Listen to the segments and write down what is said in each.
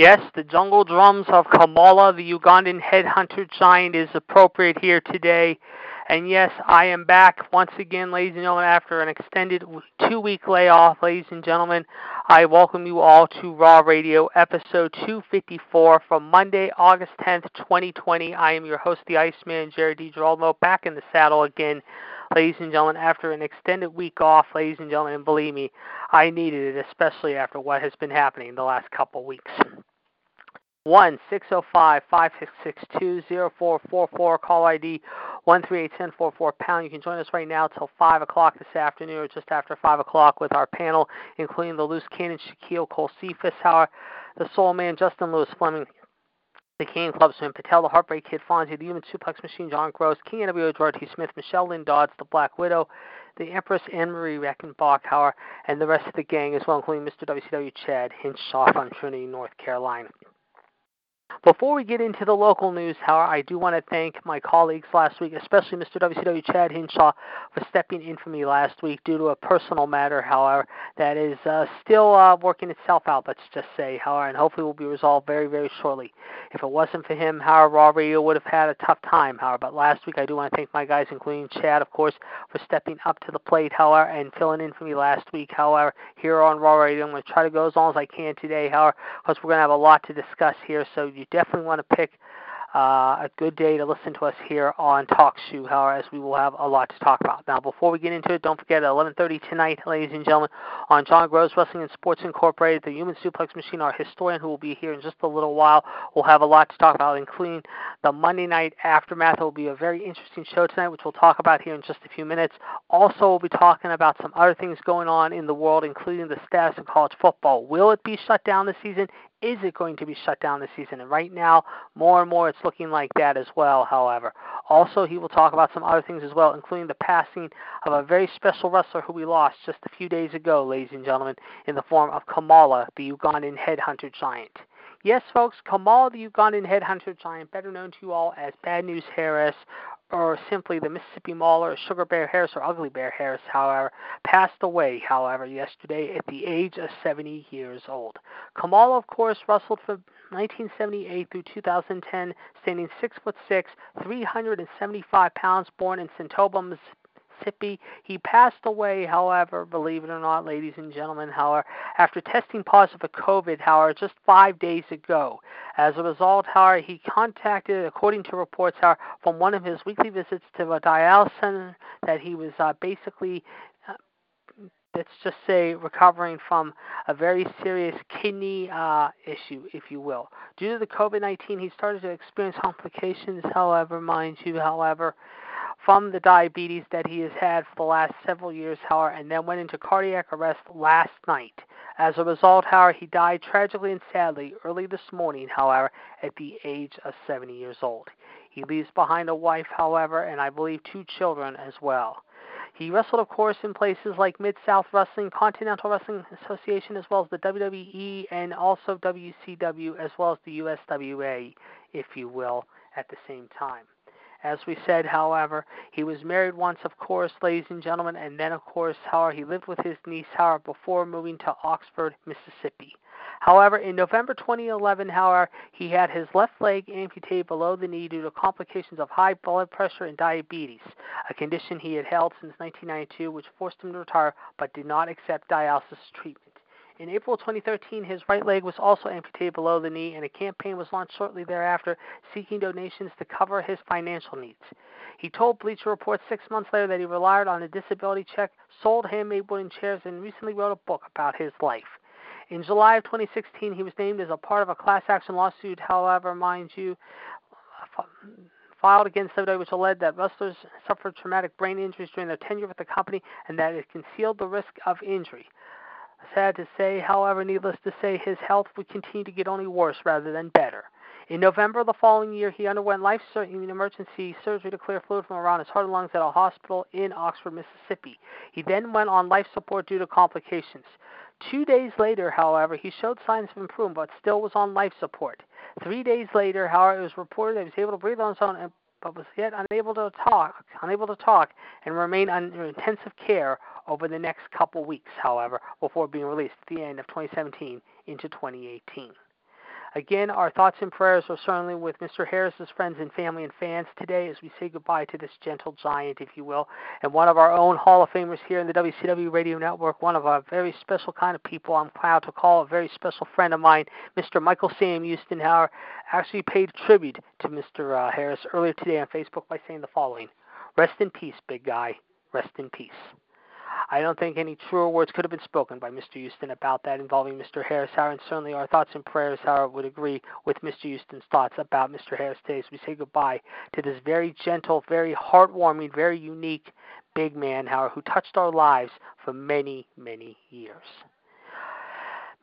Yes, the jungle drums of Kamala, the Ugandan headhunter giant, is appropriate here today. And yes, I am back once again, ladies and gentlemen, after an extended two week layoff, ladies and gentlemen. I welcome you all to Raw Radio, episode 254 from Monday, August 10th, 2020. I am your host, the Iceman, Jerry DiGirolamo, back in the saddle again, ladies and gentlemen, after an extended week off, ladies and gentlemen, and believe me, I needed it, especially after what has been happening the last couple weeks. Oh two zero four four four. Call ID one three eight ten four four pound. You can join us right now till five o'clock this afternoon, or just after five o'clock, with our panel, including the loose cannon Shaquille Cole Cephas, the Soul Man Justin Lewis Fleming, the King Clubsman Patel, the Heartbreak Kid Fonzie, the Human Suplex Machine John Gross, King NWO George T. Smith, Michelle Lynn Dodds, the Black Widow, the Empress Anne Marie Reckenbach, Howard, and the rest of the gang as well, including Mr. WCW Chad Hinshaw from Trinity, North Carolina. Before we get into the local news, however, I do want to thank my colleagues last week, especially Mr. WCW Chad Hinshaw, for stepping in for me last week due to a personal matter, however, that is uh, still uh, working itself out, let's just say, however, and hopefully will be resolved very, very shortly. If it wasn't for him, however, Raw Radio would have had a tough time, however, but last week I do want to thank my guys, including Chad, of course, for stepping up to the plate, however, and filling in for me last week, however, here on Raw Radio. I'm going to try to go as long as I can today, however, because we're going to have a lot to discuss here, so you definitely want to pick uh, a good day to listen to us here on Talk Shoe, however, as we will have a lot to talk about. Now, before we get into it, don't forget at 11:30 tonight, ladies and gentlemen, on John Gross Wrestling and Sports Incorporated, the Human Suplex Machine, our historian, who will be here in just a little while, will have a lot to talk about, including the Monday Night Aftermath. It will be a very interesting show tonight, which we'll talk about here in just a few minutes. Also, we'll be talking about some other things going on in the world, including the status of college football. Will it be shut down this season? Is it going to be shut down this season? And right now, more and more, it's looking like that as well, however. Also, he will talk about some other things as well, including the passing of a very special wrestler who we lost just a few days ago, ladies and gentlemen, in the form of Kamala, the Ugandan headhunter giant. Yes, folks, Kamala, the Ugandan headhunter giant, better known to you all as Bad News Harris, or simply the Mississippi Mauler, Sugar Bear Harris, or Ugly Bear Harris, however, passed away, however, yesterday at the age of 70 years old. Kamala, of course, wrestled from 1978 through 2010, standing 6 foot 6, 375 pounds, born in Senatobia, Mississippi. He passed away, however, believe it or not, ladies and gentlemen, however, after testing positive for COVID, however, just five days ago. As a result, however, he contacted, according to reports, however, from one of his weekly visits to a dialysis center, that he was uh, basically uh, let's just say recovering from a very serious kidney uh, issue, if you will. Due to the COVID 19, he started to experience complications, however, mind you, however, from the diabetes that he has had for the last several years, however, and then went into cardiac arrest last night. As a result, however, he died tragically and sadly early this morning, however, at the age of 70 years old. He leaves behind a wife, however, and I believe two children as well. He wrestled, of course, in places like Mid South Wrestling, Continental Wrestling Association, as well as the WWE and also WCW, as well as the USWA, if you will, at the same time. As we said, however, he was married once, of course, ladies and gentlemen, and then, of course, however, he lived with his niece, however, before moving to Oxford, Mississippi. However, in November 2011, however, he had his left leg amputated below the knee due to complications of high blood pressure and diabetes, a condition he had held since 1992, which forced him to retire but did not accept dialysis treatment. In April 2013, his right leg was also amputated below the knee, and a campaign was launched shortly thereafter seeking donations to cover his financial needs. He told Bleacher Report six months later that he relied on a disability check, sold handmade wooden chairs, and recently wrote a book about his life. In July of 2016, he was named as a part of a class action lawsuit, however, mind you, filed against WWE, which alleged that wrestlers suffered traumatic brain injuries during their tenure with the company and that it concealed the risk of injury. Sad to say, however, needless to say, his health would continue to get only worse rather than better. In November of the following year, he underwent life emergency surgery to clear fluid from around his heart and lungs at a hospital in Oxford, Mississippi. He then went on life support due to complications. Two days later, however, he showed signs of improvement but still was on life support. Three days later, however, it was reported that he was able to breathe on his own but was yet unable to talk, unable to talk, and remain under intensive care over the next couple weeks, however, before being released at the end of 2017 into 2018. Again, our thoughts and prayers are certainly with Mr. Harris's friends and family and fans today as we say goodbye to this gentle giant, if you will, and one of our own Hall of Famers here in the WCW Radio Network, one of our very special kind of people I'm proud to call a very special friend of mine, Mr. Michael Sam Howard, actually paid tribute to Mr. Uh, Harris earlier today on Facebook by saying the following Rest in peace, big guy. Rest in peace. I don't think any truer words could have been spoken by Mr. Houston about that involving Mr. Harris, Howard, and certainly our thoughts and prayers, Howard, would agree with Mr. Houston's thoughts about Mr. Harris today as we say goodbye to this very gentle, very heartwarming, very unique big man, Howard, who touched our lives for many, many years.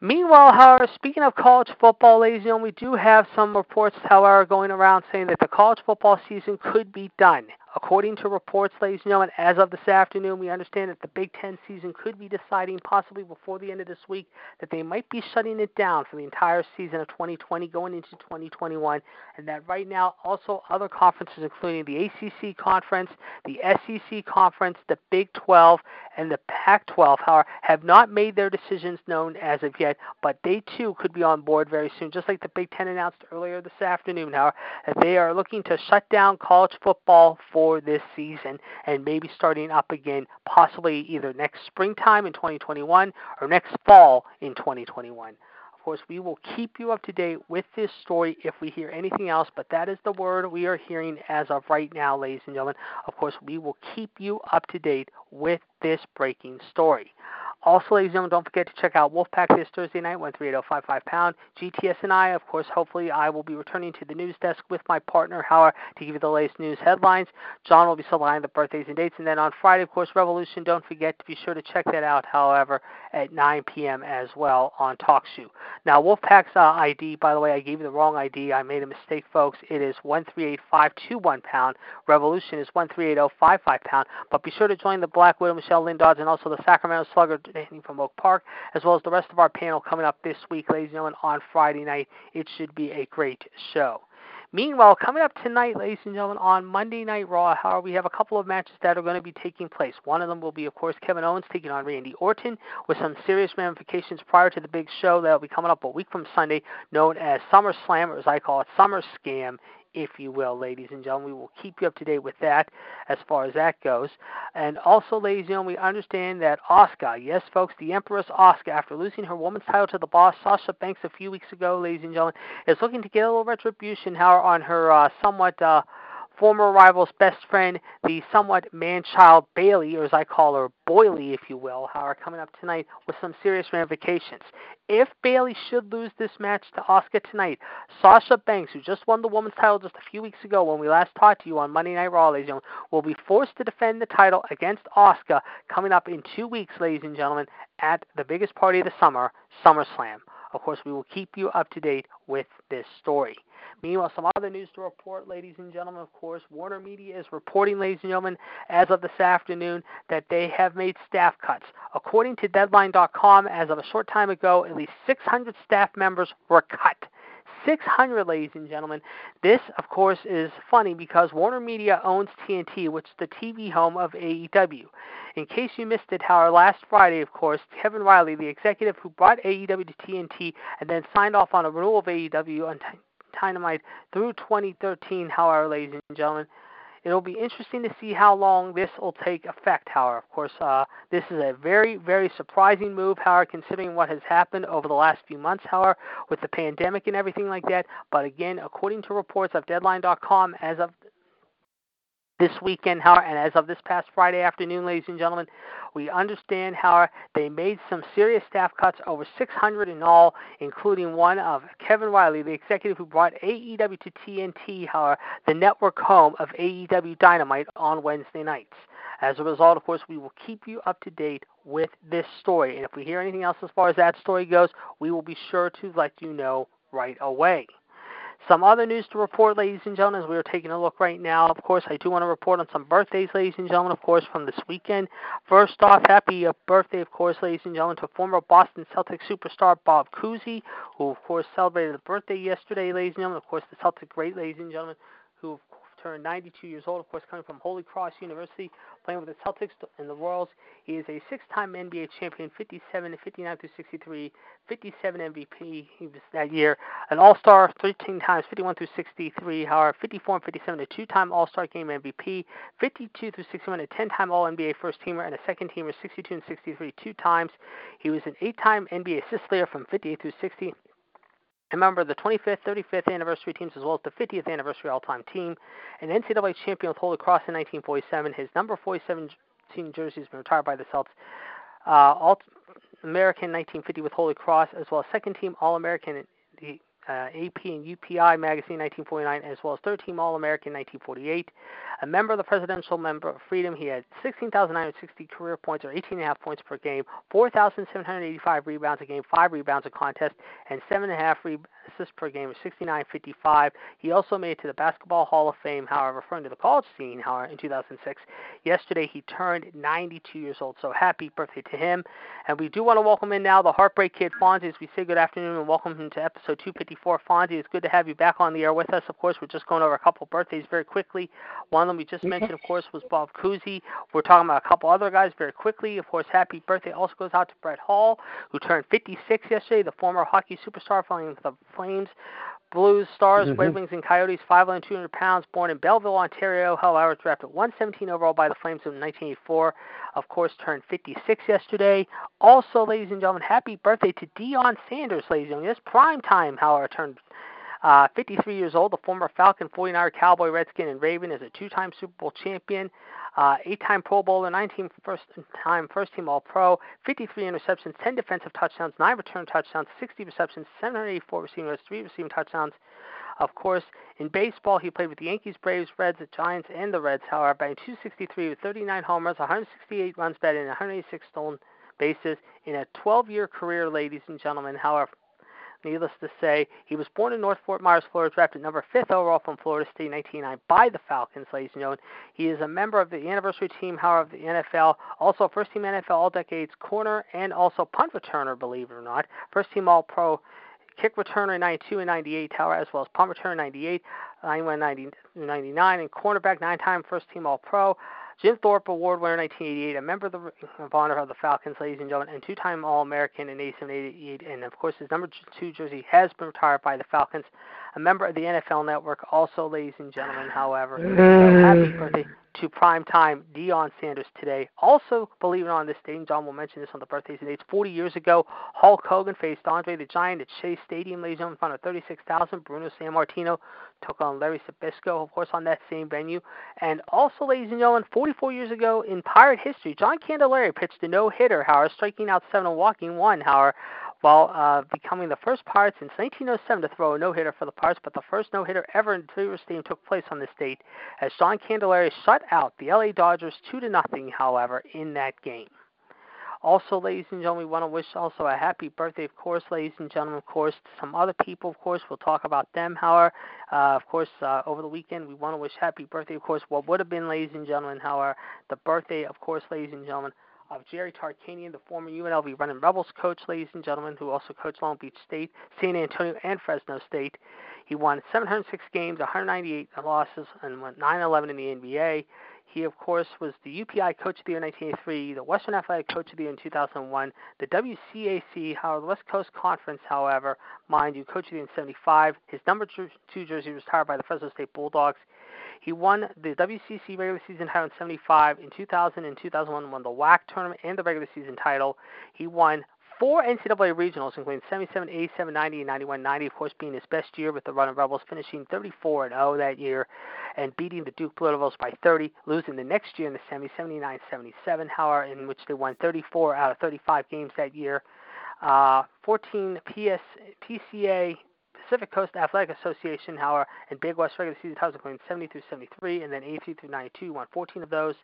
Meanwhile, however, speaking of college football, ladies and gentlemen, we do have some reports, however, going around saying that the college football season could be done. According to reports, ladies and gentlemen, as of this afternoon, we understand that the Big Ten season could be deciding possibly before the end of this week that they might be shutting it down for the entire season of 2020 going into 2021, and that right now also other conferences, including the ACC conference, the SEC conference, the Big 12, and the Pac 12, however, have not made their decisions known as of yet, but they too could be on board very soon, just like the Big Ten announced earlier this afternoon, however, that they are looking to shut down college football for this season and maybe starting up again possibly either next springtime in 2021 or next fall in 2021 Of course, we will keep you up to date with this story if we hear anything else, but that is the word we are hearing as of right now, ladies and gentlemen. Of course, we will keep you up to date with this breaking story. Also, ladies and gentlemen, don't forget to check out Wolfpack this Thursday night, 13855 pound. GTS and I, of course, hopefully I will be returning to the news desk with my partner, Howard, to give you the latest news headlines. John will be supplying the birthdays and dates. And then on Friday, of course, Revolution. Don't forget to be sure to check that out, however, at 9 p.m. as well on TalkShoe. Now, Wolfpack's uh, ID, by the way, I gave you the wrong ID. I made a mistake, folks. It is 1385521 pound. Revolution is 1380555 pound. But be sure to join the Black Widow, Michelle Lynn Dodds, and also the Sacramento Slugger from Oak Park, as well as the rest of our panel coming up this week, ladies and gentlemen, on Friday night. It should be a great show. Meanwhile, coming up tonight, ladies and gentlemen, on Monday Night Raw, however, we have a couple of matches that are going to be taking place. One of them will be, of course, Kevin Owens taking on Randy Orton with some serious ramifications prior to the big show that will be coming up a week from Sunday, known as SummerSlam, or as I call it, Summer Scam, if you will, ladies and gentlemen. We will keep you up to date with that as far as that goes. And also, ladies and gentlemen, we understand that Asuka, yes, folks, the Empress Asuka, after losing her women's title to the boss, Sasha Banks, a few weeks ago, ladies and gentlemen, is looking to get a little retribution, on her uh, somewhat. Uh, former rival's best friend, the somewhat man-child Bayley, or as I call her, Boily, if you will, are coming up tonight with some serious ramifications. If Bayley should lose this match to Asuka tonight, Sasha Banks, who just won the women's title just a few weeks ago when we last talked to you on Monday Night Raw, ladies and gentlemen, will be forced to defend the title against Asuka coming up in two weeks, ladies and gentlemen, at the biggest party of the summer, SummerSlam. Of course, we will keep you up to date with this story. Meanwhile, some other news to report, ladies and gentlemen. Of course, Warner Media is reporting, ladies and gentlemen, as of this afternoon, that they have made staff cuts. According to Deadline.com, as of a short time ago, at least 600 staff members were cut. 600, ladies and gentlemen. This, of course, is funny because Warner Media owns TNT, which is the TV home of AEW. In case you missed it, however, last Friday, of course, Kevin Reilly, the executive who brought AEW to TNT and then signed off on a renewal of AEW on Dynamite through 2013, however, ladies and gentlemen, It'll be interesting to see how long this will take effect, however. Of course, uh, this is a very, very surprising move, however, considering what has happened over the last few months, however, with the pandemic and everything like that. But again, according to reports of Deadline.com, as of this weekend, however, and as of this past Friday afternoon, ladies and gentlemen, we understand, however, they made some serious staff cuts, over 600 in all, including one of Kevin Reilly, the executive who brought AEW to TNT, however, the network home of AEW Dynamite on Wednesday nights. As a result, of course, we will keep you up to date with this story. And if we hear anything else as far as that story goes, we will be sure to let you know right away. Some other news to report, ladies and gentlemen, as we are taking a look right now. Of course, I do want to report on some birthdays, ladies and gentlemen, of course, from this weekend. First off, happy uh, birthday, of course, ladies and gentlemen, to former Boston Celtics superstar Bob Cousy, who, of course, celebrated a birthday yesterday, ladies and gentlemen. Of course, the Celtic great, ladies and gentlemen, who, of turned 92 years old, of course, coming from Holy Cross University, playing with the Celtics and the Royals. He is a six-time NBA champion, 57 to 59 through 63, 57 MVP he was that year, an All-Star 13 times, 51 through 63, however, 54 and 57, a two-time All-Star Game MVP, 52 through 61, a 10-time All-NBA first teamer, and a second teamer, 62 and 63, two times. He was an eight-time NBA assist leader from 58 through 60 a member of the 25th, 35th anniversary teams as well as the 50th anniversary all-time team, an NCAA champion with Holy Cross in 1947. His number 47 jersey has been retired by the Celts. Uh, all American 1950 with Holy Cross, as well as second team All American in the uh, AP and UPI Magazine 1949, as well as third team All American 1948. A member of the Presidential Member of Freedom, he had 16,960 career points, or 18.5 points per game, 4,785 rebounds a game, 5 rebounds a contest, and 7.5 re- assists per game, or 69.55. He also made it to the Basketball Hall of Fame, however, referring to the college scene, however, in 2006. Yesterday, he turned 92 years old, so happy birthday to him. And we do want to welcome in now the Heartbreak Kid Fonzie as we say good afternoon and welcome him to episode 254. Fonzie, it's good to have you back on the air with us. Of course, we're just going over a couple birthdays very quickly. One of them we just mentioned, of course, was Bob Cousy. We're talking about a couple other guys very quickly. Of course, happy birthday also goes out to Brett Hull, who turned 56 yesterday, the former hockey superstar playing for the Flames. Blues, Stars, mm-hmm. Red Wings, and Coyotes, 5'2", 200 pounds, born in Belleville, Ontario. However, drafted 117 overall by the Flames in 1984. Of course, turned 56 yesterday. Also, ladies and gentlemen, happy birthday to Deion Sanders, ladies and gentlemen. It's prime time, however, turned uh, 53 years old, the former Falcon, 49er, Cowboy, Redskin, and Raven, is a two-time Super Bowl champion, uh, eight-time Pro Bowler, 19 first-time first-team All-Pro, 53 interceptions, 10 defensive touchdowns, 9 return touchdowns, 60 receptions, 784 receiving yards, 3 receiving touchdowns. Of course, in baseball, he played with the Yankees, Braves, Reds, the Giants, and the Reds. However, batting 263 with 39 homers, 168 runs batted, and 186 stolen bases in a 12-year career, ladies and gentlemen. However, Needless to say, he was born in North Fort Myers, Florida, drafted number fifth overall from Florida State in 1999 by the Falcons, ladies and gentlemen. He is a member of the anniversary team, however, of the NFL, also first team NFL All Decades corner and also punt returner, believe it or not. First team All Pro kick returner in 92 and 98, however, as well as punt returner in 98, 91, 90, 99, and cornerback, nine time first team All Pro. Jim Thorpe Award winner 1988, a member of the of honor of the Falcons, ladies and gentlemen, and two-time All-American in 1988, and of course his number two jersey has been retired by the Falcons. A member of the NFL Network, also, ladies and gentlemen. However, mm. so happy birthday to prime time Deion Sanders today. Also, believe it or not, on this day, and John will mention this on the birthdays and dates. 40 years ago, Hulk Hogan faced Andre the Giant at Shea Stadium, ladies and gentlemen, in front of 36,000. Bruno Sammartino took on Larry Zbyszko, of course, on that same venue. And also, ladies and gentlemen, 44 years ago in Pirate history, John Candelaria pitched a no-hitter, however, striking out seven and walking one, however, while uh, becoming the first Pirate since 1907 to throw a no-hitter for the Pirates, but the first no-hitter ever in Tivers Stadium took place on this date as John Candelaria shut out the LA Dodgers 2 to nothing, however, in that game. Also, ladies and gentlemen, we want to wish also a happy birthday, of course, ladies and gentlemen, of course, to some other people, of course. We'll talk about them, however. Uh, of course, uh, over the weekend, we want to wish happy birthday, of course, what would have been, ladies and gentlemen, however, the birthday, of course, ladies and gentlemen, of Jerry Tarkanian, the former UNLV Running Rebels coach, ladies and gentlemen, who also coached Long Beach State, San Antonio, and Fresno State. He won 706 games, 198 losses, and went 9-11 in the NBA. He, of course, was the UPI Coach of the Year in 1983, the Western Athletic Coach of the Year in 2001, the WCAC, however, the West Coast Conference, however, mind you, Coach of the Year in 75. His number two jersey was retired by the Fresno State Bulldogs. He won the WCC regular season title in 75. In 2000 and 2001, won the WAC tournament and the regular season title. He won four NCAA regionals, including 77, 87, 90, and 91. 90, of course, being his best year with the Running Rebels, finishing 34 and 0 that year, and beating the Duke Blue Devils by 30, losing the next year in the semi 79 77, however, in which they won 34 out of 35 games that year. Uh, 14 PS, PCA Pacific Coast Athletic Association, however, and Big West regular season titles, including 70 through 73, and then 83 through 92, won 14 of those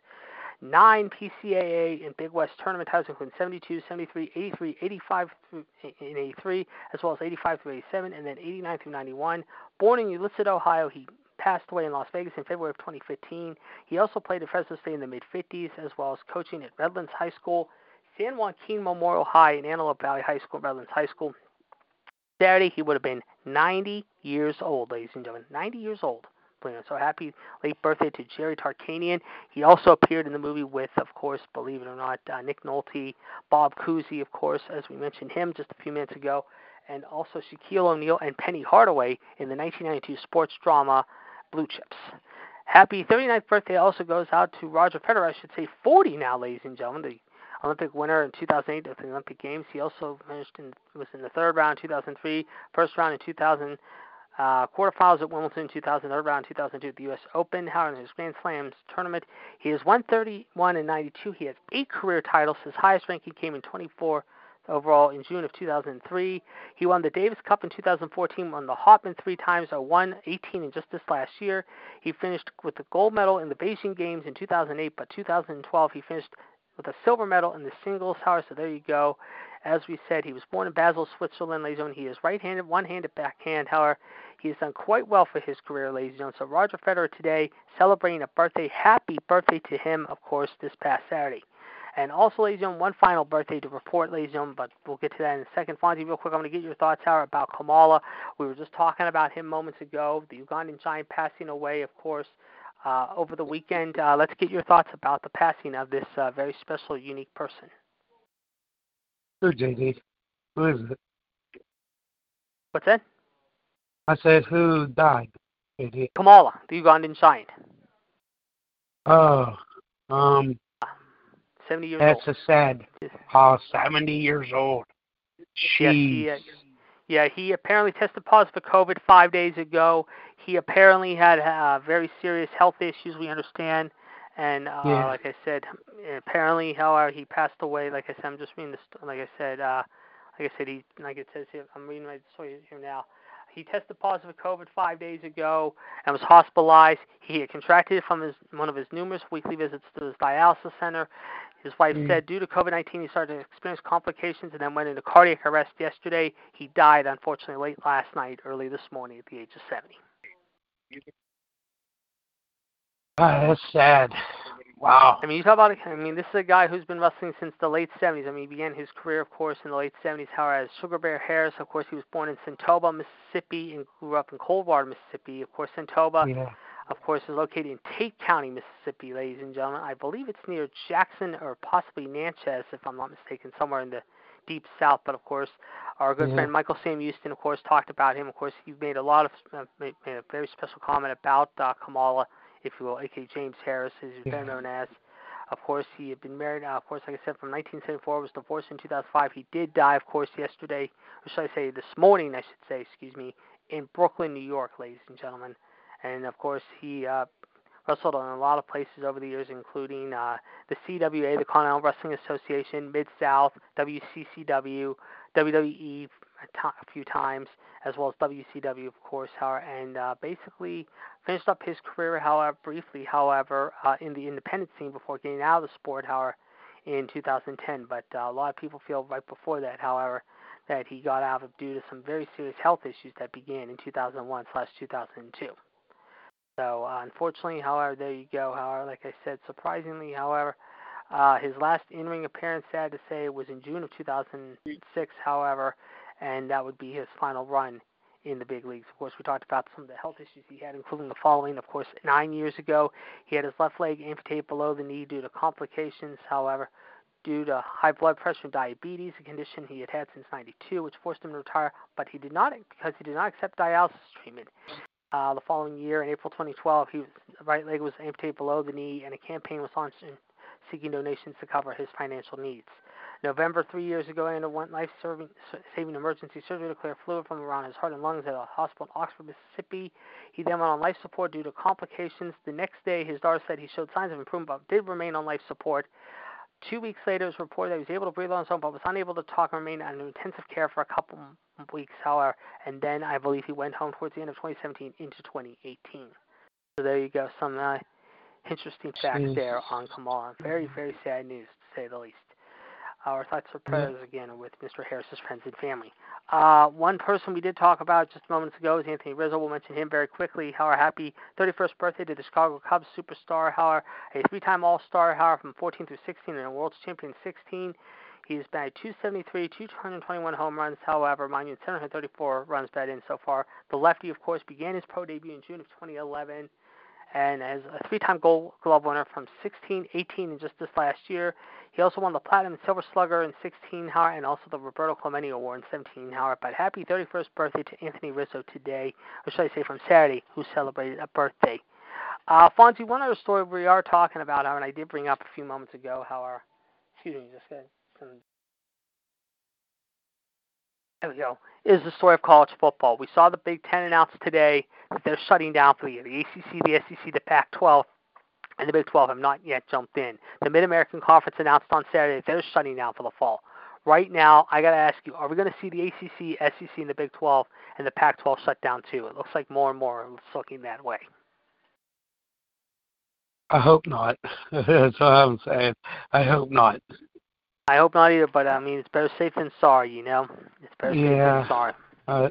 nine PCAA and Big West tournament titles, including 72, 73, 83, 85 through in 83, as well as 85 through 87, and then 89 through 91. Born in Euclid, Ohio, he passed away in Las Vegas in February of 2015. He also played at Fresno State in the mid 50s, as well as coaching at Redlands High School, San Joaquin Memorial High, and Antelope Valley High School, Redlands High School. Saturday, he would have been 90 years old, ladies and gentlemen. 90 years old. So happy late birthday to Jerry Tarkanian. He also appeared in the movie with, of course, believe it or not, uh, Nick Nolte, Bob Cousy, of course, as we mentioned him just a few minutes ago, and also Shaquille O'Neal and Penny Hardaway in the 1992 sports drama Blue Chips. Happy 39th birthday also goes out to Roger Federer, I should say 40 now, ladies and gentlemen, the Olympic winner in 2008 at the Olympic Games. He also finished in was in the third round in 2003, first round in 2000, uh, quarterfinals at Wimbledon 2000, third round 2002 at the U.S. Open. However, in his Grand Slams tournament, he is 131 and 92. He has eight career titles. His highest ranking came in 24 overall in June of 2003. He won the Davis Cup in 2014, won the Hopman three times, won 18 in just this last year. He finished with the gold medal in the Beijing Games in 2008, but 2012 he finished with a silver medal in the singles tower. So there you go. As we said, he was born in Basel, Switzerland, ladies and gentlemen. He is right-handed, one-handed backhand. However, he has done quite well for his career, ladies and gentlemen. So Roger Federer today celebrating a birthday. Happy birthday to him, of course, this past Saturday. And also, ladies and gentlemen, one final birthday to report, ladies and gentlemen, but we'll get to that in a second. Fonzie, real quick, I'm going to get your thoughts, Howard, about Kamala. We were just talking about him moments ago, the Ugandan giant passing away, of course, uh, over the weekend. Uh, let's get your thoughts about the passing of this uh, very special, unique person. Who, JD? Who is it? What's that? I said, who died? JD. Kamala, the Ugandan giant. Oh, um, 70 years that's old. That's a sad. Oh, 70 years old. Yes, he, uh, yeah, he apparently tested positive for COVID five days ago. He apparently had uh, very serious health issues. We understand, and uh, Yeah. like I said, apparently, however, he passed away. Like I said, I'm just reading this. Like I said, uh, like I said, he like it says here. I'm reading my story here now. He tested positive for COVID five days ago and was hospitalized. He had contracted it from his one of his numerous weekly visits to his dialysis center. His wife Mm. said due to COVID 19, he started to experience complications and then went into cardiac arrest yesterday. He died, unfortunately, late last night, early this morning at the age of 70. Ah, that's sad. Wow. I mean, you talk about. I mean, this is a guy who's been wrestling since the late 70s. I mean, he began his career, of course, in the late 70s. However, as Sugar Bear Harris, of course, he was born in Senatobia, Mississippi, and grew up in Coldwater, Mississippi. Of course, Senatobia, Yeah. Of course, is located in Tate County, Mississippi, ladies and gentlemen. I believe it's near Jackson or possibly Natchez, if I'm not mistaken, somewhere in the deep south. But of course, our good Yeah. friend Michael Sam Houston, of course, talked about him. Of course, he made a lot of uh, made, made a very special comment about uh, Kamala, if you will, aka James Harris, as he's better known as. Of course, he had been married. Uh, of course, like I said, from 1974, was divorced in 2005. He did die, of course, yesterday, or should I say, this morning, I should say, excuse me, in Brooklyn, New York, ladies and gentlemen. And of course, he uh, wrestled in a lot of places over the years, including uh, the CWA, the Continental Wrestling Association, Mid South, WCCW, WWE a, few times, as well as WCW, of course. However, and uh, basically finished up his career, however, briefly, however, uh, in the independent scene before getting out of the sport. However, in 2010. But uh, a lot of people feel right before that, however, that he got out of due to some very serious health issues that began in 2001 slash 2002. So uh, unfortunately, however, there you go. However, like I said, surprisingly, however, uh, his last in-ring appearance, sad to say, was in June of 2006. However, and that would be his final run in the big leagues. Of course, we talked about some of the health issues he had, including the following. Of course, nine years ago, he had his left leg amputated below the knee due to complications. However, due to high blood pressure and diabetes, a condition he had had since '92, which forced him to retire. But he did not, because he did not accept dialysis treatment. Uh, the following year, in April 2012, his right leg was amputated below the knee, and a campaign was launched seeking donations to cover his financial needs. November, three years ago, he underwent life-saving emergency surgery to clear fluid from around his heart and lungs at a hospital in Oxford, Mississippi. He then went on life support due to complications. The next day, his daughter said he showed signs of improvement but did remain on life support. Two weeks later, it was reported that he was able to breathe on his own but was unable to talk and remained under intensive care for a couple weeks, however. And then I believe he went home towards the end of 2017 into 2018. So there you go. Some uh, interesting facts there on Kamala. Very, very sad news, to say the least. Our thoughts and prayers again with Mr. Harris's friends and family. Uh, one person we did talk about just moments ago is Anthony Rizzo. We'll mention him very quickly. How our happy 31st birthday to the Chicago Cubs superstar. How our, a three-time All-Star. How from 14 through 16 and a World Champion 16. He's batted 273, 221 home runs. However, mind you, 734 runs batted in so far. The lefty, of course, began his pro debut in June of 2011 and as a three-time Gold Glove winner from 16, 18, and just this last year. He also won the Platinum Silver Slugger in 16, however, and also the Roberto Clemente Award in 17, however. But happy 31st birthday to Anthony Rizzo today, or should I say from Saturday, who celebrated a birthday. Uh, Fonzie, one other story we are talking about, and I did bring up a few moments ago, how our, excuse me, just got some we go, is the story of college football. We saw the Big Ten announce today that they're shutting down for the year. The ACC, the SEC, the Pac 12, and the Big 12 have not yet jumped in. The Mid American Conference announced on Saturday that they're shutting down for the fall. Right now, I got to ask you, are we going to see the ACC, SEC, and the Big 12 and the Pac 12 shut down too? It looks like more and more it's looking that way. I hope not. That's what I'm saying. I hope not. I hope not either, but I mean, it's better safe than sorry, you know. It's better safe Yeah. than sorry. Uh,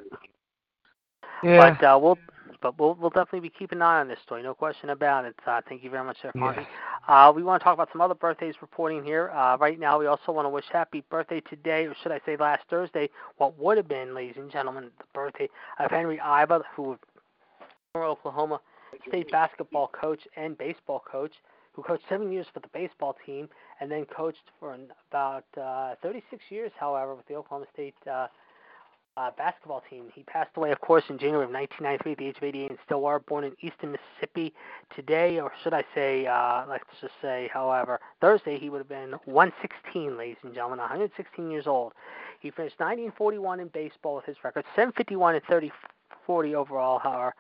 yeah. But uh, we'll, but we'll we'll definitely be keeping an eye on this story, no question about it. Uh, thank you very much, Sir Fonzie. Uh, we want to talk about some other birthdays reporting here. Uh, right now, we also want to wish happy birthday today, or should I say last Thursday, what would have been, ladies and gentlemen, the birthday of Henry Iba, who former Oklahoma State basketball coach and baseball coach, who coached seven years for the baseball team, and then coached for about uh, 36 years, however, with the Oklahoma State uh, uh, basketball team. He passed away, of course, in January of 1993 at the age of 88 in Stillwater, born in Easton, Mississippi. Today, or should I say, uh, let's just say, however, Thursday, he would have been 116, ladies and gentlemen, 116 years old. He finished 1941 in baseball with his record, 751 and 30 40 overall, however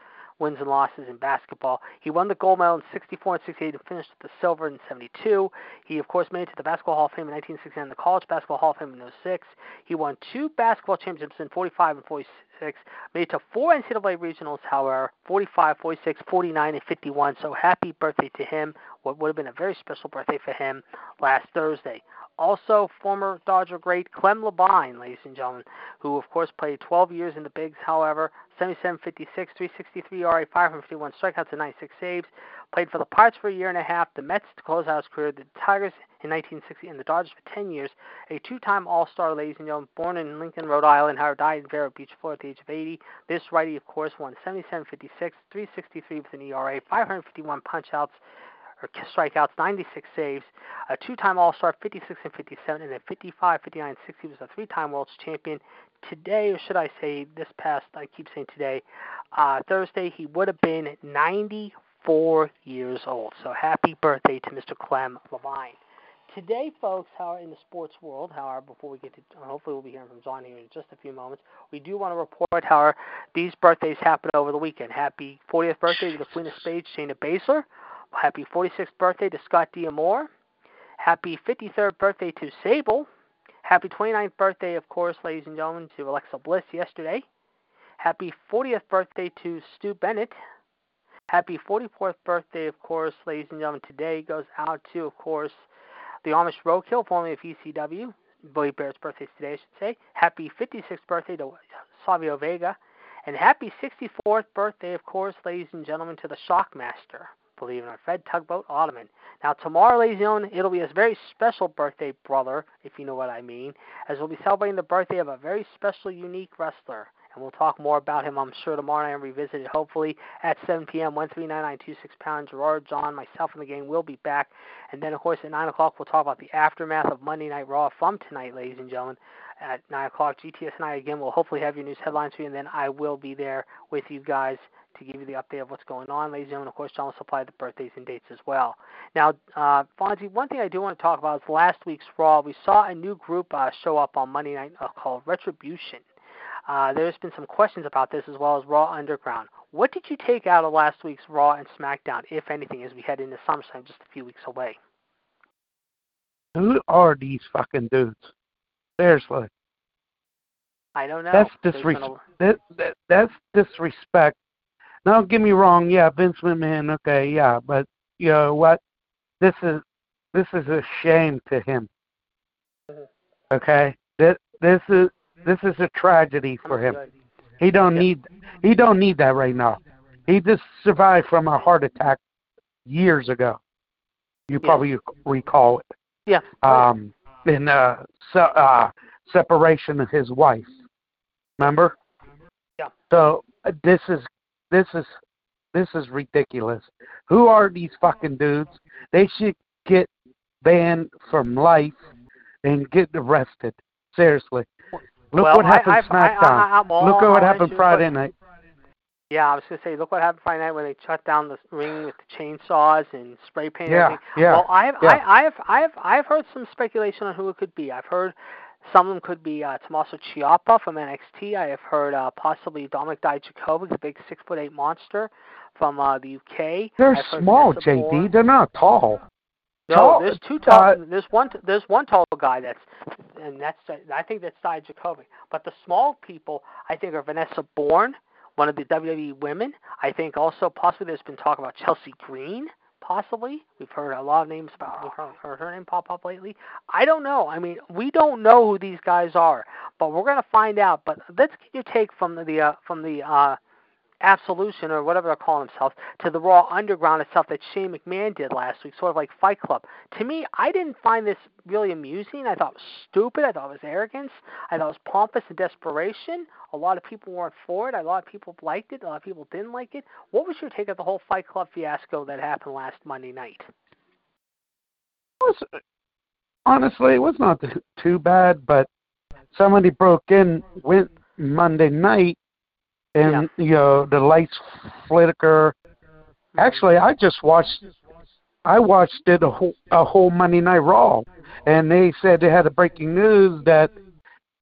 wins and losses in basketball. He won the gold medal in 64 and 68 and finished with the silver in 72. He, of course, made it to the Basketball Hall of Fame in 1969 and the College Basketball Hall of Fame in 06. He won two basketball championships in 45 and 46. Made it to four NCAA regionals, however, 45, 46, 49, and 51. So happy birthday to him. What would have been a very special birthday for him last Thursday. Also, former Dodger great Clem Labine, ladies and gentlemen, who of course played 12 years in the bigs. However, 77, 56, 363 RA, 551 strikeouts, and 96 saves. Played for the Pirates for a year and a half, the Mets to close out his career, the Tigers in 1960, and the Dodgers for 10 years. A two-time All-Star, ladies and gentlemen, born in Lincoln, Rhode Island, however, died in Vero Beach, Florida, at the age of 80. This righty, of course, won 77, 56, 363 with an ERA, 551 punch-outs or strikeouts, 96 saves, a two-time All-Star, 56 and 57, and then 55, 59, 60 was a three-time World Champion. Today, or should I say this past, I keep saying today, uh, Thursday, he would have been 94 years old. So happy birthday to Mr. Clem Labine. Today, folks, however, in the sports world, however, before we get to, hopefully we'll be hearing from John here in just a few moments, we do want to report, however, these birthdays happened over the weekend. Happy 40th birthday to the Queen of Spades, Shayna Baszler. Happy 46th birthday to Scott D'Amore. Happy 53rd birthday to Sable. Happy 29th birthday, of course, ladies and gentlemen, to Alexa Bliss yesterday. Happy 40th birthday to Stu Bennett. Happy 44th birthday, of course, ladies and gentlemen, today goes out to, of course, the Amish Roadkill, formerly of ECW. Billy Bear's birthday today, I should say. Happy 56th birthday to Savio Vega. And happy 64th birthday, of course, ladies and gentlemen, to the Shockmaster, believe it or not, Fred Tugboat Ottman. Now, tomorrow, ladies and gentlemen, it'll be a very special birthday brother, if you know what I mean, as we'll be celebrating the birthday of a very special, unique wrestler. And we'll talk more about him, I'm sure, tomorrow night and revisit it, hopefully, at 7 p.m. 139926 pound. Gerard, John, myself, and the gang will be back. And then, of course, at 9 o'clock, we'll talk about the aftermath of Monday Night Raw from tonight, ladies and gentlemen at 9 o'clock. GTS and I, again, will hopefully have your news headlines for you, and then I will be there with you guys to give you the update of what's going on, ladies and gentlemen. Of course, John will supply the birthdays and dates as well. Now, uh, Fonzie, one thing I do want to talk about is last week's Raw. We saw a new group uh, show up on Monday night uh, called Retribution. Uh, there's been some questions about this as well as Raw Underground. What did you take out of last week's Raw and SmackDown, if anything, as we head into SummerSlam just a few weeks away? Who are these fucking dudes? Seriously. I don't know. That's disrespect. That, that, that's disrespect. Now, don't get me wrong. Yeah, Vince McMahon. Okay, yeah, but you know what? This is this is a shame to him. Mhm. Okay, this this is this is a tragedy for him. He don't need he don't need that right now. He just survived from a heart attack years ago. You Yeah. probably recall it. Yeah. Um, in uh, se- uh, separation of his wife. Remember? Yeah. So uh, this is this is this is ridiculous. Who are these fucking dudes? They should get banned from life and get arrested. Seriously. Look well, what happened I, SmackDown. I, I, Look at what happened Friday question. night. Yeah, I was gonna say, look what happened Friday night when they shut down the ring with the chainsaws and spray paint. Yeah, everything. yeah. Well, I have, yeah. I, I have, I have, I have heard some speculation on who it could be. I've heard some of them could be uh, Tommaso Ciampa from NXT. I have heard uh, possibly Dominik Dijakovic, the big six foot eight monster from uh, the UK. They're I've small, JD. They're not tall. No, Tall- there's two tall. uh, there's one. There's one tall guy that's, and that's. I think that's Dijakovic. But the small people, I think, are Vanessa Borne, one of the WWE women. I think also possibly there's been talk about Chelsea Green. Possibly, we've heard a lot of names about. We've heard her name pop up lately. I don't know. I mean, we don't know who these guys are, but we're gonna find out. But let's get your take from the uh, from the uh, Absolution or whatever they're calling themselves to the Raw Underground itself that Shane McMahon did last week, sort of like Fight Club. To me, I didn't find this really amusing. I thought it was stupid. I thought it was arrogance. I thought it was pompous and desperation. A lot of people weren't for it. A lot of people liked it. A lot of people didn't like it. What was your take of the whole Fight Club fiasco that happened last Monday night? honestly it was not too bad, but somebody broke in went Monday night, and you know the lights flicker. Actually, I just watched. I watched it a whole a whole Monday Night Raw, and they said they had a breaking news that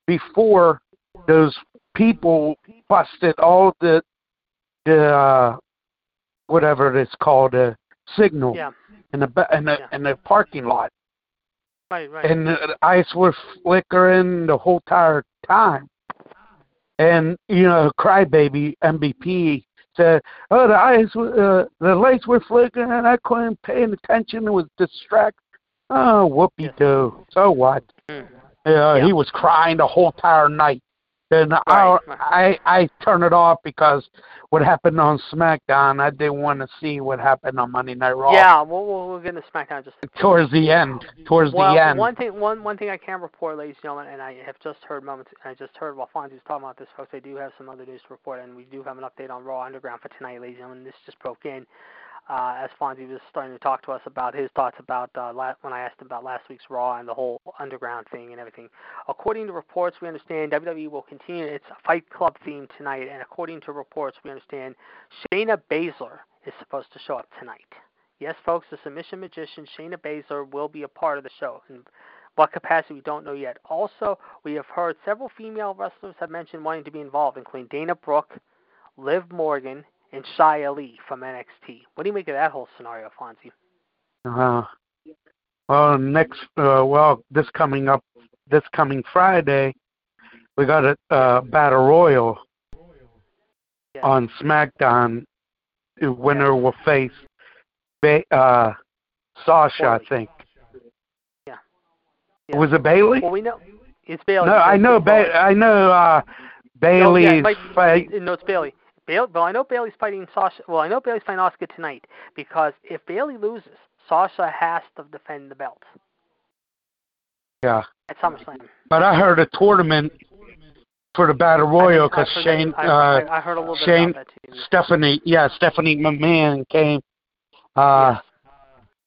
before those people busted all the the uh, whatever it's called a signal Yeah, in the ba- in the Yeah. in the parking lot, right, right. and the ice was flickering the whole entire time. And you know, crybaby MVP said, "Oh, the eyes, uh, the lights were flickering, and I couldn't pay attention. It was distracted." Oh, whoopee doo. So what? Mm. Yeah. He was crying the whole entire night. And I, Right, right. I I turned it off because what happened on SmackDown, I didn't want to see what happened on Monday Night Raw. Yeah, we'll, we'll, we'll get into SmackDown just Towards the end. Towards well, the end. one thing, one one thing I can report, ladies and gentlemen, and I have just heard moments. I just heard while Fonzie was talking about this, folks. I do have some other news to report, and we do have an update on Raw Underground for tonight, ladies and gentlemen. This just broke in uh, as Fonzie was starting to talk to us about his thoughts about uh, la- when I asked him about last week's Raw and the whole Underground thing and everything. According to reports, we understand WWE will continue its Fight Club theme tonight, and according to reports, we understand Shayna Baszler is supposed to show up tonight. Yes, folks, the submission magician Shayna Baszler will be a part of the show. In what capacity, we don't know yet. Also, we have heard several female wrestlers have mentioned wanting to be involved, including Dana Brooke, Liv Morgan, and Xia Li from NXT. What do you make of that whole scenario, Fonzie? Uh, well, next, uh, well, this coming up, this coming Friday, we got a uh, battle royal Yeah. on SmackDown. The winner will face ba- uh, Sasha, I think. Yeah. Yeah. Was it Bayley? Well, we know it's Bayley. no, I know. Ba- I know. Uh, Bayley's no, yeah, it might fight. No, it's Bayley. Bayley. Well, I know Bayley's fighting Sasha. Well, I know Bayley's fighting Asuka tonight because if Bayley loses, Sasha has to defend the belt Yeah, at SummerSlam. but I heard a tournament for the Battle Royal because Shane, that- I, uh, I, heard a little bit Shane, about that too. Stephanie, yeah, Stephanie McMahon came. Uh,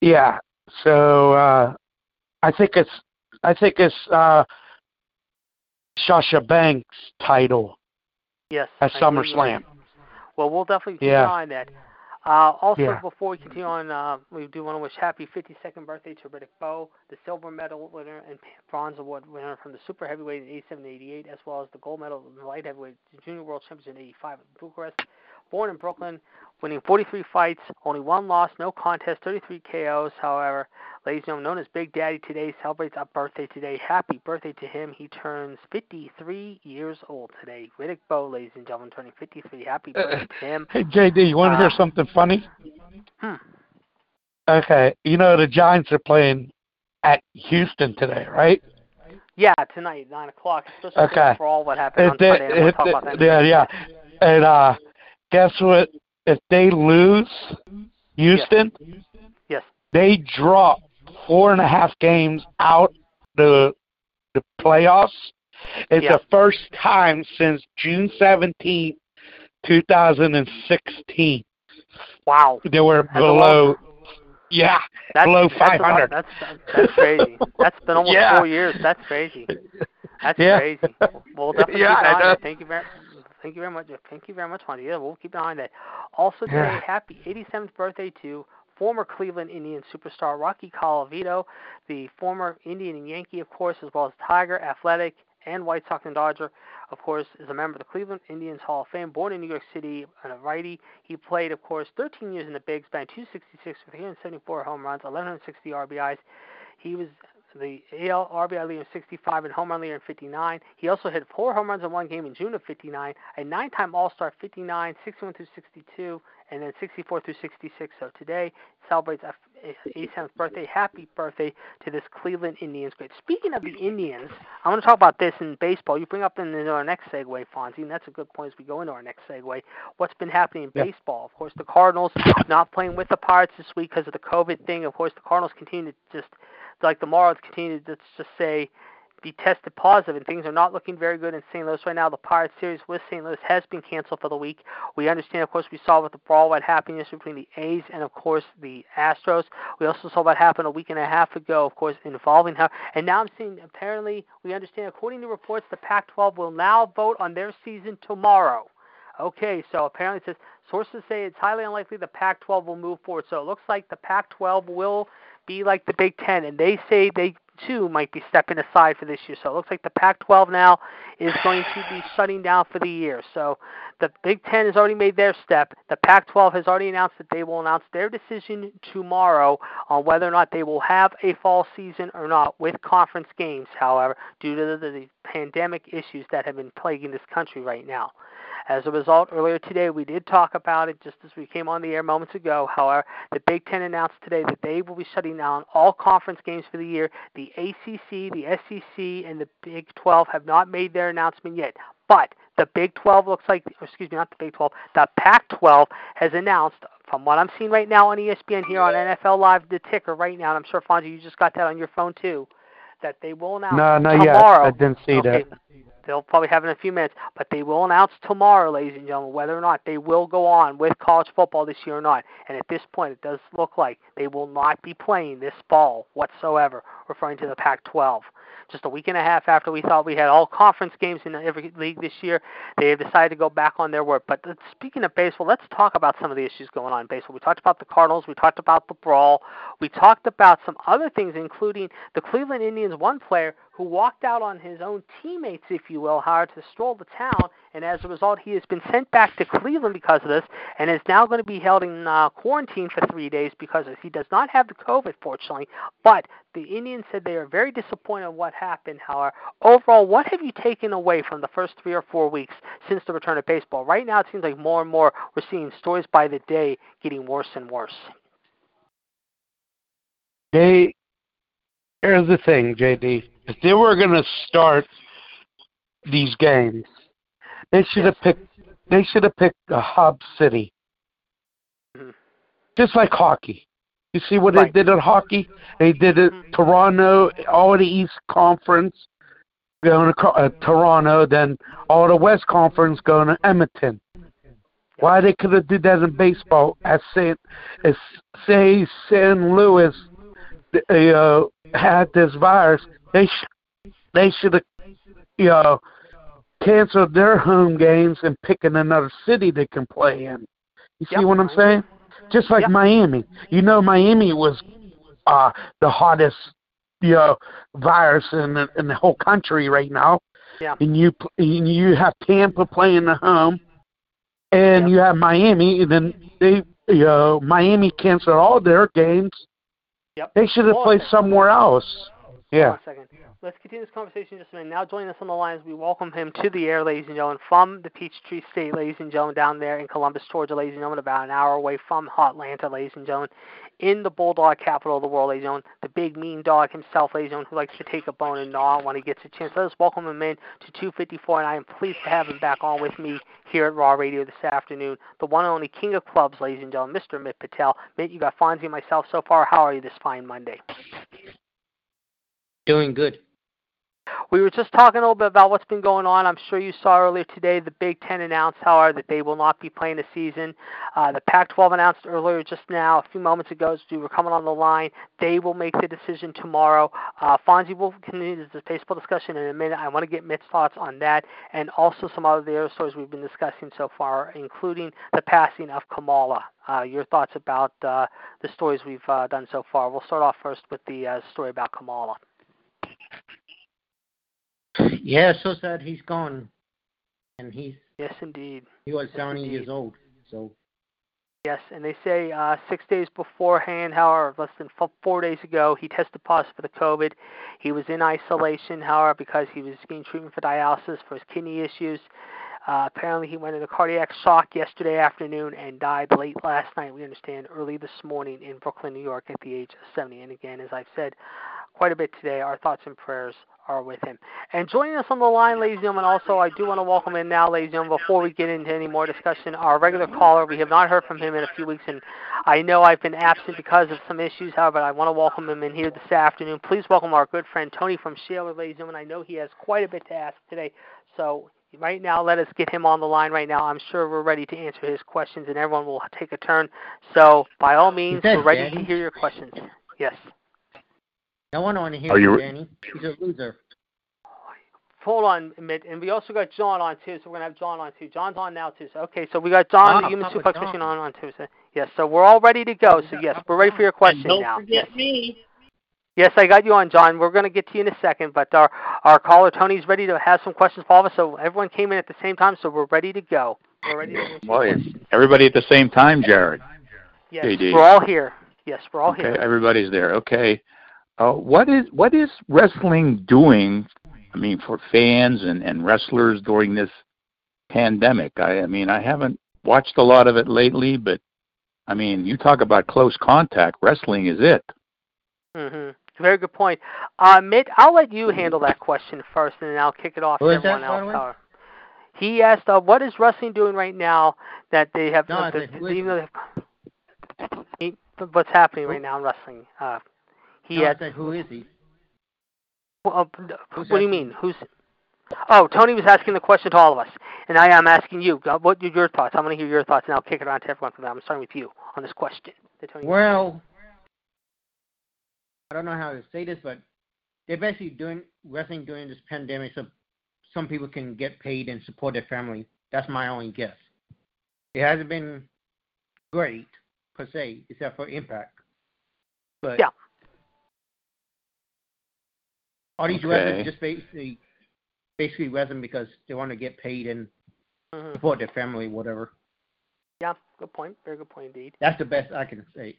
Yes. yeah. So uh, I think it's I think it's uh, Sasha Banks' title Yes. at I. SummerSlam. Well, we'll definitely keep Yeah. an eye on that. Uh, also, Yeah. before we continue on, uh, we do want to wish happy 52nd birthday to Riddick Bowe, the silver medal winner and bronze award winner from the super heavyweight in 87 88, as well as the gold medal in the light heavyweight junior world championship in 85 in Bucharest. Born in Brooklyn, winning 43 fights, only one loss, no contest, 33 KOs. However, ladies and gentlemen, known as Big Daddy today, celebrates a birthday today. Happy birthday to him. He turns 53 years old today. Riddick Bowe, ladies and gentlemen, turning 53. Happy birthday to him. Hey JD, you want to hear Uh, something funny? Hmm. Okay, you know the Giants are playing at Houston today, right? Yeah, tonight, nine o'clock. Especially Okay. for all what happened on If they, Sunday. and we'll talk about that. yeah, yeah, and uh, guess what? If they lose Houston, Yes. they drop four and a half games out the the playoffs. It's Yeah. the first time since June seventeenth, two thousand and sixteen. Wow. They were That's below. Yeah, That's, below that's a lot- 500. That's that's crazy. That's been almost Yeah. four years. That's crazy. That's Yeah. crazy. We'll definitely Yeah, keep an I eye on know. that. Thank you very, thank you very much. Uh, thank you very much, Juan. Yeah, we'll keep an eye on that. Also today, Yeah. happy 87th birthday to former Cleveland Indian superstar Rocky Colavito, the former Indian and Yankee, of course, as well as Tiger, Athletic, and White Sox and Dodger. Of course, is a member of the Cleveland Indians Hall of Fame. Born in New York City, and a righty, he played, of course, 13 years in the Bigs, batting 266 with 374 home runs, 1160 RBIs. He was the AL RBI leader in 65 and home run leader in 59. He also hit four home runs in one game in June of 59, a nine-time All-Star 59, 61 through 62, and then 64 through 66. So today celebrates 87th birthday. Happy birthday to this Cleveland Indians great. Speaking of the Indians, I want to talk about this in baseball. You bring up in our next segue, Fonzie, and that's a good point as we go into our next segue. What's been happening in Yeah. baseball? Of course, the Cardinals not playing with the Pirates this week because of the COVID thing. Of course, the Cardinals continue to just like the Marlins continue to just say be tested positive, and things are not looking very good in St. Louis right now. The Pirates series with St. Louis has been canceled for the week. We understand, of course, we saw with the brawl what happened yesterday between the A's and, of course, the Astros. We also saw what happened a week and a half ago, of course, involving how. And now I'm seeing, apparently, we understand, according to reports, the Pac-12 will now vote on their season tomorrow. Okay, so apparently it says sources say it's highly unlikely the Pac-12 will move forward. So it looks like the Pac-12 will be like the Big Ten, and they say they too might be stepping aside for this year. So it looks like the Pac-12 now is going to be shutting down for the year. So the Big Ten has already made their step. The Pac-12 has already announced that they will announce their decision tomorrow on whether or not they will have a fall season or not with conference games. However, due to the, the pandemic issues that have been plaguing this country right now. As a result, earlier today we did talk about it just as we came on the air moments ago. However, the Big Ten announced today that they will be shutting down all conference games for the year. The ACC, the SEC, and the Big 12 have not made their announcement yet. But the Big 12 looks like, excuse me, not the Big 12, the Pac 12 has announced, from what I'm seeing right now on ESPN here on NFL Live, the ticker right now, and I'm sure, Fonzie, you just got that on your phone too, that they will announce No, not yet. tomorrow. I didn't see okay, that. They'll probably have in a few minutes, but they will announce tomorrow, ladies and gentlemen, whether or not they will go on with college football this year or not. And at this point, it does look like they will not be playing this fall whatsoever, referring to the Pac-12. Just a week and a half after we thought we had all conference games in every league this year, they have decided to go back on their word. But uh, speaking of baseball, let's talk about some of the issues going on in baseball. We talked about the Cardinals, we talked about the brawl, we talked about some other things, including the Cleveland Indians one player who walked out on his own teammates, if you will, Howard, to stroll the town, and as a result, he has been sent back to Cleveland because of this, and is now going to be held in uh, quarantine for three days because he does not have the COVID, fortunately. But the Indians said they are very disappointed in what happened. However, overall, what have you taken away from the first three or four weeks since the return of baseball? Right now, it seems like more and more we're seeing stories by the day getting worse and worse. They here's the thing, JD. If they were going to start these games, they should have picked. They should have picked a hub city, Mhm. just like hockey. You see what Right. they did at hockey? They did it Mhm. Toronto, all the East Conference going to uh, Toronto, then all the West Conference going to Edmonton. Why they could have did that in baseball? As Saint, as say St. Louis, uh, had this virus, they sh- they should have, you know, canceled their home games and picking another city they can play in. You see Yep. what I'm saying? Just like Yep. Miami. You know, Miami was uh the hottest, you know, virus in the, in the whole country right now. Yeah. And you and you have Tampa playing at home, and Yep. you have Miami, and then they, you know, Miami canceled all their games. Yep. They should have Hold played somewhere else. Hold Yeah. on a second. Let's continue this conversation just a minute. Now joining us on the line as we welcome him to the air, ladies and gentlemen, from the Peachtree State, ladies and gentlemen, down there in Columbus, Georgia, ladies and gentlemen, about an hour away from Atlanta, ladies and gentlemen, in the Bulldog capital of the world, ladies and gentlemen, the big mean dog himself, ladies and gentlemen, who likes to take a bone and gnaw when he gets a chance. Let us welcome him in to 254, and I am pleased to have him back on with me here at Raw Radio this afternoon. The one and only king of clubs, ladies and gentlemen, Mr. Mitt Patel. Mitt, you got Fonzie and myself so far. How are you this fine Monday? Doing good. We were just talking a little bit about what's been going on. I'm sure you saw earlier today the Big Ten announced, however, that they will not be playing the season. Uh, the Pac-12 announced earlier, just now, a few moments ago, as we were coming on the line, they will make the decision tomorrow. Uh, Fonzie will continue this baseball discussion in a minute. I want to get Mitt's thoughts on that, and also some other the other stories we've been discussing so far, including the passing of Kamala. Uh, your thoughts about uh, the stories we've uh, done so far. We'll start off first with the uh, story about Kamala. Yeah, so sad he's gone, and he's Yes, indeed. he was Yes, 70 indeed. years old. So Yes, and they say uh, six days beforehand, however, less than f- four days ago, he tested positive for the COVID. He was in isolation, however, because he was getting treatment for dialysis for his kidney issues. Uh, apparently, he went into cardiac shock yesterday afternoon and died late last night. We understand early this morning in Brooklyn, New York, at the age of 70. And again, as I've said quite a bit today, our thoughts and prayers are with him. And joining us on the line, ladies and gentlemen, also, I do want to welcome in now, ladies and gentlemen, before we get into any more discussion, our regular caller. We have not heard from him in a few weeks, and I know I've been absent because of some issues, however, I want to welcome him in here this afternoon. Please welcome our good friend Tony from Shaler, ladies and gentlemen. I know he has quite a bit to ask today, so right now, let us get him on the line right now. I'm sure we're ready to answer his questions, and everyone will take a turn. So, by all means, we're ready to hear your questions. Yes. No one want to hear Are you- from Danny. He's a loser. Hold on, Mitt, and we also got John on too, so we're gonna have John on too. John's on now too. So okay, so we got John, Ah, the human Papa suplex John. machine on on too. So yes, so we're all ready to go. So yes, we're ready for your question don't now. forget yes. me. Yes, I got you on, John. We're gonna get to you in a second, but our our caller Tony's ready to have some questions for all of us. So everyone came in at the same time, so we're ready to go. We're ready to answer your Boy, everybody at the same time, Jared. Yes, JD. we're all here. Yes, we're all Okay, here. everybody's there. Okay. Uh, what is what is wrestling doing? I mean, for fans and and wrestlers during this pandemic. I, I mean, I haven't watched a lot of it lately, but I mean, you talk about close contact. Wrestling is it. Mm-hmm. Very good point. Uh, Mitt, I'll let you handle that question first, and then I'll kick it off Who to is that, everyone else. way? However. He asked, uh, "What is wrestling doing right now that they have? No, I uh, said, that- who is even though they have, what's happening right now in wrestling?" Uh, he No, had. said, who is he? Well, uh, what do you mean? Who's? Oh, Tony was asking the question to all of us, and I am asking you. Uh, What are your thoughts? I'm going to hear your thoughts, and I'll kick it on to everyone from there. I'm starting with you on this question. that Tony Well, I don't know how to say this, but they're basically doing wrestling during this pandemic so some people can get paid and support their family. That's my only guess. It hasn't been great per se, except for Impact. But Yeah. All these Okay. wrestlers just basically basically wrestling because they want to get paid and Mhm. support their family, whatever. Yeah, good point. Very good point indeed. That's the best I can say.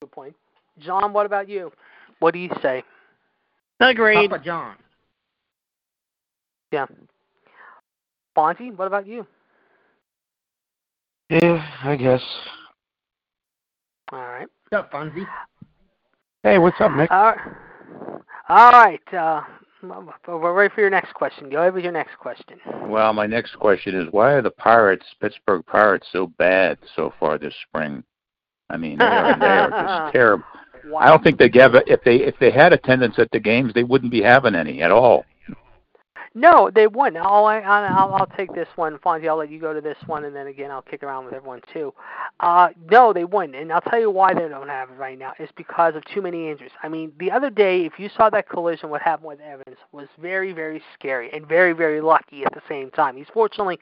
Good point. John, what about you? What do you say? Agreed. Papa John. Yeah. Fonzie, what about you? Yeah, I guess. All right. What's up, Fonzie? Hey, what's up, Nick? Uh, All right. Uh, we're ready for your next question. Go ahead with your next question. Well, my next question is why are the Pirates, Pittsburgh Pirates, so bad so far this spring? I mean, they are, they are just terrible. Wow. I don't think they give a, if they if they had attendance at the games, they wouldn't be having any at all. No, they wouldn't. I'll, I'll I'll take this one, Fonzie. I'll let you go to this one, and then again I'll kick around with everyone too. Uh, no, they wouldn't, and I'll tell you why they don't have it right now. It's because of too many injuries. I mean, the other day, if you saw that collision, what happened with Evans was very, very scary and very, very lucky at the same time. He's fortunately,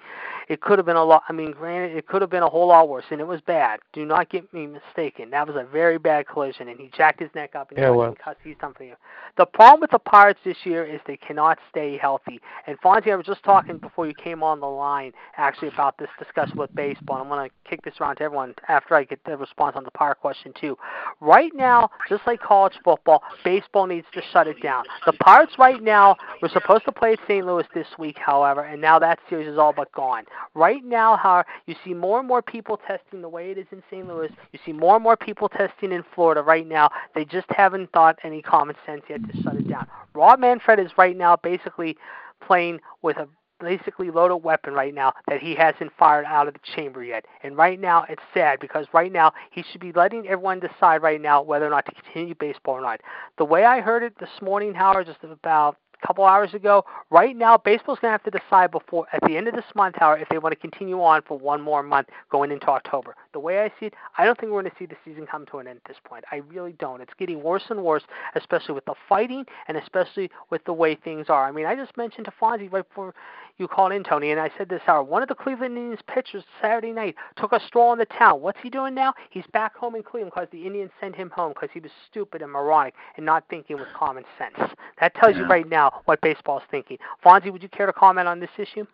it could have been a lot. I mean, granted, it could have been a whole lot worse, and it was bad. Do not get me mistaken. That was a very bad collision, and he jacked his neck up and Yeah, he well. cuts. He's done for you. The problem with the Pirates this year is they cannot stay healthy. And Fonzie, I was just talking before you came on the line actually about this discussion with baseball. I'm going to kick this around to everyone after I get the response on the Pirate question too. Right now, just like college football, baseball needs to shut it down. The Pirates right now were supposed to play at St. Louis this week, however, and now that series is all but gone. Right now, however, you see more and more people testing the way it is in St. Louis. You see more and more people testing in Florida right now. They just haven't thought any common sense yet to shut it down. Rob Manfred is right now basically playing with a basically loaded weapon right now that he hasn't fired out of the chamber yet. And right now it's sad because right now he should be letting everyone decide right now whether or not to continue baseball or not. The way I heard it this morning, Howard, just about a couple hours ago, right now baseball's going to have to decide before at the end of this month, Howard, if they want to continue on for one more month going into October. The way I see it, I don't think we're going to see the season come to an end at this point. I really don't. It's getting worse and worse, especially with the fighting and especially with the way things are. I mean, I just mentioned to Fonzie right before you called in, Tony, and I said this hour. One of the Cleveland Indians pitchers Saturday night took a stroll in the town. What's he doing now? He's back home in Cleveland because the Indians sent him home because he was stupid and moronic and not thinking with common sense. That tells you right now what baseball's thinking. Fonzie, would you care to comment on this issue?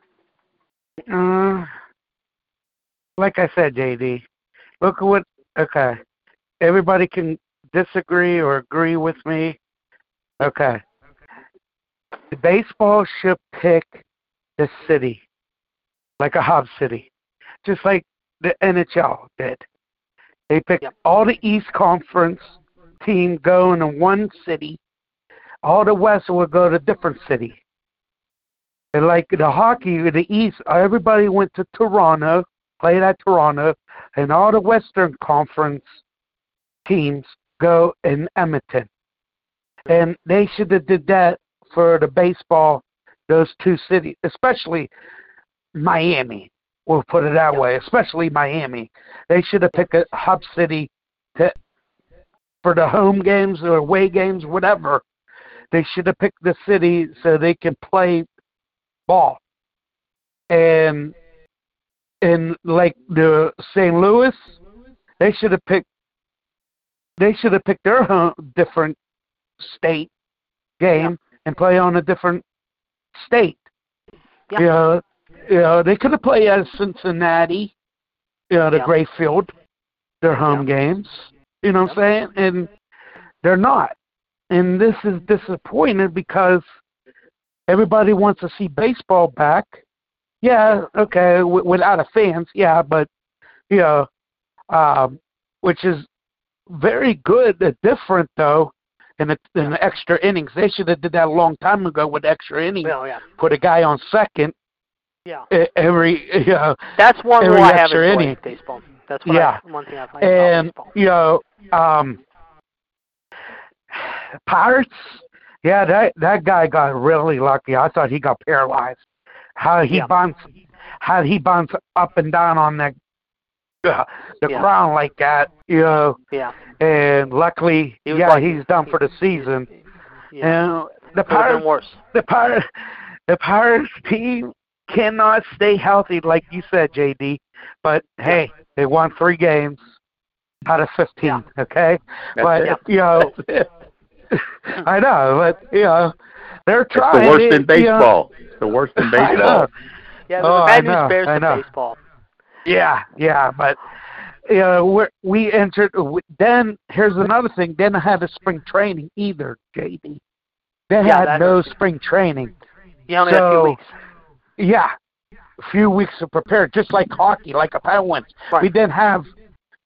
Uh, like I said, JD, look at what. Okay, everybody can disagree or agree with me. Okay, the baseball should pick the city, like a hub city, just like the NHL did. They picked Yep. all the East Conference team go into one city. All the West will go to different city. And like the hockey, the East, everybody went to Toronto, played at Toronto, and all the Western Conference teams go in Edmonton. And they should have did that for the baseball, those two cities, especially Miami. We'll put it that way, especially Miami. They should have picked a hub city to, for the home games or away games, whatever. They should have picked the city so they can play ball. And in like the St. Louis, they should have picked they should have picked their home, different state game and play on a different state. Yeah. You know, you know, they could have played at Cincinnati, you know, the Yeah. Grayfield, their home games. You know what I'm saying? And they're not. And this is disappointing because everybody wants to see baseball back. Yeah, okay, w- without a fans, yeah, but you know, um, which is very good, uh, different though. In the, in the extra innings, they should have did that a long time ago with extra innings. Well, yeah. Put a guy on second Yeah. every, you know, That's one Every rule I have enjoyed baseball. That's Yeah. I, one thing I about and baseball. you know, um, Pirates. Yeah, that that guy got really lucky. I thought he got paralyzed. How he Yeah. bounced, how he bounced up and down on the uh, the Yeah. ground like that. You know, Yeah. and luckily, He yeah, lucky. he's done for the season. Yeah. And the Pirates, worse. the Pirate, the Pirates team cannot stay healthy, like you said, JD. But hey, they won three games out of fifteen. Yeah. Okay, That's but it. you know. I know, but you know, they're It's trying. the worst It- in you know- baseball. It's the worst in I baseball. know. Yeah, Oh, the I bad news bears I the know. baseball. Yeah, yeah, but you know, we're, we entered. Then here's another thing. They didn't have a spring training either, JD. They Yeah, had that- no spring training. You only had a few weeks. Yeah, a few weeks to prepare, just like hockey, like a Penguins. Right. We didn't have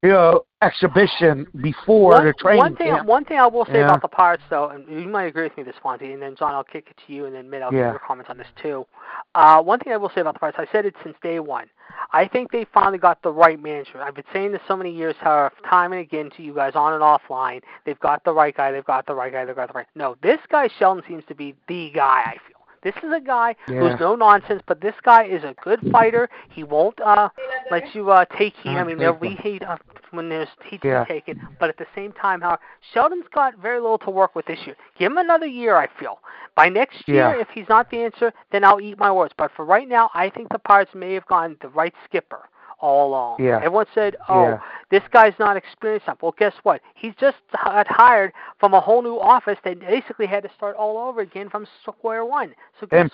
you know exhibition before one, the training one thing, camp. one thing I will say Yeah. about the Pirates, though, and you might agree with me, this Fonzie, and then John, I'll kick it to you, and then Mitt, I'll Yeah. get your comments on this too. Uh, one thing I will say about the Pirates, I said it since day one. I think they finally got the right manager. I've been saying this so many years, time and again to you guys on and offline, they've got the right guy, they've got the right guy, they've got the right. No, this guy Shelton seems to be the guy. I feel. This is a guy Yeah. who's no nonsense, but this guy is a good fighter. He won't uh let you uh take heat. I mean, there'll be heat uh, when there's heat to Yeah. be taken, but at the same time, how Shelton's got very little to work with this year. Give him another year, I feel. By next year, Yeah. if he's not the answer, then I'll eat my words. But for right now, I think the Pirates may have gone the right skipper all along. Yeah. Everyone said, "Oh, Yeah. this guy's not experienced enough." Well, guess what? He's just got hired from a whole new office that basically had to start all over again from square one. So guess and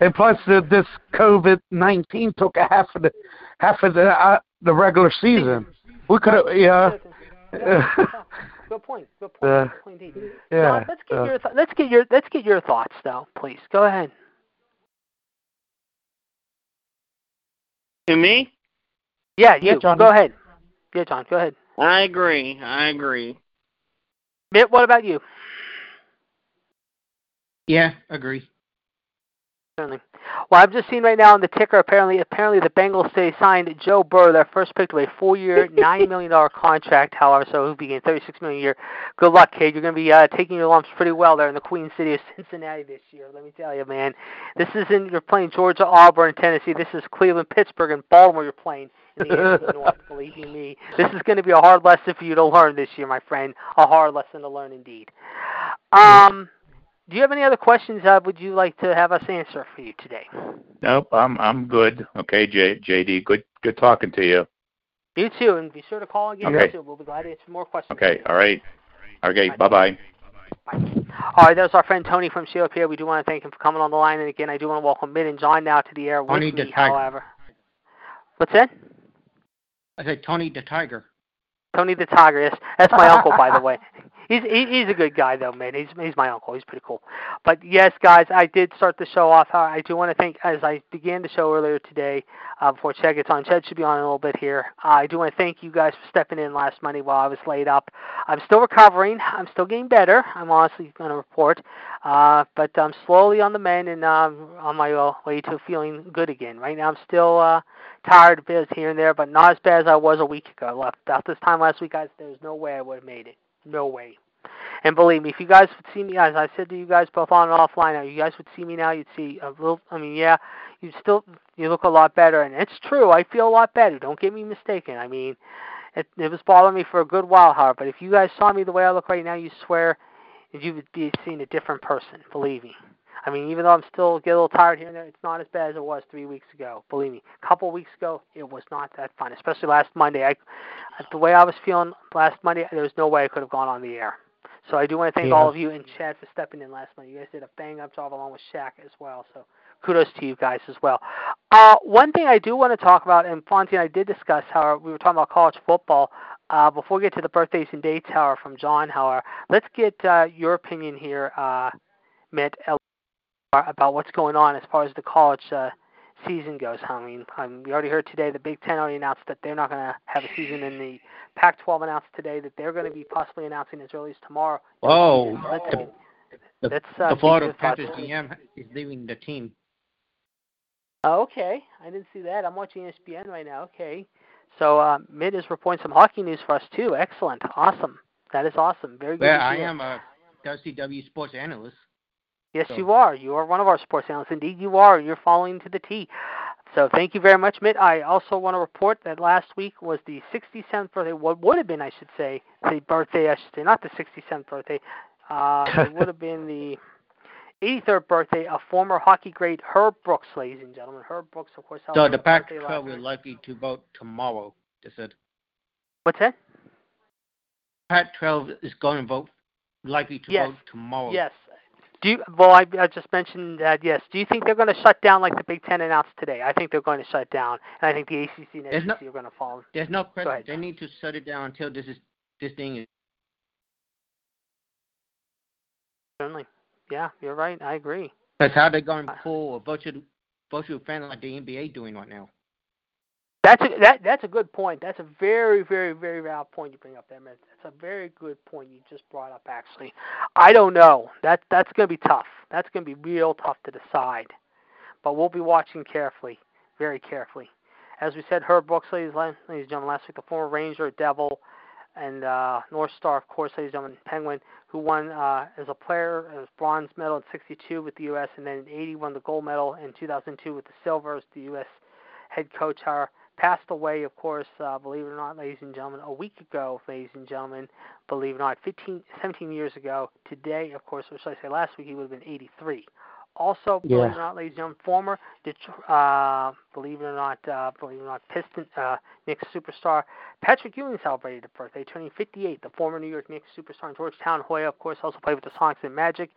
and plus, the, this COVID nineteen took a half of the half of the uh, the regular season. We could have, yeah, Good point. Good point. Uh, Good point indeed. yeah. John, let's get uh, your th- let's get your let's get your thoughts though, please. Go ahead. To me, Yeah, Yeah. John. Go ahead. Yeah, John. Go ahead. I agree. I agree. Mitt, what about you? Yeah, agree. Certainly. Well, I've just seen right now on the ticker. Apparently, apparently the Bengals say signed Joe Burrow, their first pick, to a four-year, nine million dollar contract. However, so he'll be getting thirty-six million a year. Good luck, kid. You're going to be uh, taking your lumps pretty well there in the Queen City of Cincinnati this year. Let me tell you, man. This isn't you're playing Georgia, Auburn, Tennessee. This is Cleveland, Pittsburgh, and Baltimore. You're playing in the North. Believe you me, this is going to be a hard lesson for you to learn this year, my friend. A hard lesson to learn indeed. Um. Do you have any other questions? Uh, would you like to have us answer for you today? Nope, I'm I'm good. Okay, J, JD, good good talking to you. You too, and be sure to call again Okay. too. We'll be glad to answer more questions. Okay, all right. Okay, bye bye. All right, there's our friend Tony from COP. We do want to thank him for coming on the line, and again, I do want to welcome Mitt and John now to the air Tony with the me. Tiger. However, what's that? I said Tony the Tiger. Tony the Tiger. Yes, that's my uncle, by the way. He's he, he's a good guy though, man. He's he's my uncle. He's pretty cool. But yes, guys, I did start the show off. I do want to thank, as I began the show earlier today, uh, before Chad gets on. Chad should be on a little bit here. Uh, I do want to thank you guys for stepping in last Monday while I was laid up. I'm still recovering. I'm still getting better. I'm honestly going to report, uh, but I'm slowly on the mend and um, on my uh, way to feeling good again. Right now, I'm still uh, tired a bit here and there, but not as bad as I was a week ago. About this time last week, guys, there was no way I would have made it. No way. And believe me, if you guys would see me, as I said to you guys both on and offline, now you guys would see me now, you'd see a little. I mean, yeah, you still you look a lot better, and it's true. I feel a lot better. Don't get me mistaken. I mean, it, it was bothering me for a good while, however. But if you guys saw me the way I look right now, you swear you would be seeing a different person. Believe me. I mean, even though I'm still get a little tired here and there, it's not as bad as it was three weeks ago. Believe me, a couple of weeks ago, it was not that fun. Especially last Monday, I, the way I was feeling last Monday, there was no way I could have gone on the air. So I do want to thank Yeah. all of you and Chad for stepping in last Monday. You guys did a bang up job along with Shaq as well. So kudos to you guys as well. Uh, one thing I do want to talk about, and Fonzie and I did discuss how we were talking about college football. Uh, before we get to the birthdays and dates, however, from John, however, let's get uh, your opinion here, uh, Mitt, about what's going on as far as the college uh, season goes. I mean, um, we already heard today the Big Ten already announced that they're not going to have a season, and the Pac-12 announced today that they're going to be possibly announcing as early as tomorrow. Oh, the, get- the, let's, uh, the Florida. Panthers GM is leaving the team. Oh, okay. I didn't see that. I'm watching ESPN right now. Okay. So uh, Mitt is reporting some hockey news for us too. Excellent. Awesome. That is awesome. Very good. Yeah, I am a WCW sports analyst. Yes, so- you are. You are one of our sports analysts. Indeed, you are. You're following to the T. So thank you very much, Mitt. I also want to report that last week was the 67th birthday. What would have been, I should say, the birthday. I should say, not the 67th birthday. Uh, it would have been the 83rd birthday of former hockey great Herb Brooks, ladies and gentlemen. Herb Brooks, of course. So the his birthday Pac-12 is night. likely to vote tomorrow. They said What's that? Pac-12 is going to vote likely to Yes. vote tomorrow. Yes. Do you, well, I, I just mentioned that. Yes. Do you think they're going to shut down like the Big Ten announced today? I think they're going to shut down, and I think the ACC and There's SEC no- are going to fall. There's no question. They need to shut it down until this is this thing is. Certainly. Yeah, you're right. I agree. That's how they're going to uh, pull a virtual virtual fan like the NBA doing right now. That's a, that that's a good point. That's a very very very valid point you bring up there, man. That's a very good point you just brought up. Actually, I don't know. That that's going to be tough. That's going to be real tough to decide. But we'll be watching carefully, very carefully. As we said, Herb Brooks, ladies, ladies and gentlemen, last week the former Ranger, Devil, and uh, North Star, of course, ladies and gentlemen, Penguin, who won uh, as a player as bronze medal in '62 with the U.S. and then in '80 won the gold medal in 2002 with the silver as the U.S. head coach. Our passed away, of course, uh, believe it or not, ladies and gentlemen, a week ago, ladies and gentlemen, believe it or not, 15, 17 years ago. Today, of course, or should I say last week, he would have been 83. Also, believe it or not, ladies and gentlemen, former, Det- uh, believe it or not, uh, believe it or not, Piston, uh, Knicks superstar Patrick Ewing celebrated a birthday, turning 58. The former New York Knicks superstar in Georgetown, Hoya, of course, also played with the Sonics and Magic.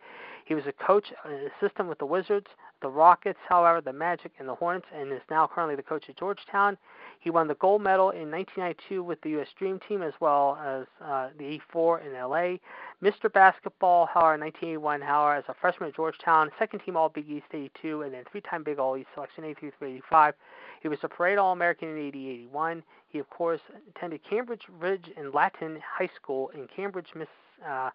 He was a coach, an assistant with the Wizards, the Rockets, however, the Magic, and the Hornets, and is now currently the coach at Georgetown. He won the gold medal in 1992 with the U.S. Dream Team as well as uh, the E4 in LA. Mr. Basketball, however, in 1981, however, as a freshman at Georgetown, second team All Big East 82, and then three time Big All East selection 83 through 85. He was a parade All American in 80 81. He, of course, attended Cambridge Rindge and Latin High School in Cambridge, Miss. Uh,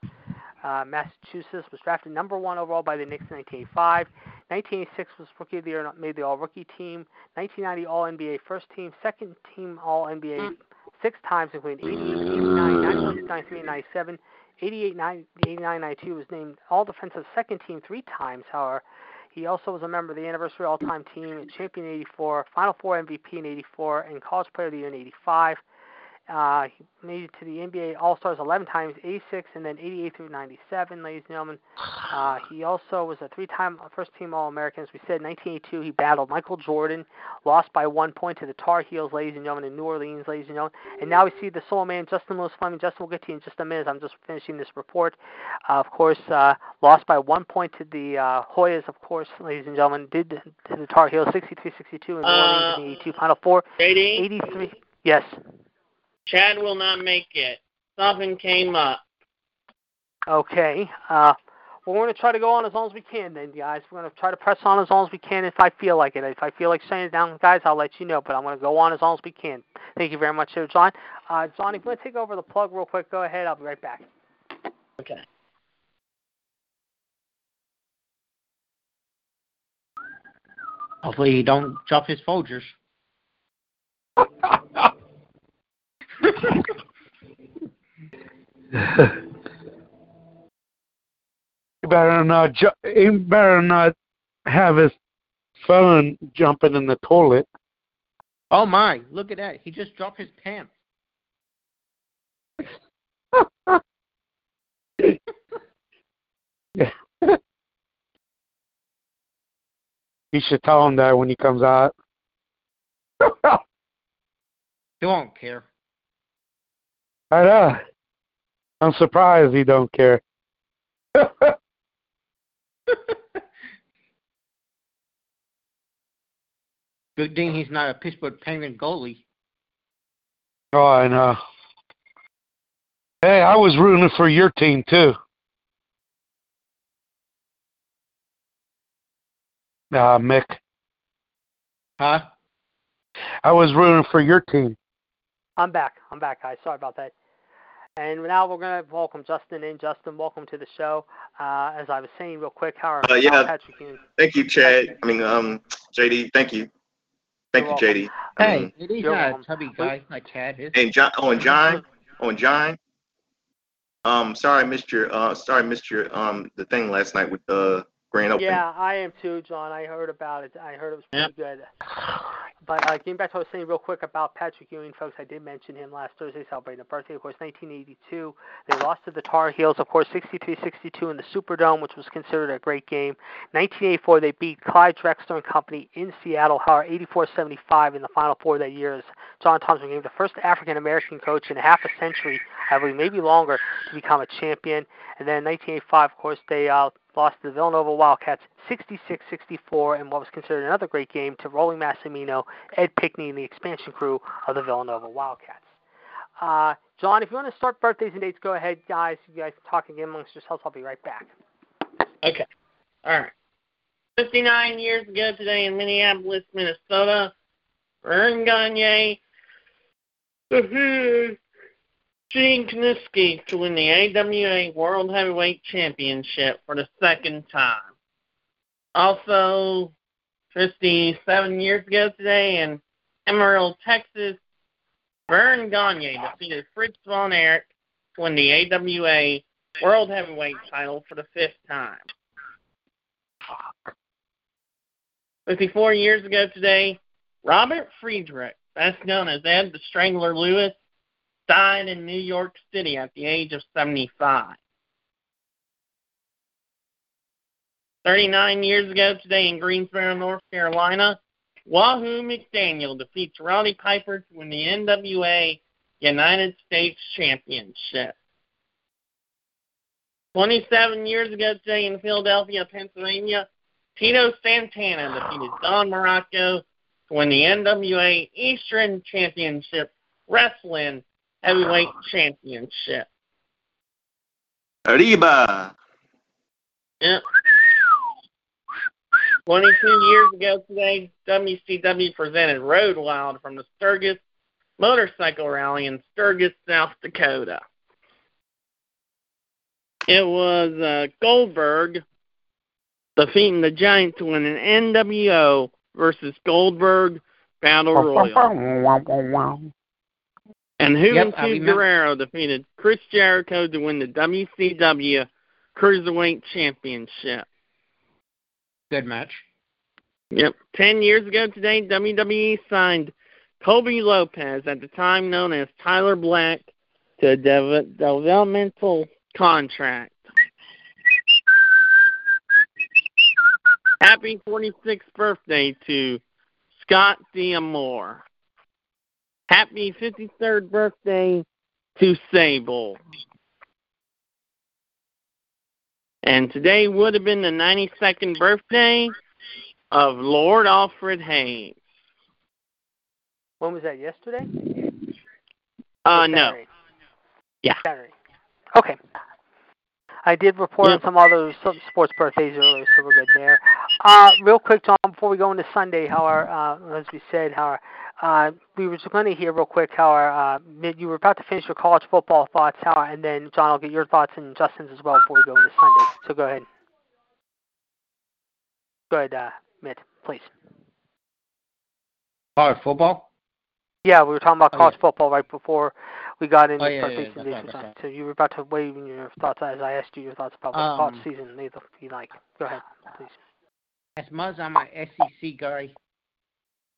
uh, Massachusetts was drafted number one overall by the Knicks in 1985. 1986 was Rookie of the Year, and made the All Rookie team. 1990 All NBA first team, second team All NBA six times, including 88, 89, 91, 93, and 97. 88, 90, 89, 92 was named All Defensive second team three times. However, he also was a member of the Anniversary All Time Team, champion in 84, Final Four MVP in 84, and College Player of the Year in 85. Uh, he made it to the NBA All Stars 11 times, 86, and then 88 through 97, ladies and gentlemen. Uh, he also was a three-time first-team All-American. As we said, in 1982, he battled Michael Jordan, lost by one point to the Tar Heels, ladies and gentlemen, in New Orleans, ladies and gentlemen. And now we see the solo man, Justin Lewis Fleming. Justin, we'll get to you in just a minute. I'm just finishing this report. Uh, of course, uh, lost by one point to the uh, Hoyas, of course, ladies and gentlemen, did to the Tar Heels, 63-62 in New Orleans in the 82 Final Four. JD, 83. Yes. Chad will not make it. Something came up. Okay. Uh, well, we're going to try to go on as long as we can, then, guys. We're going to try to press on as long as we can if I feel like it. If I feel like shutting it down, guys, I'll let you know. But I'm going to go on as long as we can. Thank you very much, there, John. Uh, John, if you want to take over the plug real quick, go ahead. I'll be right back. Okay. Hopefully he don't drop his Folgers. He better not. Ju- he better not have his phone jumping in the toilet. Oh my, look at that. He just dropped his pants. You should tell him that when he comes out. He won't care. I know. I'm surprised he don't care. Good thing he's not a Pittsburgh Penguin goalie. oh, I know. Hey, I was rooting for your team too. Ah, Mick. Huh? I was rooting for your team. I'm back. I'm back, guys. Sorry about that. And now we're going to welcome Justin in. Justin, welcome to the show. Uh, as I was saying real quick, how are Uh, yeah. Patrick and Thank you, Chad. I mean, um, JD. Thank you. Thank You're you, JD. I Hey, mean, it is not a chubby guy like Chad is. and John. Oh, and John. Oh, and John. Um, sorry, I missed your. Uh, sorry, I missed your. Um, the thing last night with the grand opening. Yeah, I am too, John. I heard about it. I heard it was pretty good. But uh, getting back to what I was saying real quick about Patrick Ewing, folks, I did mention him last Thursday celebrating a birthday. Of course, 1982. They lost to the Tar Heels, of course, 63-62 in the Superdome, which was considered a great game. 1984, they beat Clyde Drexler and Company in Seattle, however, 84-75 in the Final Four that year. As John Thompson became the first African American coach in half a century, I believe, maybe longer, to become a champion. And then in 1985, of course, they uh, lost to the Villanova Wildcats 66-64 in what was considered another great game to Rollie Massimino, Ed Pinckney, and the expansion crew of the Villanova Wildcats. Uh, John, if you want to start birthdays and dates, go ahead, guys. You guys talk again amongst yourselves. I'll be right back. Okay. All right. 59 years ago today in Minneapolis, Minnesota, Verne Gagne defeated Gene Kiniski to win the AWA World Heavyweight Championship for the second time. Also, 57 years ago today in Amarillo, Texas, Verne Gagne defeated Fritz von Erich to win the AWA World Heavyweight title for the fifth time. 54 years ago today, Robert Friedrich, best known as Ed the Strangler Lewis, died in New York City at the age of 75. 39 years ago today in Greensboro, North Carolina, Wahoo McDaniel defeats Roddy Piper to win the NWA United States Championship. 27 years ago today in Philadelphia, Pennsylvania, Tito Santana defeated Don Muraco to win the NWA Eastern Championship Wrestling Heavyweight Championship. Arriba. Yep. 22 years ago today, WCW presented Road Wild from the Sturgis Motorcycle Rally in Sturgis, South Dakota. It was uh, Goldberg defeating the Giant to win an NWO versus Goldberg Battle Royal. And Yep, Juventud remember. Guerrero defeated Chris Jericho to win the WCW Cruiserweight Championship. Good match. Yep. Ten years ago today, WWE signed Colby Lopez, at the time known as Tyler Black, to a dev- developmental contract. Happy 46th birthday to Scott D'Amore. Happy 53rd birthday to Sable. And today would have been the 92nd birthday of Lord Alfred Hayes. When was that? Yesterday? Uh, no. Yeah. Saturday. Okay. I did report on some other some sports birthdays earlier, so we're good there. Uh, real quick, Tom, before we go into Sunday, how our, uh, as we said, how our, uh, we were just going to hear real quick how our, uh, mid, you were about to finish your college football thoughts, how, and then John, I'll get your thoughts and Justin's as well before we go into Sunday. So go ahead. Go ahead, uh, Mitt, please. College football. Yeah, we were talking about Oh, college yeah. football right before we got into Oh, yeah, yeah, that's this right, that's right. So you were about to wave in your thoughts as I asked you your thoughts about what college Um, season may be like. Go ahead, please. As much as I'm an SEC guy,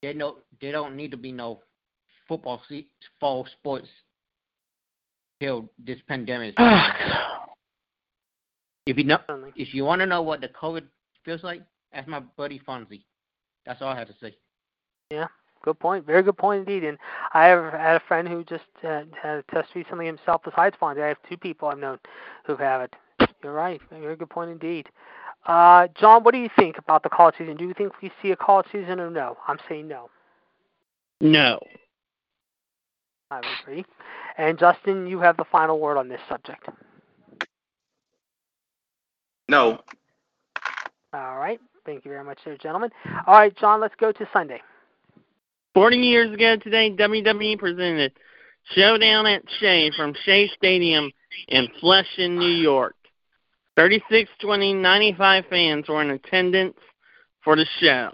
they no, they don't need to be no football se- fall sports till this pandemic. if you know, if you want to know what the COVID feels like, ask my buddy Fonzie. That's all I have to say. Yeah, good point. Very good point indeed. And I have had a friend who just uh, had a test recently himself besides Fonzie. I have two people I've known who have it. You're right. Very good point indeed. Uh, John, what do you think about the college season? Do you think we see a college season or no? I'm saying no. No. I agree. And Justin, you have the final word on this subject. No. All right. Thank you very much, there, gentlemen. All right, John, let's go to Sunday. 40 years ago today, WWE presented Showdown at Shea from Shea Stadium in Flushing, New York. 3620 95 fans were in attendance for the show.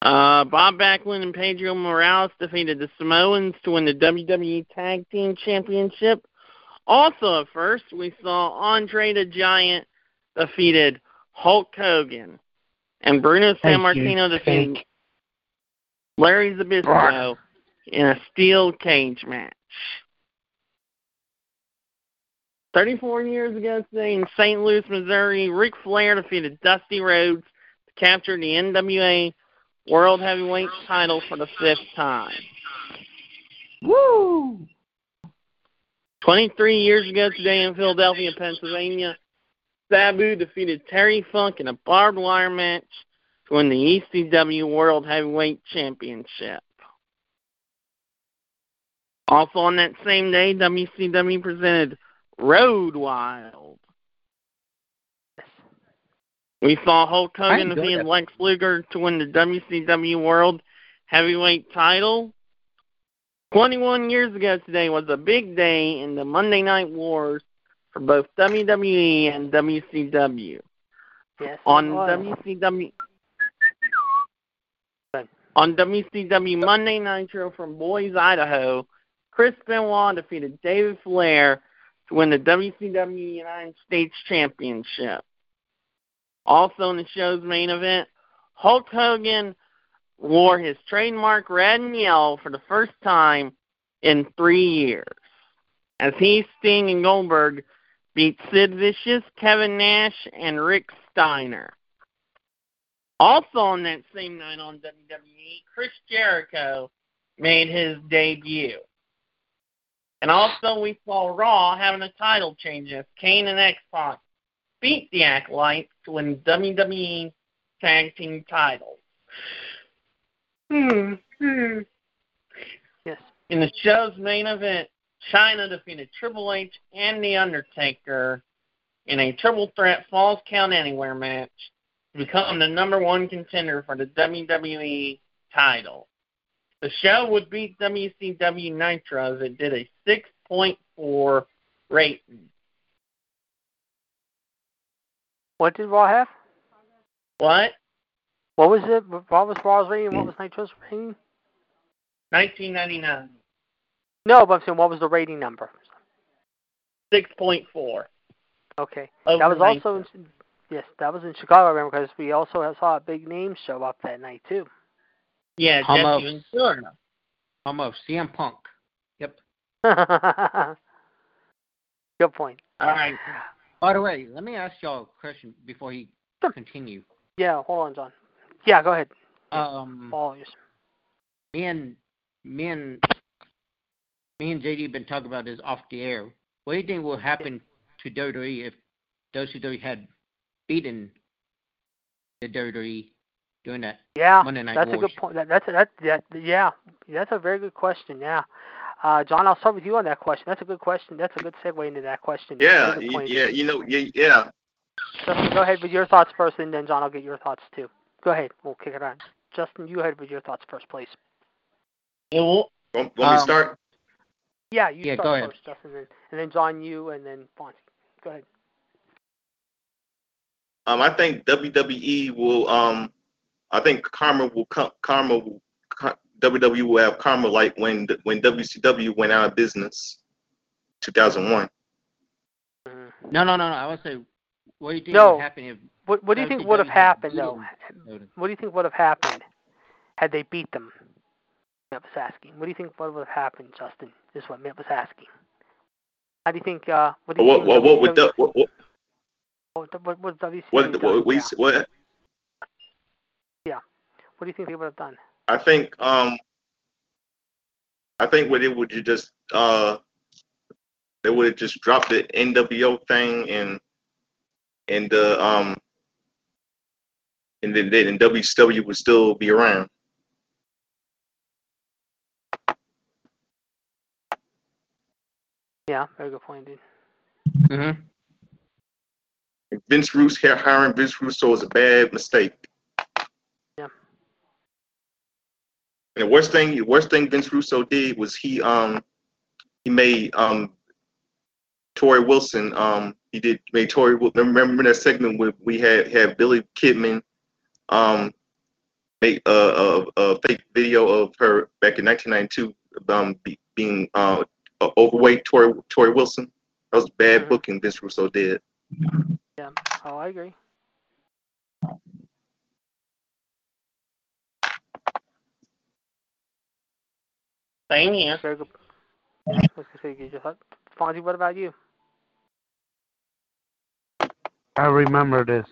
Uh, Bob Backlund and Pedro Morales defeated the Samoans to win the WWE Tag Team Championship. Also, at first, we saw Andre the Giant defeated Hulk Hogan, and Bruno Sammartino defeated Larry Zbyszko in a steel cage match. 34 years ago today in St. Louis, Missouri, Ric Flair defeated Dusty Rhodes to capture the NWA World Heavyweight title for the fifth time. Woo! 23 years ago today in Philadelphia, Pennsylvania, Sabu defeated Terry Funk in a barbed wire match to win the ECW World Heavyweight Championship. Also on that same day, WCW presented Road Wild. We saw Hulk Hogan enjoyed defeat that. Lex Luger to win the WCW World heavyweight title. 21 years ago today was a big day in the Monday Night Wars for both WWE and WCW. Yes. On. WCW Good. on WCW Monday Nitro from Boise, Idaho, Chris Benoit defeated David Flair to win the WCW United States Championship. Also in the show's main event, Hulk Hogan wore his trademark red and yellow for the first time in three years. As he, Sting, and Goldberg beat Sid Vicious, Kevin Nash, and Rick Steiner. Also on that same night on WWE, Chris Jericho made his debut. And also we saw Raw having a title change as Kane and X-Pac beat the Acolytes to win WWE Tag Team titles. Hmm. hmm. Yes. In the show's main event, Chyna defeated Triple H and The Undertaker in a triple threat Falls Count Anywhere match to become the number one contender for the WWE title. The show would beat WCW Nitro as it did a 6.4 rating. What did Raw have? What? What was it? What was Raw's rating? What was Nitro's rating? 1999. No, but I'm saying what was the rating number? 6.4. Okay. Over that was also in, yes, that was in Chicago. I remember because we also saw a big name show up that night too. Yeah, Hum of- Jesse Ventura. Home of CM Punk. Yep. Good point. All right. By the way, let me ask y'all a question before he Sure. continue. Yeah, hold on, John. Yeah, go ahead. Um, All yours. me and me and me and JD been talking about this off the air. What do you think will happen to WWE if WWE had beaten the WWE during that Yeah, Monday Night that's a good point. That, that's a, that, that yeah, that's a very good question. Yeah, uh, John, I'll start with you on that question. That's a good question. That's a good segue into that question. Yeah, Very y- yeah, you know, yeah, yeah. Justin, go ahead with your thoughts first, and then John, I'll get your thoughts too. Go ahead. We'll kick it on. Justin, you ahead with your thoughts first, please. It will, Want, want me Um, start? Yeah, you Yeah, start go ahead. first, Justin, and, and then John, you, and then Fonzie. Go ahead. Um, I think WWE will. Um, I think karma will come. Karma will. Ka- WWE will have karma like when when WCW went out of business, 2001. Mhm. No, no, no, no. I would say, what do you think No. would happen if What What do you think would have happened though? beaten What do you think would have happened had they beat them? Mitt was asking. What do you think would have happened, Justin? This is what Mitt was asking. How do you think? Uh, what do you What think? what what would WCW the, what what what, what, what WCW what, done? what we yeah. what What do you think they would have done? I think um I think what it would you just uh they would have just dropped the NWO thing and and the um and then then WCW would still be around. Yeah, very good point, dude. Mm-hmm. Vince Russo hiring Vince Russo was a bad mistake. Yeah. And the worst thing, the worst thing Vince Russo did was he um he made um Torrie Wilson um he did made Torrie remember that segment where we had had Billy Kidman um make a, a, a fake video of her back in 1992 um be, being uh overweight Torrie Torrie Wilson. That was bad Mhm. booking Vince Russo did. Yeah. Oh, I agree. Same here. Very good. I was gonna say, get your thought. Fonzie, what about you? I remember this.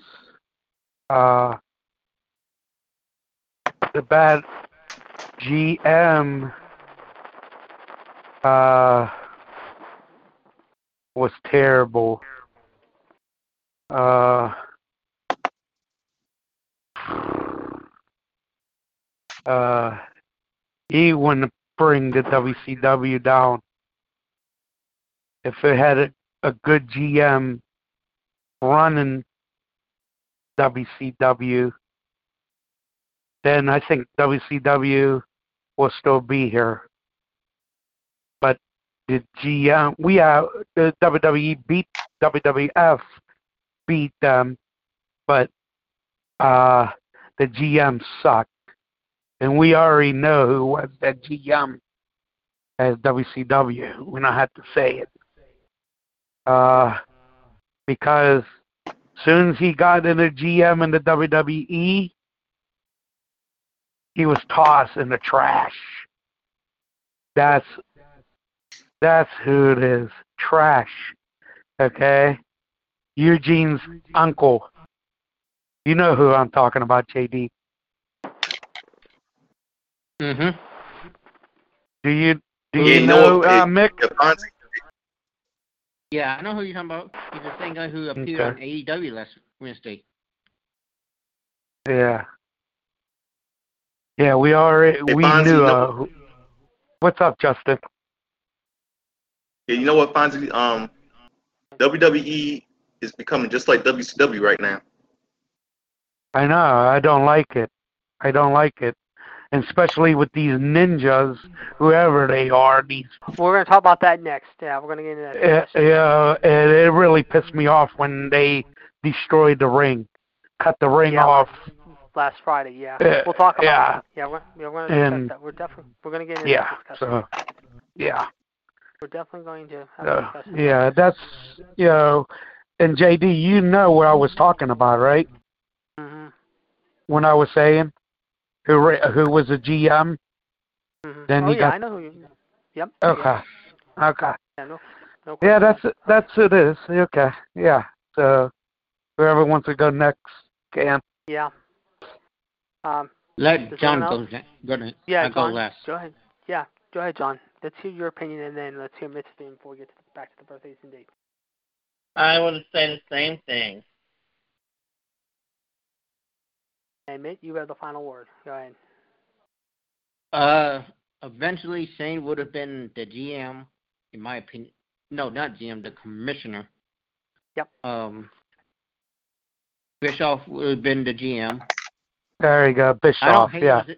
Uh, the bad GM uh, was terrible. Uh, uh, he wouldn't bring the WCW down if it had a, a good GM running WCW then I think WCW will still be here. But the GM, we have the WWE beat WWF beat them, but uh, the GM sucked, and we already know who was that GM as WCW. We don't have to say it. Uh, because soon as he got in the GM in the WWE, he was tossed in the trash. That's that's who it is. Trash. Okay? Eugene's uncle. You know who I'm talking about, JD. Mhm. Do you do Yeah, you you know, know, uh, Mick? Yeah, I know who you're talking about. He's the same guy who appeared Okay. on AEW last Wednesday. Yeah. Yeah, we already Hey, we Fonzie, knew. you Uh, know- who- what's up, Justin? Yeah, you know what, Fonzie? Um, WWE is becoming just like WCW right now. I know. I don't like it. I don't like it, and especially with these ninjas, whoever they are. These, We're going to talk about that next. Yeah, we're going to get into that. yeah, and it really pissed me off when they destroyed the ring, cut the ring Yeah. off. Last Friday, yeah. Uh, we'll talk about yeah. that. Yeah, we're, yeah, we're going to that. We're definitely we're going to get into Yeah. that. So, yeah. We're definitely going to have Uh, yeah, that's you know, and JD, you know what I was talking about, right? hmm When I was saying who who was a GM. hmm Then oh, you yeah, got- I know who you. Yep. Okay. Okay. Yeah, no, no Yeah, question. that's that's it is. Okay. Yeah. So whoever wants to go next can. Yeah. Um, Let John go. Go to, yeah, I John. go last. Go ahead. Yeah, go ahead, John. Let's hear your opinion, and then let's hear Mitt's opinion before we get to the, back to the birthdays and dates. I would say the same thing. And Mitt, you have the final word. Go ahead. Uh, eventually Shane would have been the GM, in my opinion. No, not GM, the commissioner. Yep. Um, Bischoff would have been the GM. There you go, I don't Bischoff. hate Yeah. him as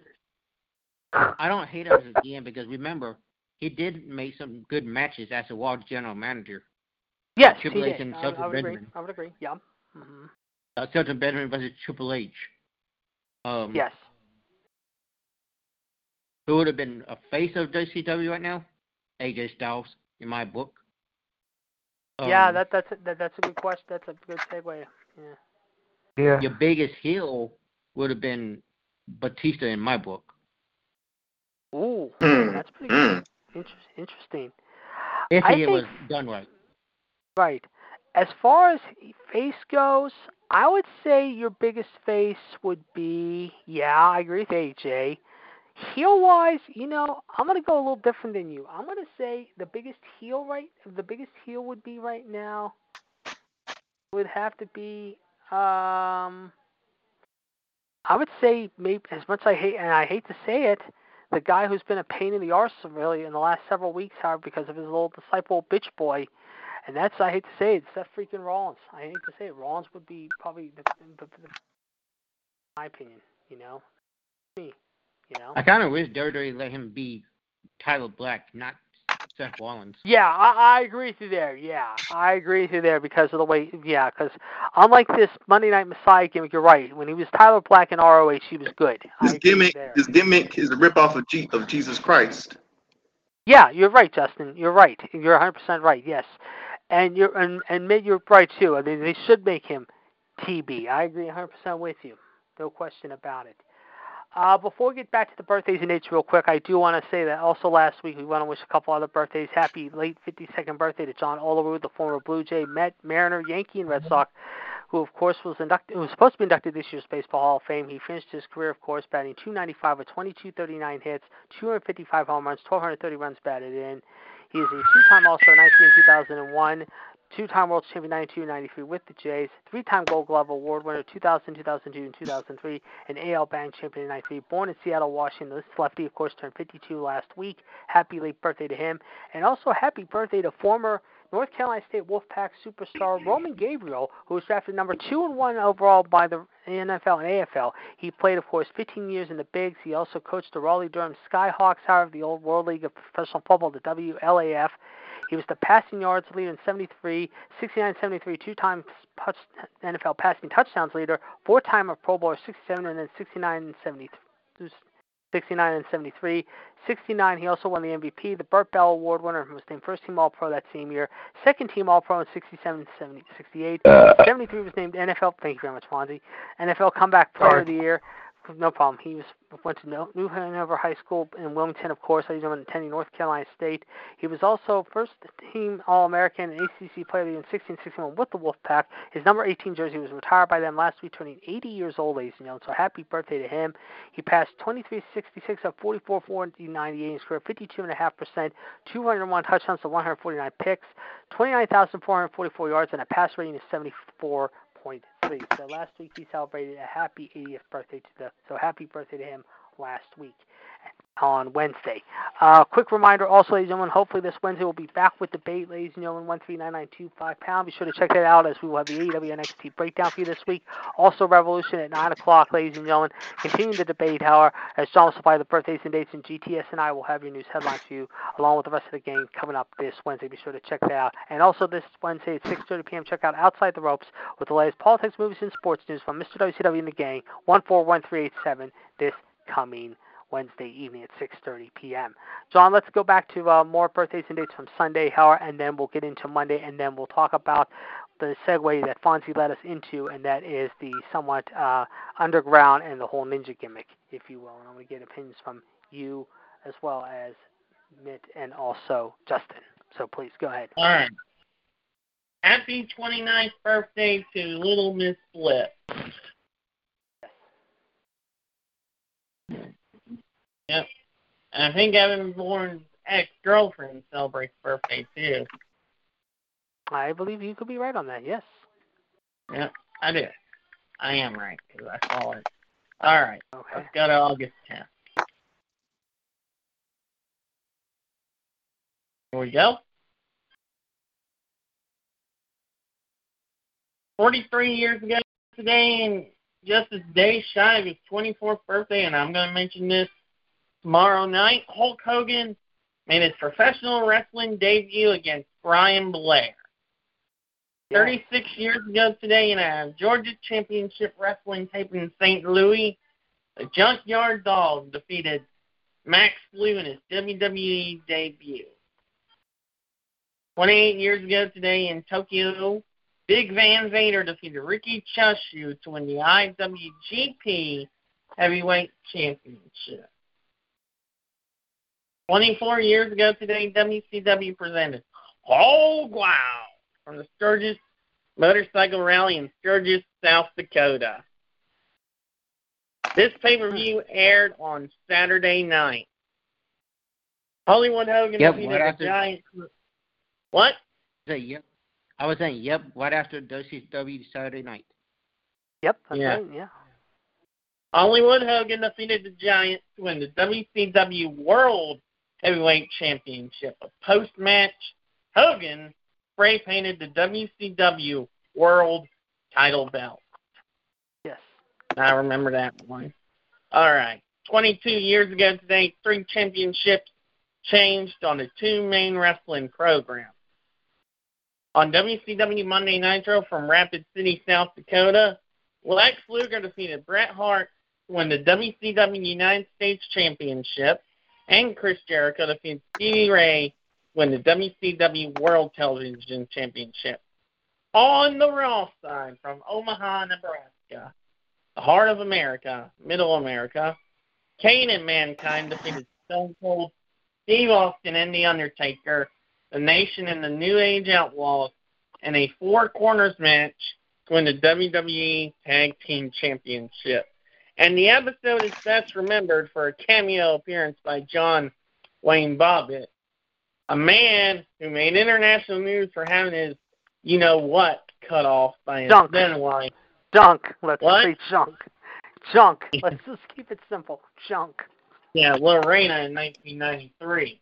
a, I don't hate him as a GM because remember he did make some good matches as a World General Manager. Yes, Triple he H did. and I, Shelton I would agree. Benjamin. I would agree. Yeah. hmm Uh, Shelton Benjamin versus Triple H. Um, Yes. Who would have been a face of WCW right now? AJ Styles, in my book. yeah, Um, that that's a, that, that's a good question. That's a good segue. Yeah. Yeah. your biggest heel would have been Batista in my book. Ooh, Hmm. that's pretty good. Mm. Inter- interesting. If I it was done right. Right. As far as face goes, I would say your biggest face would be yeah, I agree with AJ. Heel wise, you know, I'm gonna go a little different than you. I'm gonna say the biggest heel right the biggest heel would be right now would have to be um I would say maybe as much as I hate and I hate to say it, the guy who's been a pain in the arse really in the last several weeks, however, because of his little disciple bitch boy and that's I hate to say it, Seth freaking Rollins. I hate to say it, Rollins would be probably the, the, the my opinion. You know, me. You know. I kind of wish WWE let him be Tyler Black, not Seth Rollins. Yeah, I, I agree with you there. Yeah, I agree with you there because of the way. Yeah, because unlike this Monday Night Messiah gimmick, you're right. When he was Tyler Black in ROH, he was good. I His agree with you gimmick, his gimmick is a ripoff of G, of Jesus Christ. Yeah, you're right, Justin. You're right. You're 100% right. Yes, and you're and and Mitt, you're right too. I mean, they should make him TB. I agree 100% with you. No question about it. Uh, before we get back to the birthdays and dates real quick, I do want to say that also last week we want to wish a couple other birthdays. Happy late 52nd birthday to John Olerud, the former Blue Jay, Met, Mariner, Yankee, and Red Sox, who of course was inducted, who was supposed to be inducted this year's Baseball Hall of Fame. He finished his career, of course, batting 295 with 2239 hits, 255 home runs, 1230 runs batted in. He is a two-time All-Star 19 and 2001, two-time World Champion 92 and 93 with the Jays, three-time Gold Glove Award winner 2000, 2002, and 2003, an AL Batting Champion in 93. Born in Seattle, Washington, this lefty, of course, turned 52 last week. Happy late birthday to him, and also happy birthday to former North Carolina State Wolfpack superstar Roman Gabriel, who was drafted number two and one overall by the NFL and AFL. He played, of course, 15 years in the Bigs. He also coached the Raleigh Durham Skyhawks, out of the old World League of Professional Football, the WLAF. He was the passing yards leader in 73, 69 73, two time NFL passing touchdowns leader, four time Pro Bowler 67, and then 69 and 73. 69 and 73. 69, he also won the MVP, the Bert Bell Award winner, was named first team All Pro that same year, second team All Pro in 67 70, 68. Uh, 73 was named NFL, thank you very much, Fonzie, NFL Comeback Player of the Year. No problem. He was went to New Hanover High School in Wilmington, of course. He's attending North Carolina State. He was also first team All American and ACC Player in 16 61 with the Wolfpack. His number 18 jersey was retired by them last week, turning 80 years old, ladies and gentlemen. So happy birthday to him. He passed 23 66 of 44 40 98 and scored 52.5%, 201 touchdowns to 149 picks, 29,444 yards, and a pass rating of 74 So last week he celebrated a happy 80th birthday to the so happy birthday to him last week on Wednesday. Uh, quick reminder also, ladies and gentlemen, hopefully this Wednesday we'll be back with debate, ladies and gentlemen, 13992 pound. Be sure to check that out as we will have the AEW NXT breakdown for you this week. Also, Revolution at 9 o'clock, ladies and gentlemen. Continue the debate, however, as John will supply the birthdays and dates, and GTS and I will have your news headlines for you, along with the rest of the game coming up this Wednesday. Be sure to check that out. And also this Wednesday at 6.30 p.m., check out Outside the Ropes with the latest politics, movies, and sports news from Mr. WCW and the gang, 141387 this coming Wednesday evening at 6:30 p.m. John, let's go back to uh, more birthdays and dates from Sunday, however, and then we'll get into Monday, and then we'll talk about the segue that Fonzie led us into, and that is the somewhat uh, underground and the whole ninja gimmick, if you will. And I'm going to get opinions from you as well as Mitt and also Justin. So please go ahead. All right. Happy 29th birthday to Little Miss Bliss. Yep. And I think Evan Bourne's ex girlfriend celebrates birthday too. I believe you could be right on that. Yes. Yep, I do. I am right because I saw it. All right. Okay. Let's go to August 10th. Here we go. 43 years ago today, and just a day shy of his 24th birthday, and I'm going to mention this tomorrow night. Hulk Hogan made his professional wrestling debut against Brian Blair. 36 years ago today in a Georgia Championship Wrestling tape in St. Louis, the Junkyard Dog defeated Max Blue in his WWE debut. 28 years ago today in Tokyo, Big Van Vader defeated Riki Choshu to win the IWGP Heavyweight Championship. 24 years ago today, WCW presented Hog Wild from the Sturgis Motorcycle Rally in Sturgis, South Dakota. This pay per view aired on Saturday night. Hollywood Hogan Yep, defeated right the after- Giant. What? Say yep. I was saying yep right after WCW Saturday night. Yep. That's Yeah. right. Yeah. Hollywood Hogan defeated the Giant to win the WCW World Heavyweight Championship. A post match, Hogan spray painted the WCW World title belt. Yes. I remember that one. All right. 22 years ago today, three championships changed on the two main wrestling programs. On WCW Monday Nitro from Rapid City, South Dakota, Lex Luger defeated Bret Hart to win the WCW United States Championship, and Chris Jericho defeated Stevie Ray win the WCW World Television Championship. On the Raw side from Omaha, Nebraska, the heart of America, Middle America, Kane and Mankind defeated Stone Cold, Steve Austin, and The Undertaker, the Nation and the New Age Outlaws, in a four corners match to win the WWE Tag Team Championship. And the episode is best remembered for a cameo appearance by John Wayne Bobbitt, a man who made international news for having his you know what cut off by his Dunk. then wife. Junk. Let's What? say junk. Junk. Let's just keep it simple. Junk. Yeah, Lorena in 1993.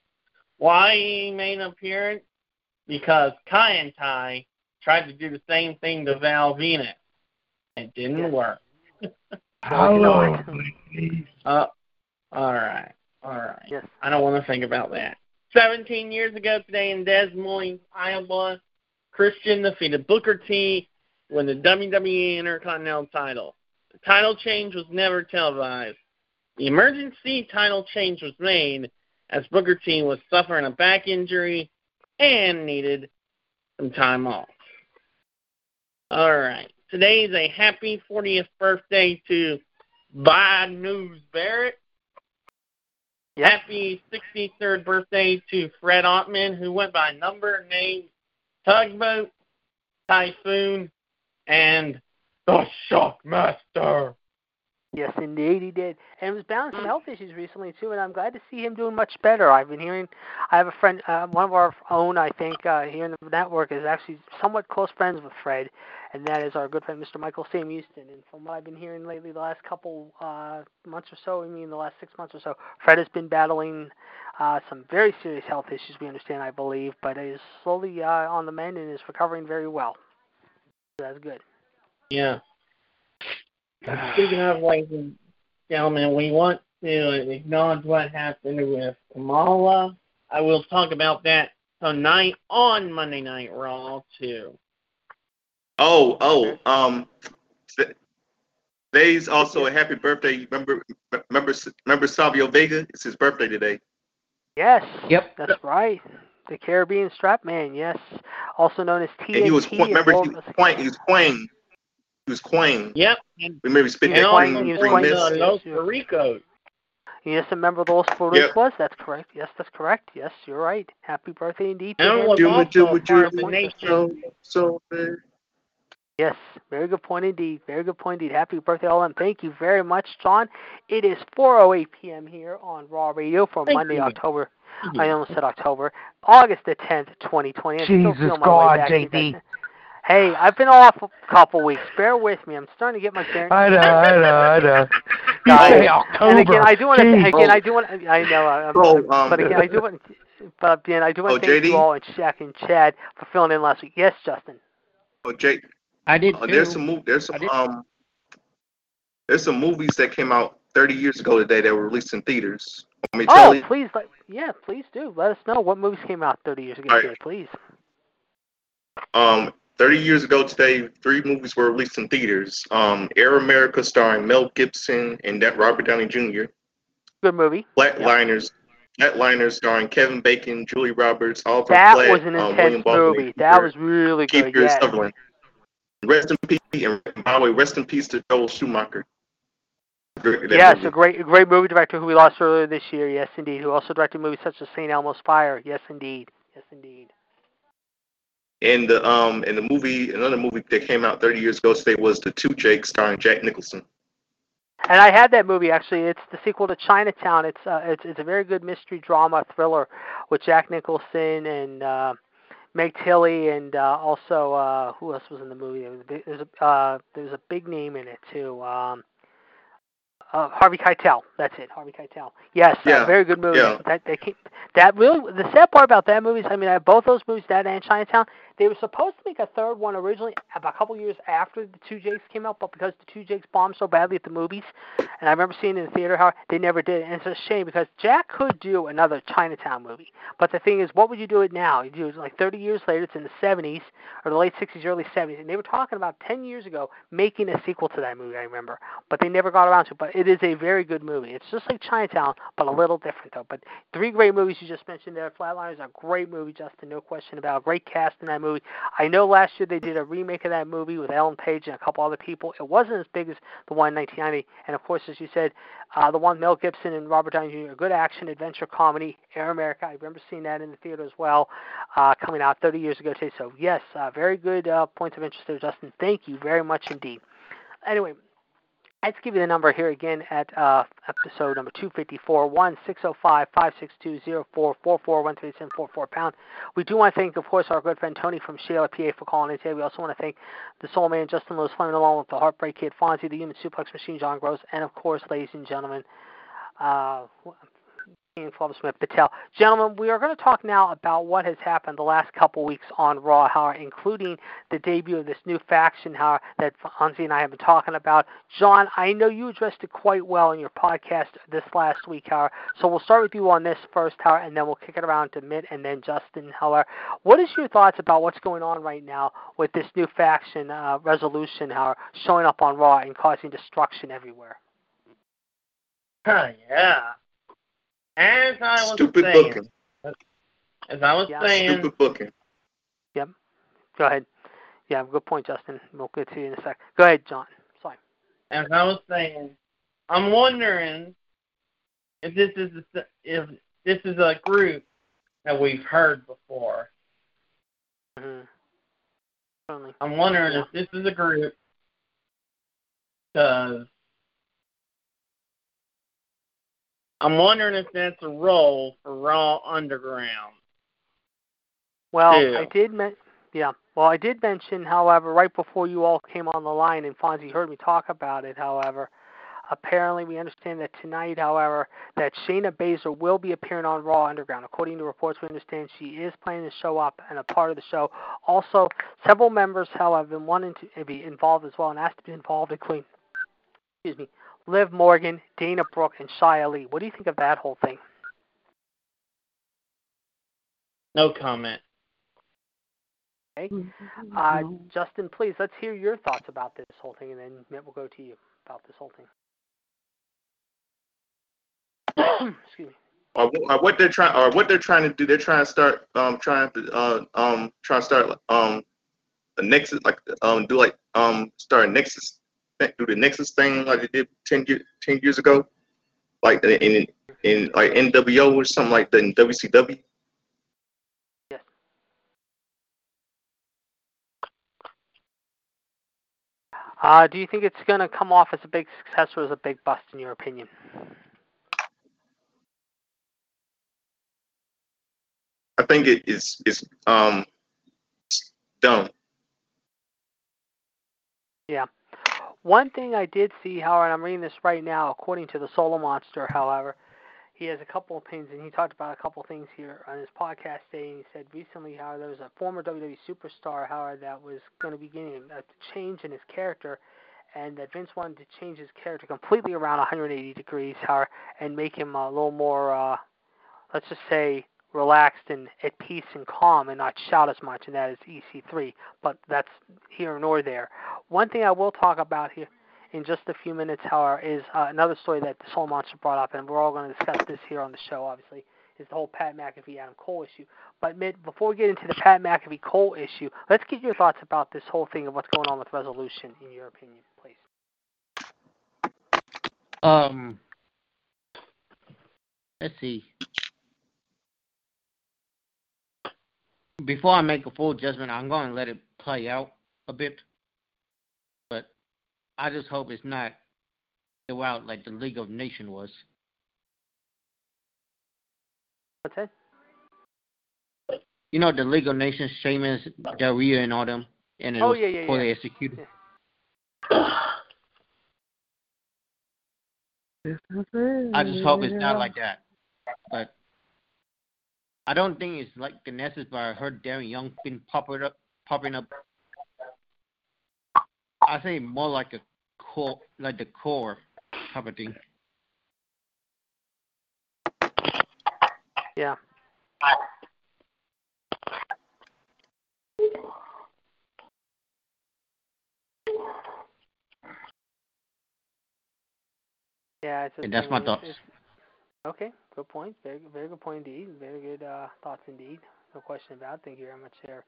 Why he made an appearance? because Kaientai tried to do the same thing to Val Venis. It didn't Yes. work. Hello, Uh, all right, all right. Yes. I don't want to think about that. 17 years ago today in Des Moines, Iowa, Christian defeated Booker T to win the WWE Intercontinental title. The title change was never televised. The emergency title change was made as Booker T was suffering a back injury and needed some time off. All right. Today is a happy 40th birthday to Bad News Barrett. Yep. Happy 63rd birthday to Fred Ottman, who went by number names Tugboat, Typhoon, and the Shockmaster. Yes, indeed, he did, and was battling some health issues recently too. And I'm glad to see him doing much better. I've been hearing. I have a friend, uh, one of our own, I think, uh, here in the network, is actually somewhat close friends with Fred, and that is our good friend Mr. Michael Sam Houston. And from what I've been hearing lately, the last couple uh, months or so, I mean, the last six months or so, Fred has been battling uh, some very serious health issues. We understand, I believe, but is slowly uh, on the mend and is recovering very well. So that's good. Yeah. Speaking of, ladies and gentlemen, we want to acknowledge what happened with Kamala. I will talk about that tonight on Monday Night Raw too. Oh, oh, um, t- today's also a happy birthday. Remember, remember, remember Savio Vega? It's his birthday today. Yes. Yep. That's right. The Caribbean Strap Man, yes. Also known as TNT. And he was, and remember, he was Kwang. He was Kwang. He was Kwang. Yep. And, Remember, he spit He's and that Kwang, also green, he's green Kwang. mist. the Los Boricuas. Yes, a member of the Los Yep. was. That's correct. Yes, that's correct. Yes, you're right. Happy birthday indeed. to And him. was Do also it, do a it, part of do the it. nation. So, so, uh, Yes, very good point indeed. Very good point indeed. Happy birthday, all, and thank you very much, John. It is 4:08 p.m. here on Raw Radio for Thank Monday, you. October. Mhm. I almost said October, August the 10th, 2020. I'm Jesus God, way back to JD. Hey, I've been off a couple weeks. Bear with me. I'm starting to get my bearings. I know, I know, I know. You say October. And again, I do want to. Jeez. Again, I do want. I know. I'm, Oh, I'm- um, but again, I do want. But again, I do want Oh, to thank JD? you all and Shaq and Chad for filling in last week. Yes, Justin. oh, Jake. I did Uh, there's some mov- there's some um there's some movies that came out 30 years ago today that were released in theaters. Want me to tell Oh, you? please, let, yeah, please do. Let us know what movies came out 30 years ago. All right. today, Please. Um, 30 years ago today, three movies were released in theaters. Um, Air America, starring Mel Gibson and that Robert Downey Jr. Good movie. Flatliners, Flatliners, starring Kevin Bacon, Julie Roberts, Oliver That Platt, was an um, intense movie. That was really good. Kiefer Yes. Sutherland. Rest in peace, and by the way, rest in peace to Joel Schumacher. That Yes, movie. a great, great movie director who we lost earlier this year. Yes, indeed. Who also directed movies such as St. Elmo's Fire. Yes, indeed. Yes, indeed. And the um and the movie another movie that came out 30 years ago today was The Two Jakes starring Jack Nicholson. And I had that movie actually. It's the sequel to Chinatown. It's uh, it's it's a very good mystery drama thriller with Jack Nicholson and uh, Meg Tilly and uh, also uh, who else was in the movie? There was a big, there's a uh, there's a big name in it too. Um, uh, Harvey Keitel. That's it. Harvey Keitel. Yes, Yeah, uh, very good movie. yeah. That they came, that really the sad part about that movie is I mean I have both those movies that and Chinatown. They were supposed to make a third one originally about a couple years after the Two Jakes came out, but because the Two Jakes bombed so badly at the movies, and I remember seeing it in the theater how they never did, it. and it's a shame because Jack could do another Chinatown movie. But the thing is, what would you do it now? You do it like 30 years later. It's in the 70s or the late 60s, early 70s, and they were talking about 10 years ago making a sequel to that movie. I remember, but they never got around to it. But it is a very good movie. It's just like Chinatown, but a little different though. But three great movies you just mentioned there. Flatliners, are a great movie, Justin, no question about. Great cast in that movie. I know last year they did a remake of that movie with Ellen Page and a couple other people. It wasn't as big as the one in 1990, and of course, as you said, uh, the one Mel Gibson and Robert Downey Jr. Good action adventure comedy, Air America. I remember seeing that in the theater as well, uh, coming out 30 years ago today. So yes, uh, very good uh, points of interest there, Justin. Thank you very much indeed. Anyway, Let's give you the number here again at uh, episode number 254, 1-605-562-0444, pound. We do want to thank, of course, our good friend Tony from Sheila, PA, for calling in today. We also want to thank the Soul Man, Justin Lewis Fleming, along with the Heartbreak Kid, Fonzie, the Human Suplex Machine, John Gross, and, of course, ladies and gentlemen, uh, King Flub Smith Patel. Gentlemen, we are going to talk now about what has happened the last couple weeks on Raw, how, including the debut of this new faction how, that Fonzie and I have been talking about. John, I know you addressed it quite well in your podcast this last week, Howard. So we'll start with you on this first, Howard, and then we'll kick it around to Mitt and then Justin, Howard. What is your thoughts about what's going on right now with this new faction uh, resolution, Howard, showing up on Raw and causing destruction everywhere? Huh, yeah. As I was Stupid saying, booking. as I was Yeah. saying, Stupid booking. Yep. Go ahead. Yeah, good point, Justin. We'll get to you in a sec. Go ahead, John. Sorry. as I was saying, I'm wondering if this is a, if this is a group that we've heard before. Mm-hmm. I'm wondering if this is a group because I'm wondering if that's a role for Raw Underground. Well, Yeah. I did men- yeah. Well, I did mention, however, right before you all came on the line, and Fonzie heard me talk about it. However, apparently we understand that tonight, however, that Shayna Baszler will be appearing on Raw Underground. According to reports, we understand she is planning to show up and a part of the show. Also, several members, however, have been wanting to be involved as well and asked to be involved, including, excuse me, Liv Morgan, Dana Brooke, and Xia Li. What do you think of that whole thing? No comment. Okay. Uh, Justin, please, let's hear your thoughts about this whole thing, and then Mitt will go to you about this whole thing. Excuse me. Or, or what they're trying, or what they're trying to do. They're trying to start, um, trying to, uh, um, trying to start, um, a nexus, like, um, do like, um, start a nexus, do the nexus thing like they did 10, year, 10 years ago, like in, in, in like NWO or something like that in WCW. Yes. Uh, do you think it's going to come off as a big success or as a big bust, in your opinion? I think it is, is, um, dumb. One thing I did see, Howard, I'm reading this right now, according to the Solo Monster, however, he has a couple of things, and he talked about a couple of things here on his podcast today, and he said recently how there was a former WWE superstar, Howard, that was going to be getting a change in his character, and that Vince wanted to change his character completely around 180 degrees, Howard, and make him a little more, uh, let's just say, relaxed and at peace and calm and not shout as much, and that is EC3. But that's here nor there. One thing I will talk about here in just a few minutes, however, is uh, another story that the Soul Monster brought up, and we're all going to discuss this here on the show, obviously, is the whole Pat McAfee Adam Cole issue. But Mitt, before we get into the Pat McAfee Cole issue, let's get your thoughts about this whole thing of what's going on with Resolution, in your opinion, please. Um, let's see. Before I make a full judgment, I'm going to let it play out a bit. But I just hope it's not go out like the League of Nations was. What's that? You know the League of Nations, Sheamus, Del Rio, and all them, and it Oh, was yeah, yeah, poorly yeah. executed. I just hope it's not like that. But I don't think it's like the Nexus, but I heard Darren Young been popping up, popping up. I say more like a core, like the core type of thing. Yeah. Yeah, it's a And that's my thoughts. it's- Okay, good point. Very, very good point indeed. Very good uh, thoughts indeed. No question about it. Thank you very much there.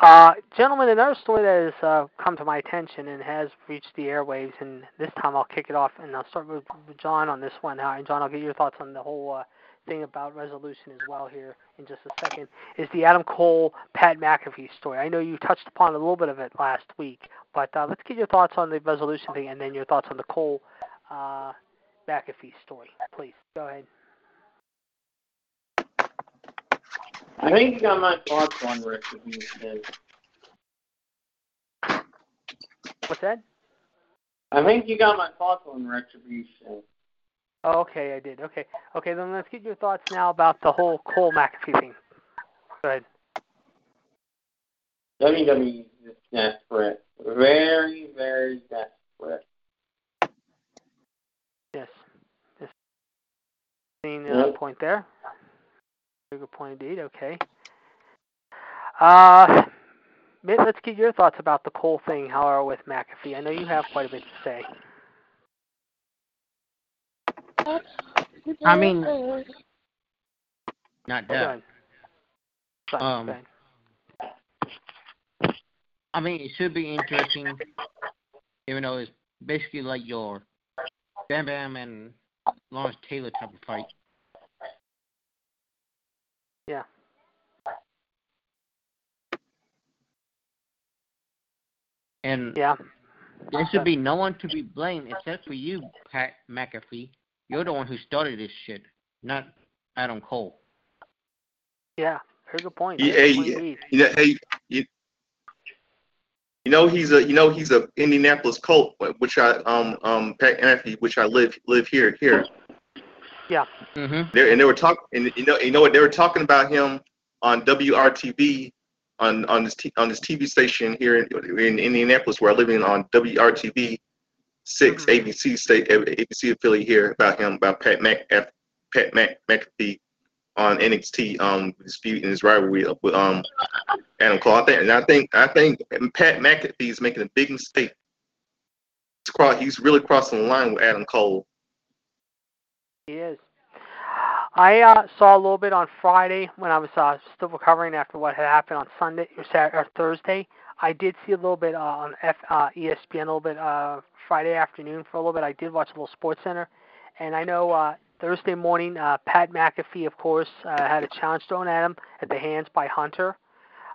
Uh, gentlemen, another story that has uh, come to my attention and has reached the airwaves, and this time I'll kick it off, and I'll start with John on this one. Uh, and John, I'll get your thoughts on the whole uh, thing about resolution as well here in just a second. Is the Adam Cole Pat McAfee story? I know you touched upon a little bit of it last week, but uh, let's get your thoughts on the resolution thing, and then your thoughts on the Cole. McAfee story, please. Go ahead. I think you got my thoughts on retribution. What's that? I think you got my thoughts on retribution. Oh, okay, I did. Okay, okay. Then let's get your thoughts now about the whole Cole McAfee thing. Go ahead. WWE is desperate. Very, very desperate. Yes. Just seeing uh, Yep. point there. Very good point indeed. Okay. Uh, Mitt, let's get your thoughts about the Cole thing. How are with McAfee? I know you have quite a bit to say. I mean, not Go that. Um. I mean, it should be interesting, even though it's basically like your Bam Bam and Lawrence Taylor type of fight. Yeah. And Yeah. there should be no one to be blamed except for you, Pat McAfee. You're the one who started this shit, not Adam Cole. Yeah. Very good point. Yeah, Very good yeah. indeed. You know, hey, you, you know he's a you know he's a Indianapolis Colt, which I um um Pat Anthony, which I live live here here. Yeah. Mm-hmm. There and they were talking, and you know you know what they were talking about him on WRTV on on this t- on this TV station here in, in Indianapolis where I live in on WRTV 6 Mhm. ABC state ABC affiliate here about him about Pat Mc Pat Mc, McAfee on NXT um dispute in his rivalry with um Adam Cole. I think and I think I think Pat McAfee is making a big mistake. He's, he's really crossing the line with Adam Cole. He is. I uh, saw a little bit on Friday when I was uh, still recovering after what had happened on Sunday or Saturday or Thursday. I did see a little bit uh, on F, uh, ESPN a little bit uh, Friday afternoon for a little bit. I did watch a little Sports Center, and I know uh, Thursday morning uh, Pat McAfee, of course, uh, had a challenge thrown at him at the hands by Hunter,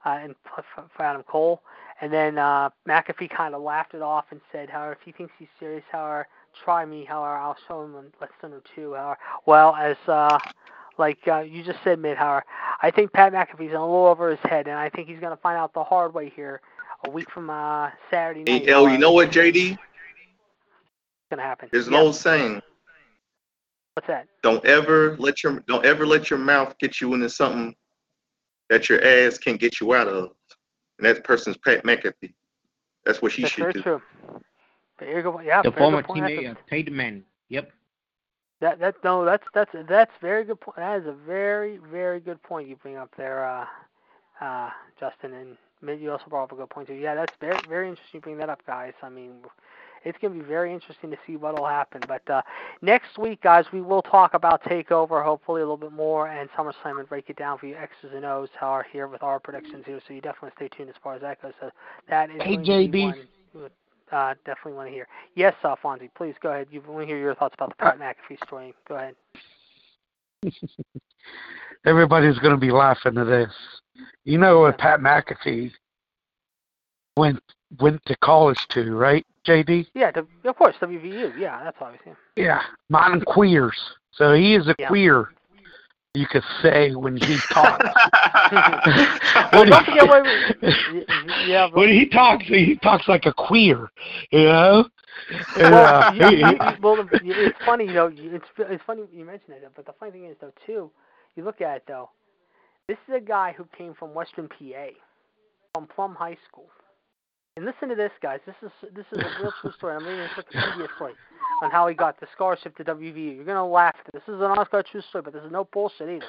uh, and for, Adam Cole. And then uh, McAfee kind of laughed it off and said, "However, if he thinks he's serious, however, try me. However, I'll show him in less than or two. However, well as uh, like uh, you just said, Mitt. However, I think Pat McAfee's a little over his head, and I think he's going to find out the hard way here a week from uh, Saturday night. Hey, oh, you know what, JD? What's going to happen? There's an Yeah. old saying. What's that? don't ever let your don't ever let your mouth get you into something that your ass can't get you out of. And that person's Pat McAfee. That's what she That's should very do. true. Very good. Yeah, The very former. That's teammate of Peyton Manning. Yep. That that no, that's that's that's very good point. That is a very very good point you bring up there, uh, uh, Justin. And Mitt, you also brought up a good point too. Yeah, that's very very interesting. You bring that up, guys. I mean, it's gonna be very interesting to see what'll happen. But uh, next week, guys, we will talk about Takeover, hopefully a little bit more, and SummerSlam, and break it down for you X's and O's. How are here with our predictions here, so you definitely stay tuned as far as that goes. So that is Hey, going to JB. one uh, definitely want to hear. Yes, uh, Fonzie, please go ahead. You want to hear your thoughts about the Pat McAfee story. Go ahead. Everybody's going to be laughing at this. You know what Pat McAfee went went to college to, right, JD? Yeah, the, of course, WVU. Yeah, that's obviously. Yeah, mine queers. So he is a Yeah. queer. You could say when he talks. When, what yeah, when he talks, he talks like a queer. You know. Well, uh, he- well, it's funny, you know. It's it's funny you mention that, but the funny thing is though too, you look at it though. This is a guy who came from Western PA, from Plum High School. And listen to this, guys. This is this is a real true story. I'm reading this Wikipedia story on how he got the scholarship to WVU. You're gonna laugh this. Is an honest God true story, but this is no bullshit either.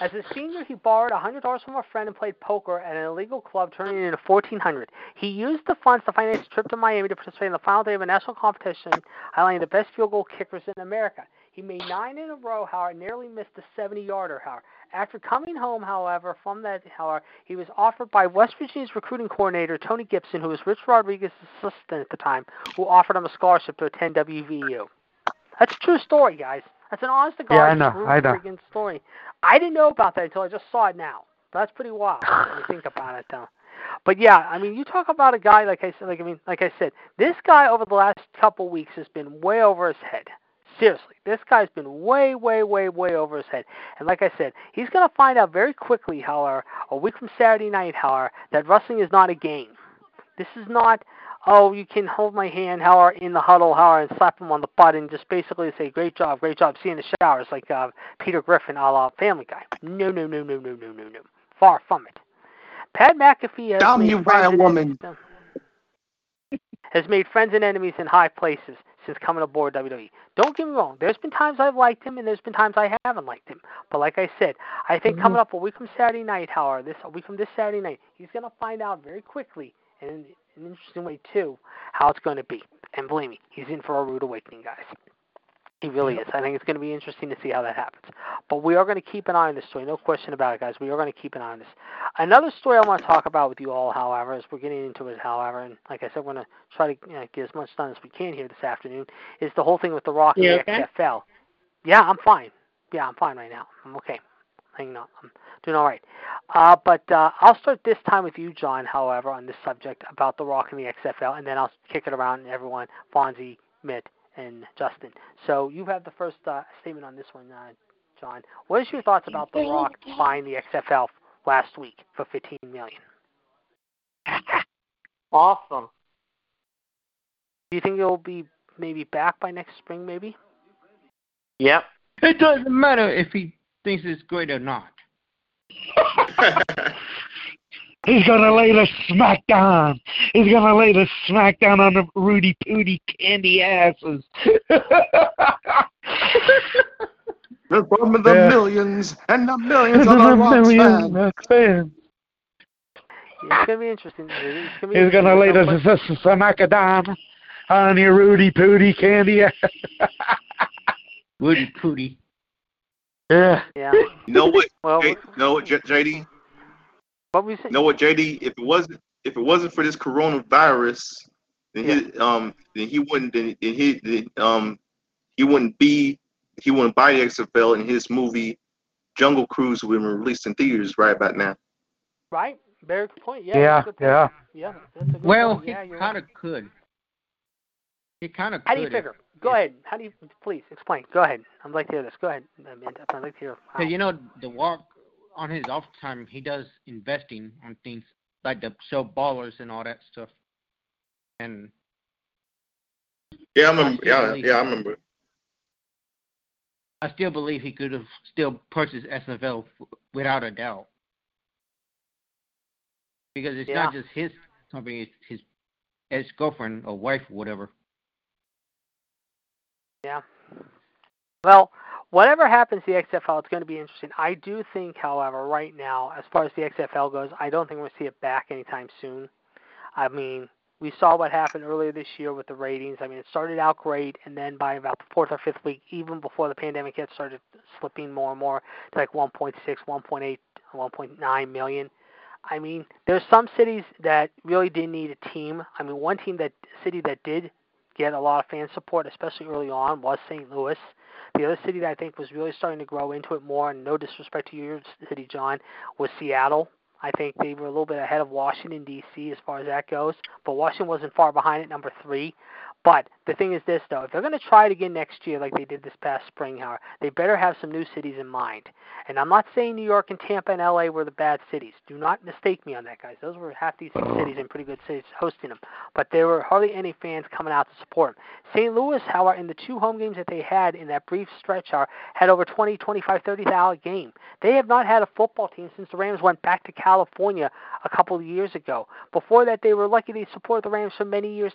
As a senior, he borrowed $100 from a friend and played poker at an illegal club, turning it into 1400 He used the funds to finance a trip to Miami to participate in the final day of a national competition, highlighting the best field goal kickers in America. He made nine in a row, however, nearly missed a 70-yarder, however. After coming home, however, from that, however, he was offered by West Virginia's recruiting coordinator, Tony Gibson, who was Rich Rodriguez's assistant at the time, who offered him a scholarship to attend WVU. That's a true story, guys. That's an honest to God Yeah, I know, true I know. freaking story. I didn't know about that until I just saw it now. That's pretty wild when you think about it, though. But yeah, I mean, you talk about a guy like I said, like I mean, like I said, this guy over the last couple weeks has been way over his head. Seriously, this guy's been way, way, way, way over his head. And like I said, he's gonna find out very quickly, however, a week from Saturday night, however, that wrestling is not a game. This is not oh, you can hold my hand, how are in the huddle, how are and slap him on the butt and just basically say, great job, great job, see you in the showers, like uh, Peter Griffin a la Family Guy. No, no, no, no, no, no, no, no. Far from it. Pat McAfee has Dumb made you by a woman. enemies- has made friends and enemies in high places since coming aboard WWE. Don't get me wrong. There's been times I've liked him, and there's been times I haven't liked him. But like I said, I think coming mm-hmm. up a week from Saturday night, however, this a week from this Saturday night, he's going to find out very quickly, and in an interesting way too, how it's going to be. And believe me, he's in for a rude awakening, guys. He really is. I think it's going to be interesting to see how that happens. But we are going to keep an eye on this story. No question about it, guys. We are going to keep an eye on this. Another story I want to talk about with you all, however, as we're getting into it, however, and like I said, we're going to try to you know, get as much done as we can here this afternoon, is the whole thing with The Rock and okay? XFL. Yeah, I'm fine. Yeah, I'm fine right now. I'm okay. Hanging on. I'm doing all right. Uh, but uh, I'll start this time with you, John, however, on this subject about The Rock and the XFL, and then I'll kick it around to everyone, Fonzie, Mitt, and Justin. So you have the first uh, statement on this one, uh, John. What is your thoughts about The Rock buying the XFL last week for 15 million? Awesome. Do you think it'll be maybe back by next spring, maybe? Yep. It doesn't matter if he thinks it's great or not. He's gonna lay the smackdown. He's gonna lay the smackdown on the Rudy Pooty candy asses. The from the Yeah. millions and the millions of the Rocks fans. Rock fans. It's gonna be interesting. It's gonna be He's gonna lay the interesting. s- s- smackdown on your Rudy Pooty candy ass. Woody Pooty. yeah. Yeah. You know what? Well, J- you know what, J- JD? What we say? You know what, JD? If it wasn't if it wasn't for this coronavirus, then he um then he wouldn't then, then he then, um he wouldn't be he wouldn't buy the XFL and his movie Jungle Cruise would have been released in theaters right about now. Right. Very good point. Yeah. Yeah, that's a good point. yeah. Yeah. Good Well, point. he Yeah, you're kind right. of could. He kind of could. How do you if- figure? Go ahead. How do you? Please explain. Go ahead. I'd like to hear this. Go ahead, I'd like to hear. How. Cause you know, the walk on his off time, he does investing on things like the show ballers and all that stuff. And Yeah, I remember. I Yeah, yeah, I remember. I still believe he could have still purchased XFL f- without a doubt. Because it's not just his company; it's his ex girlfriend or wife or whatever. Yeah. Well, whatever happens to the XFL, it's going to be interesting. I do think, however, right now, as far as the XFL goes, I don't think we're see it back anytime soon. I mean, we saw what happened earlier this year with the ratings. I mean, it started out great, and then by about the fourth or fifth week, even before the pandemic hit, started slipping more and more to like 1.6, 1.8, 1.9 million. I mean, there's some cities that really didn't need a team. I mean, one team that city that did get a lot of fan support, especially early on, was St. Louis. The other city that I think was really starting to grow into it more, and no disrespect to your city, John, was Seattle. I think they were a little bit ahead of Washington D.C. as far as that goes, but Washington wasn't far behind at number three. But the thing is this, though, if they're going to try it again next year like they did this past spring, however, they better have some new cities in mind. And I'm not saying New York and Tampa and L.A. were the bad cities. Do not mistake me on that, guys. Those were half decent oh. cities and pretty good cities hosting them. But there were hardly any fans coming out to support them. St. Louis, however, in the two home games that they had in that brief stretch, however, had over 20, 25, 30 thousand a game. They have not had a football team since the Rams went back to California a couple of years ago. Before that, they were lucky to support the Rams for many years,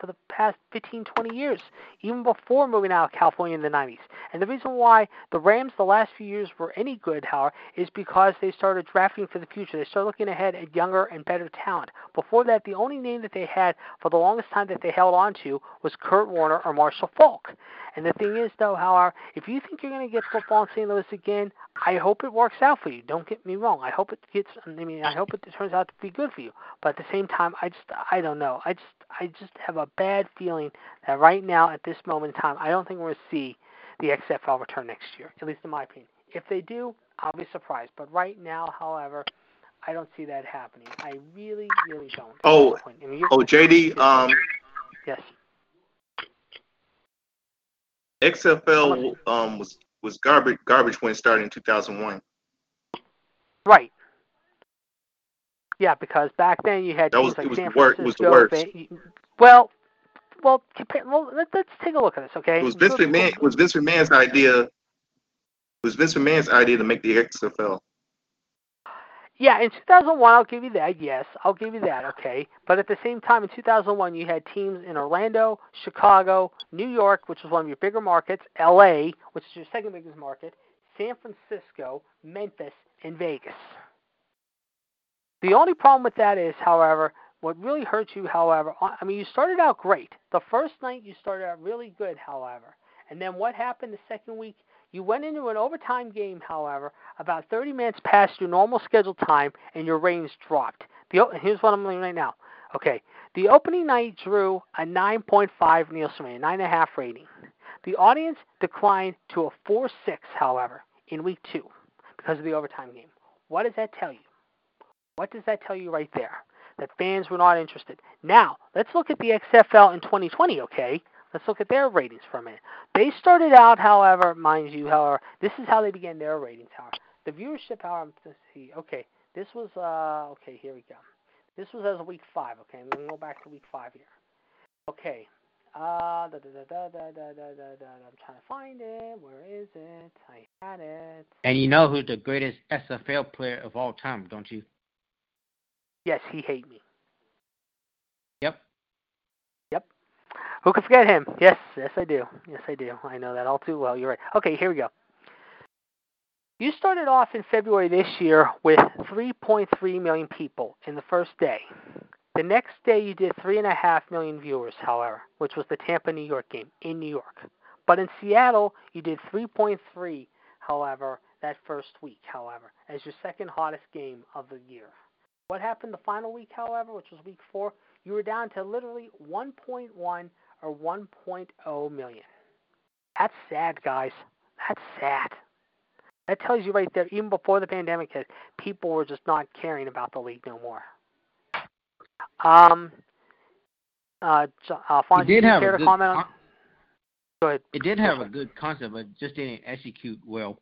for the past 15, 20 years, even before moving out of California in the 90s. And the reason why the Rams the last few years were any good, however, is because they started drafting for the future. They started looking ahead at younger and better talent. Before that, the only name that they had for the longest time that they held on to was Kurt Warner or Marshall Faulk. And the thing is, though, however, if you think you're going to get football in St. Louis again, I hope it works out for you. Don't get me wrong. I hope it gets. I mean, I hope it turns out to be good for you. But at the same time, I just, I don't know. I just, I just have a bad feeling that right now, at this moment in time, I don't think we're going to see the XFL return next year. At least in my opinion. If they do, I'll be surprised. But right now, however, I don't see that happening. I really, really don't. Oh. I mean, Oh, JD, um, yes. XFL um was was garbage garbage when it started in 2001. Right. Yeah, because back then you had That was- like it was San the wor- it was the worst. Bay- Well, well, well let, let's take a look at this, okay? Was Vince McMahon. Was Vince McMahon's idea. Was Vince McMahon's idea to make the XFL. Yeah, in 2001, I'll give you that. Yes, I'll give you that. Okay, but at the same time, in 2001, you had teams in Orlando, Chicago, New York, which was one of your bigger markets, L.A., which is your second biggest market, San Francisco, Memphis, and Vegas. The only problem with that is, however, what really hurts you, however, I mean, you started out great. The first night you started out really good, however, and then what happened the second week? You went into an overtime game, however, about 30 minutes past your normal scheduled time, and your ratings dropped. The here's what I'm doing right now. Okay, the opening night drew a 9.5 Nielsen rating, 9.5 rating. The audience declined to a 4-6, however, in week two because of the overtime game. What does that tell you? What does that tell you right there? That fans were not interested. Now, let's look at the XFL in 2020, okay? Let's look at their ratings for a minute. They started out, however, mind you, however, this is how they began their ratings, however. The viewership, however, let's see, okay, this was, uh, okay, here we go. This was as week five, okay, I'm going to go back to week five here. Okay, uh, da, da, da, da, da, da, da, da, I'm trying to find it. Where is it? I had it. And you know who's the greatest XFL player of all time, don't you? Yes, he hate me. Yep. Yep. Who could forget him? Yes, yes, I do. Yes, I do. I know that all too well. You're right. Okay, here we go. You started off in February this year with 3.3 million people in the first day. The next day you did 3.5 million viewers, however, which was the Tampa New York game in New York. But in Seattle, you did 3.3, however, that first week, however, as your second hottest game of the year. What happened the final week, however, which was week four? You were down to literally 1.1 or 1.0 million. That's sad, guys. That's sad. That tells you right there, even before the pandemic hit, people were just not caring about the league no more. Um, uh, uh, Fonzie, did you have care to good comment on? Go ahead. it did have a good concept, but just didn't execute well.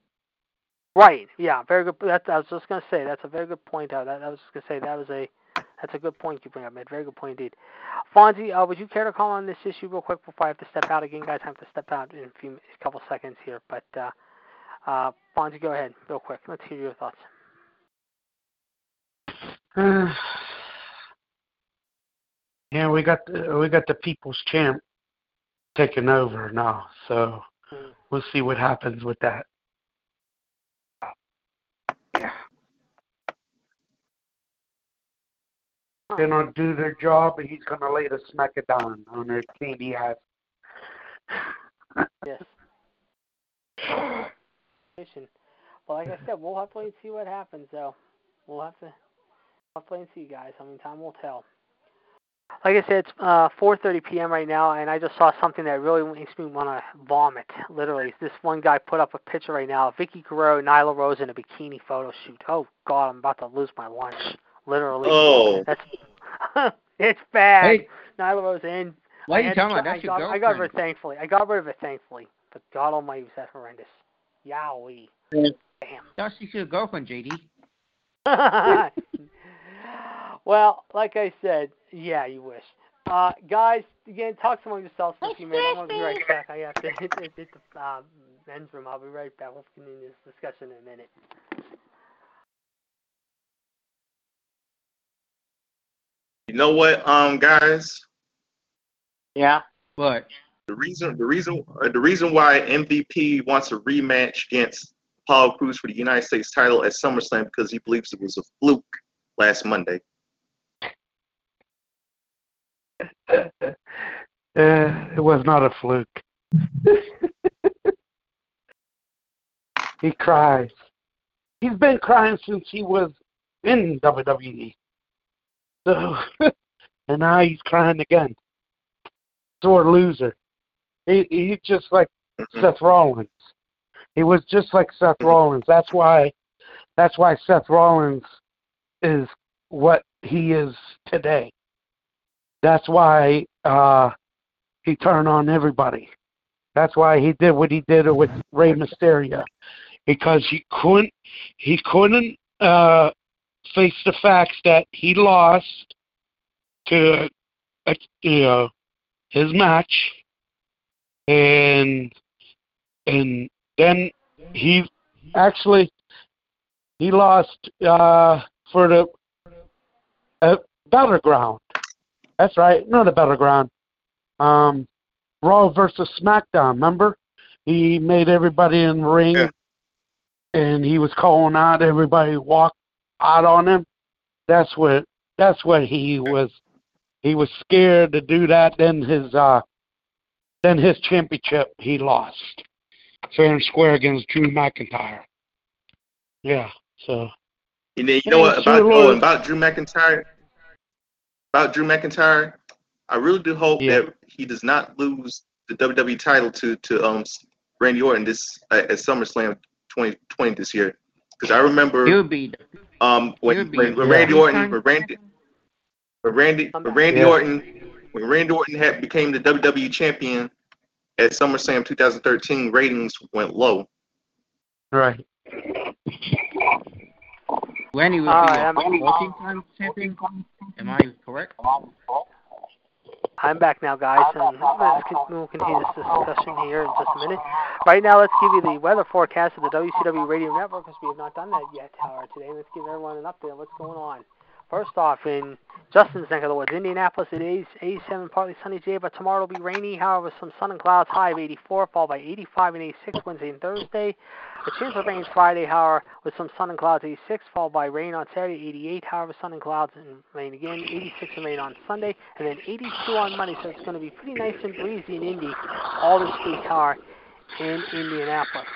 Right. Yeah. Very good. That, I was just going to say that's a very good point. Uh, that, I was just going to say that was a that's a good point you bring up, man. Very good point indeed. Fonzie, uh, would you care to comment on this issue real quick before I have to step out again, guys? I have to step out in a few a couple seconds here, but uh, uh, Fonzie, go ahead real quick. Let's hear your thoughts. yeah, we got the, we got the people's champ taking over now, so we'll see what happens with that. They're gonna do their job, and he's gonna lay the smackdown on their candy ass. Yes. Mission. Well, like I said, we'll have to wait and see what happens, though. We'll have to, we'll have to wait and see, you guys. I mean, time will tell. Like I said, it's uh, 4:30 p.m. right now, and I just saw something that really makes me want to vomit. Literally, this one guy put up a picture right now: Vickie Guerrero, Nyla Rose in a bikini photo shoot. Oh God, I'm about to lose my lunch. Literally. Oh. That's it's bad. Hey, Nyla Rose in. why are I you talking about? try- That's your I got, I got rid of it thankfully. I got rid of it thankfully. But God Almighty, was that horrendous. Yowie. That's your girlfriend, JD. well, like I said, yeah, you wish. Uh, guys, again, talk to among yourselves for a few minutes. I'm going to be right back. I have to hit, hit, hit the uh, men's room. I'll be right back. We'll continue this discussion in a minute. You know what, um, guys? Yeah. But The reason, the reason, uh, the reason why MVP wants a rematch against Apollo Crews for the United States title at SummerSlam because he believes it was a fluke last Monday. Uh, it was not a fluke. he cries. He's been crying since he was in WWE. So, and now he's crying again. Sore loser. He he's just like. Seth Rollins. He was just like Seth Rollins. That's why that's why Seth Rollins is what he is today. That's why uh he turned on everybody. That's why he did what he did with Rey Mysterio. Because he couldn't he couldn't uh face the facts that he lost to uh, you know, his match, and and then he actually he lost uh, for the uh, battleground. That's right, not a battleground. Um, Raw versus SmackDown. Remember, he made everybody in the ring, Yeah. and he was calling out everybody walk out on him. That's what that's what he was. He was scared to do that. Then his uh, then his championship he lost fair and square against Drew McIntyre. Yeah, so And then you know what about sure, oh, about Drew McIntyre? About Drew McIntyre, I really do hope Yeah. that he does not lose the WWE title to to um Randy Orton this uh, at SummerSlam 2020 this year. Because I remember He would be um when when, when. Randy Orton when Randy when Randy when Randy Yeah. Orton when Randy Orton had became the WWE champion at SummerSlam 2013 ratings went low. right. Randy would All be right, a I'm- 14 time champion. Am I correct? I'm back now, guys, and we'll continue this discussion here in just a minute. Right now, let's give you the weather forecast of the WCW Radio Network, because we have not done that yet, however, today. Let's give everyone an update on what's going on. First off, in Justin's neck of the woods, Indianapolis, it is 87, partly sunny today, but tomorrow will be rainy, however, some sun and clouds, high of 84, followed by 85 and 86 Wednesday and Thursday. A chance of rain Friday, however, with some sun and clouds, 86, followed by rain on Saturday, 88, however, sun and clouds and rain again, 86 and rain on Sunday, and then 82 on Monday, so it's going to be pretty nice and breezy in Indy all this week, however, in Indianapolis.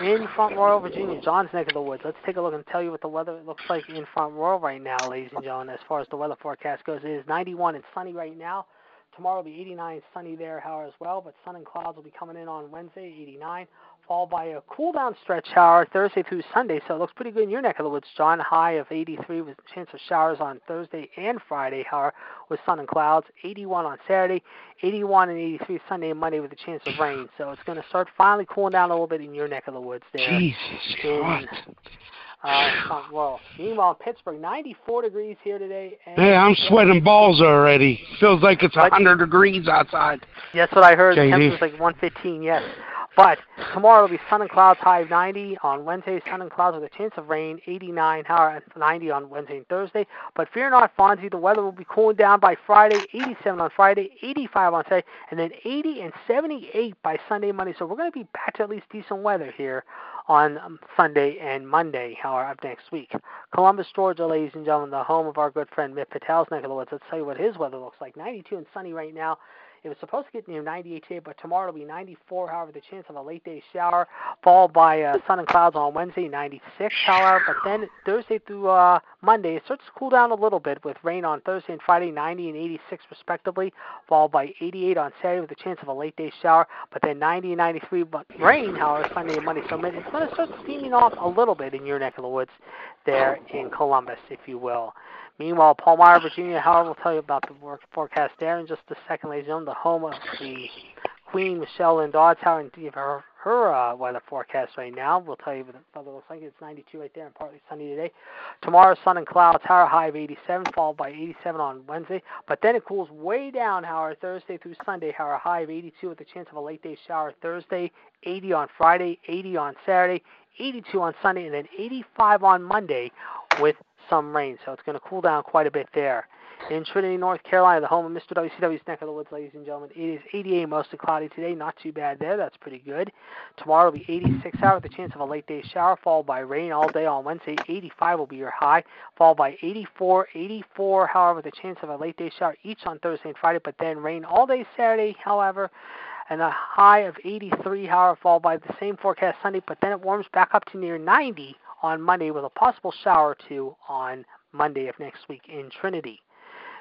In Front Royal, Virginia, John's neck of the woods. Let's take a look and tell you what the weather looks like in Front Royal right now, ladies and gentlemen. As far as the weather forecast goes, it is 91 and sunny right now. Tomorrow will be 89 sunny there, however, as well. But sun and clouds will be coming in on Wednesday, 89, followed by a cool down stretch shower Thursday through Sunday. So it looks pretty good in your neck of the woods, John. High of 83 with a chance of showers on Thursday and Friday, however, with sun and clouds. 81 on Saturday, 81 and 83 Sunday and Monday with a chance of rain. So it's going to start finally cooling down a little bit in your neck of the woods there Jesus in Christ. uh, Front Royal. Meanwhile, Pittsburgh, 94 degrees here today. And Hey, I'm sweating balls already. Feels like it's hundred degrees outside. That's what I heard. The JD. temperature's like 115, yes. But tomorrow will be sun and clouds, high of 90. On Wednesday, sun and clouds with a chance of rain, 89, high of 90 on Wednesday and Thursday. But fear not, Fonzie, the weather will be cooling down by Friday, 87 on Friday, 85 on Saturday, and then 80 and 78 by Sunday, Monday. So we're going to be back to at least decent weather here on um, Sunday and Monday, however, of next week. Columbus, Georgia, ladies and gentlemen, the home of our good friend Mitt Patel's neck of the woods. Let's tell you what his weather looks like. 92 and sunny right now. It was supposed to get near 98 today, but tomorrow it'll be 94. However, the chance of a late day shower, followed by uh, sun and clouds on Wednesday, 96. However, but then Thursday through uh, Monday, it starts to cool down a little bit with rain on Thursday and Friday, 90 and 86 respectively, followed by 88 on Saturday with a chance of a late day shower, but then 90 and 93, but rain, however, Sunday and Monday. So it's going to start steaming off a little bit in your neck of the woods there in Columbus, if you will. Meanwhile, Palmyra, Virginia, however, we'll tell you about the work forecast there in just a second, ladies and gentlemen. The home of the Queen Michelle Lynn Dodds Tower and give her her uh, weather forecast right now. We'll tell you what the looks like. It's 92 right there and partly sunny today. Tomorrow, sun and clouds, Tower high of 87, followed by 87 on Wednesday. But then it cools way down, however, Thursday through Sunday, however, high of 82 with a chance of a late day shower Thursday, 80 on Friday, 80 on Saturday, 82 on Sunday, and then 85 on Monday with some rain. So it's going to cool down quite a bit there. In Trinity, North Carolina, the home of Mr. WCW's neck of the woods, ladies and gentlemen, it is 88, mostly cloudy today. Not too bad there. That's pretty good. Tomorrow will be 86 hour with a chance of a late day shower, followed by rain all day on Wednesday. 85 will be your high, followed by 84, 84, however, with a chance of a late day shower each on Thursday and Friday, but then rain all day Saturday, however, and a high of 83, however, followed by the same forecast Sunday, but then it warms back up to near 90 on Monday with a possible shower or two on Monday of next week in Trinity.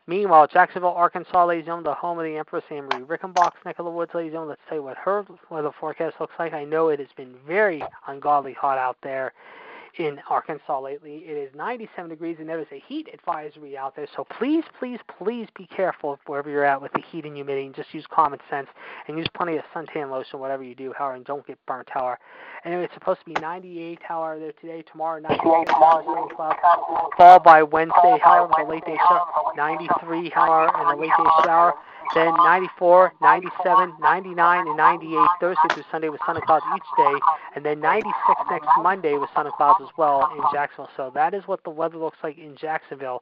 Meanwhile, Jacksonville, Arkansas, ladies and gentlemen, the home of the Empress Marie Rickenbach's neck of the woods, ladies and gentlemen. Let's tell you what her weather forecast looks like. I know it has been very ungodly hot out there in Arkansas lately. It is 97 degrees, and there is a heat advisory out there. So please, please, please be careful wherever you're at with the heat and humidity. And just use common sense and use plenty of suntan lotion, whatever you do, however, and don't get burnt, however. Anyway, it's supposed to be 98, however, there today. Tomorrow, 98, tomorrow, fall by Wednesday, however, the late day shower, 93, however, in the late day shower. Then 94, 97, 99, and 98 Thursday through Sunday with sun and clouds each day, and then 96 next Monday with sun and clouds as well in Jacksonville. So that is what the weather looks like in Jacksonville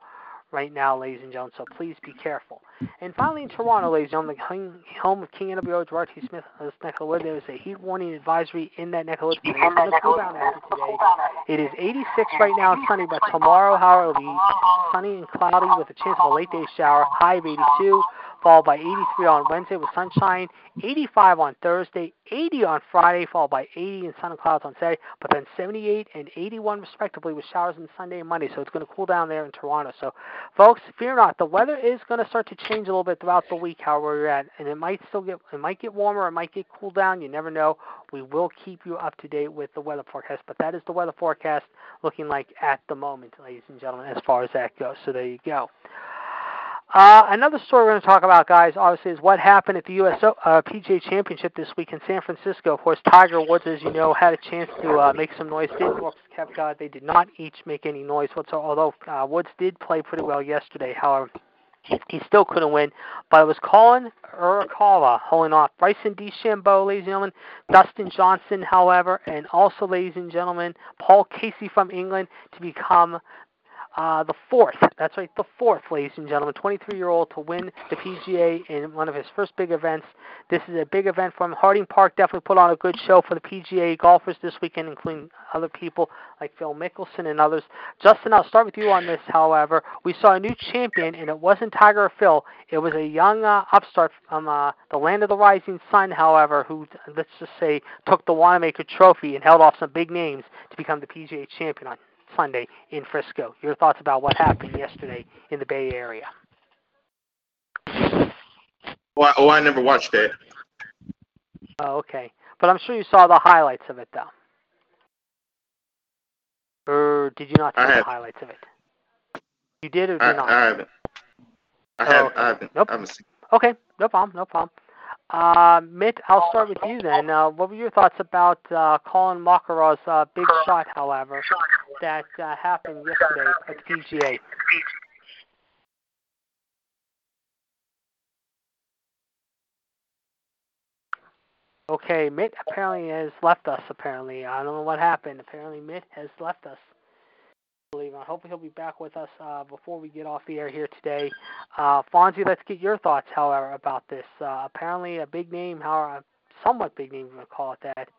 right now, ladies and gentlemen. So please be careful. And finally, in Toronto, ladies and gentlemen, the home of King NWO Gerard T. Smith, of there is a heat warning advisory in that neck of. It's going to cool down after today. It is 86 right now, and sunny, but tomorrow, however, it'll be sunny and cloudy with a chance of a late day shower, high of 82 followed by 83 on Wednesday with sunshine, 85 on Thursday, 80 on Friday, followed by 80 and sun and clouds on Saturday, but then 78 and 81 respectively with showers on Sunday and Monday. So it's going to cool down there in Toronto. So, folks, fear not. The weather is going to start to change a little bit throughout the week, however you're at, and it might still get it might get warmer, it might get cooled down. You never know. We will keep you up to date with the weather forecast, but that is the weather forecast looking like at the moment, ladies and gentlemen, as far as that goes. So there you go. Uh, another story we're going to talk about, guys, obviously, is what happened at the U.S. Uh, PGA Championship this week in San Francisco. Of course, Tiger Woods, as you know, had a chance to uh, make some noise. Did Brooks Koepka. They did not each make any noise whatsoever, although uh, Woods did play pretty well yesterday. However, he still couldn't win. But it was Collin Morikawa holding off Bryson DeChambeau, ladies and gentlemen, Dustin Johnson, however, and also, ladies and gentlemen, Paul Casey from England to become uh, the fourth, that's right, the fourth, ladies and gentlemen, 23 year old to win the PGA in one of his first big events. This is a big event for him. Harding Park definitely put on a good show for the PGA golfers this weekend, including other people like Phil Mickelson and others. Justin, I'll start with you on this, however. We saw a new champion, and it wasn't Tiger or Phil. It was a young uh, upstart from uh, the land of the rising sun, however, who, let's just say, took the Wanamaker Trophy and held off some big names to become the PGA champion on Sunday in Frisco. Your thoughts about what happened yesterday in the Bay Area? Oh, I, oh, I never watched it. Oh, okay. But I'm sure you saw the highlights of it, though. Or did you not see the highlights of it? You did or did I, not? I haven't. I Oh, haven't. okay. I haven't. Nope. I haven't seen. Okay, no problem, no problem. Uh, Mitt, I'll start with you then. Uh, what were your thoughts about uh, Collin Morikawa's uh, big shot, however, that uh, happened yesterday at the PGA? Okay, Mitt apparently has left us. Apparently, I don't know what happened. Apparently, Mitt has left us. I believe. I hope he'll be back with us uh, before we get off the air here today. Uh, Fonzie, let's get your thoughts, however, about this. Uh, apparently, a big name, however, somewhat big name, we'll call it that.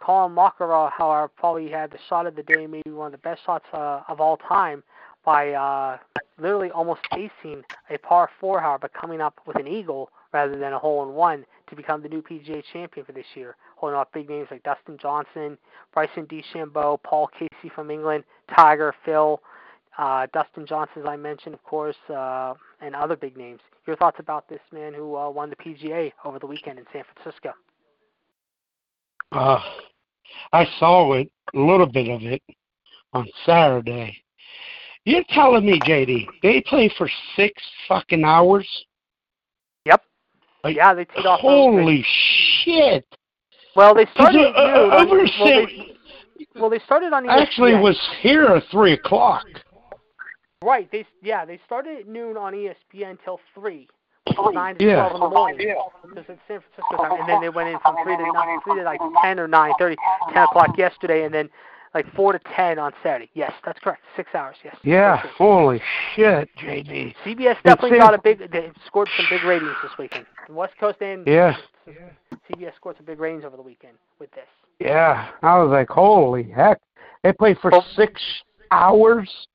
Collin Morikawa, however, probably had the shot of the day, maybe one of the best shots uh, of all time, by uh, literally almost acing a par four, however, coming up with an eagle rather than a hole in one to become the new PGA champion for this year, holding off big names like Dustin Johnson, Bryson DeChambeau, Paul Casey from England, Tiger, Phil, uh, Dustin Johnson, as I mentioned, of course, uh, and other big names. Your thoughts about this man who uh, won the PGA over the weekend in San Francisco? Uh, I saw it, a little bit of it, on Saturday. You're telling me, JD, they play for six fucking hours? Yep. Like, yeah, they teed off. Holy shit! Well, they started uh, at noon. on- over well, they, well, they started on E I actually ESPN. was here at three o'clock. Right. They yeah they started at noon on ESPN until three, nine to Yeah. twelve in the morning. Because it's San Francisco time, and then they went in from three to nine, three to like ten or nine thirty, ten o'clock yesterday, and then like four to ten on Saturday. Yes, that's correct. Six hours. Yes. Yeah, That's holy shit, JD. CBS definitely San- got a big. They scored some big ratings this weekend. The West Coast and Yeah, CBS scored some big ratings over the weekend with this. yeah. I was like, holy heck. They played for Well- six six hours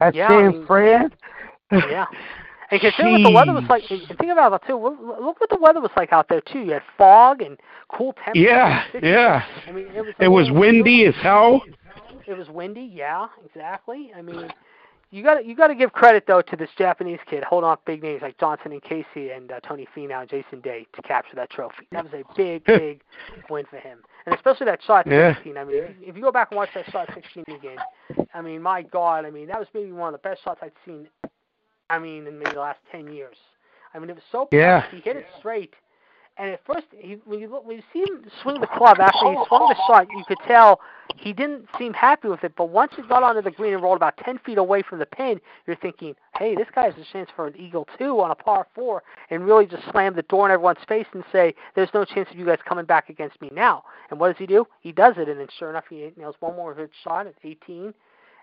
at Yeah, I San mean- Fran? Yeah. And consider what the weather was like. And think about it too. Look look what the weather was like out there too. You had fog and cool temperatures. Yeah, yeah. I mean, it was. It was windy as hell. It was windy. Yeah, exactly. I mean, you got you got to give credit though to this Japanese kid holding off big names like Johnson and Casey and uh, Tony Finau and Jason Day to capture that trophy. That was a big big win for him, and especially that shot Yeah. 16. I mean, if you, if you go back and watch that shot 16 again, I mean, my God, I mean that was maybe one of the best shots I'd seen. I mean, in maybe the last 10 years. I mean, it was so Yeah. he hit it straight. And at first, he, when you look, when you see him swing the club after he swung the shot, you could tell he didn't seem happy with it. But once it got onto the green and rolled about 10 feet away from the pin, you're thinking, hey, this guy has a chance for an eagle two on a par four, and really just slam the door in everyone's face and say, there's no chance of you guys coming back against me now. And what does he do? He does it, and then sure enough, he nails one more good shot at 18,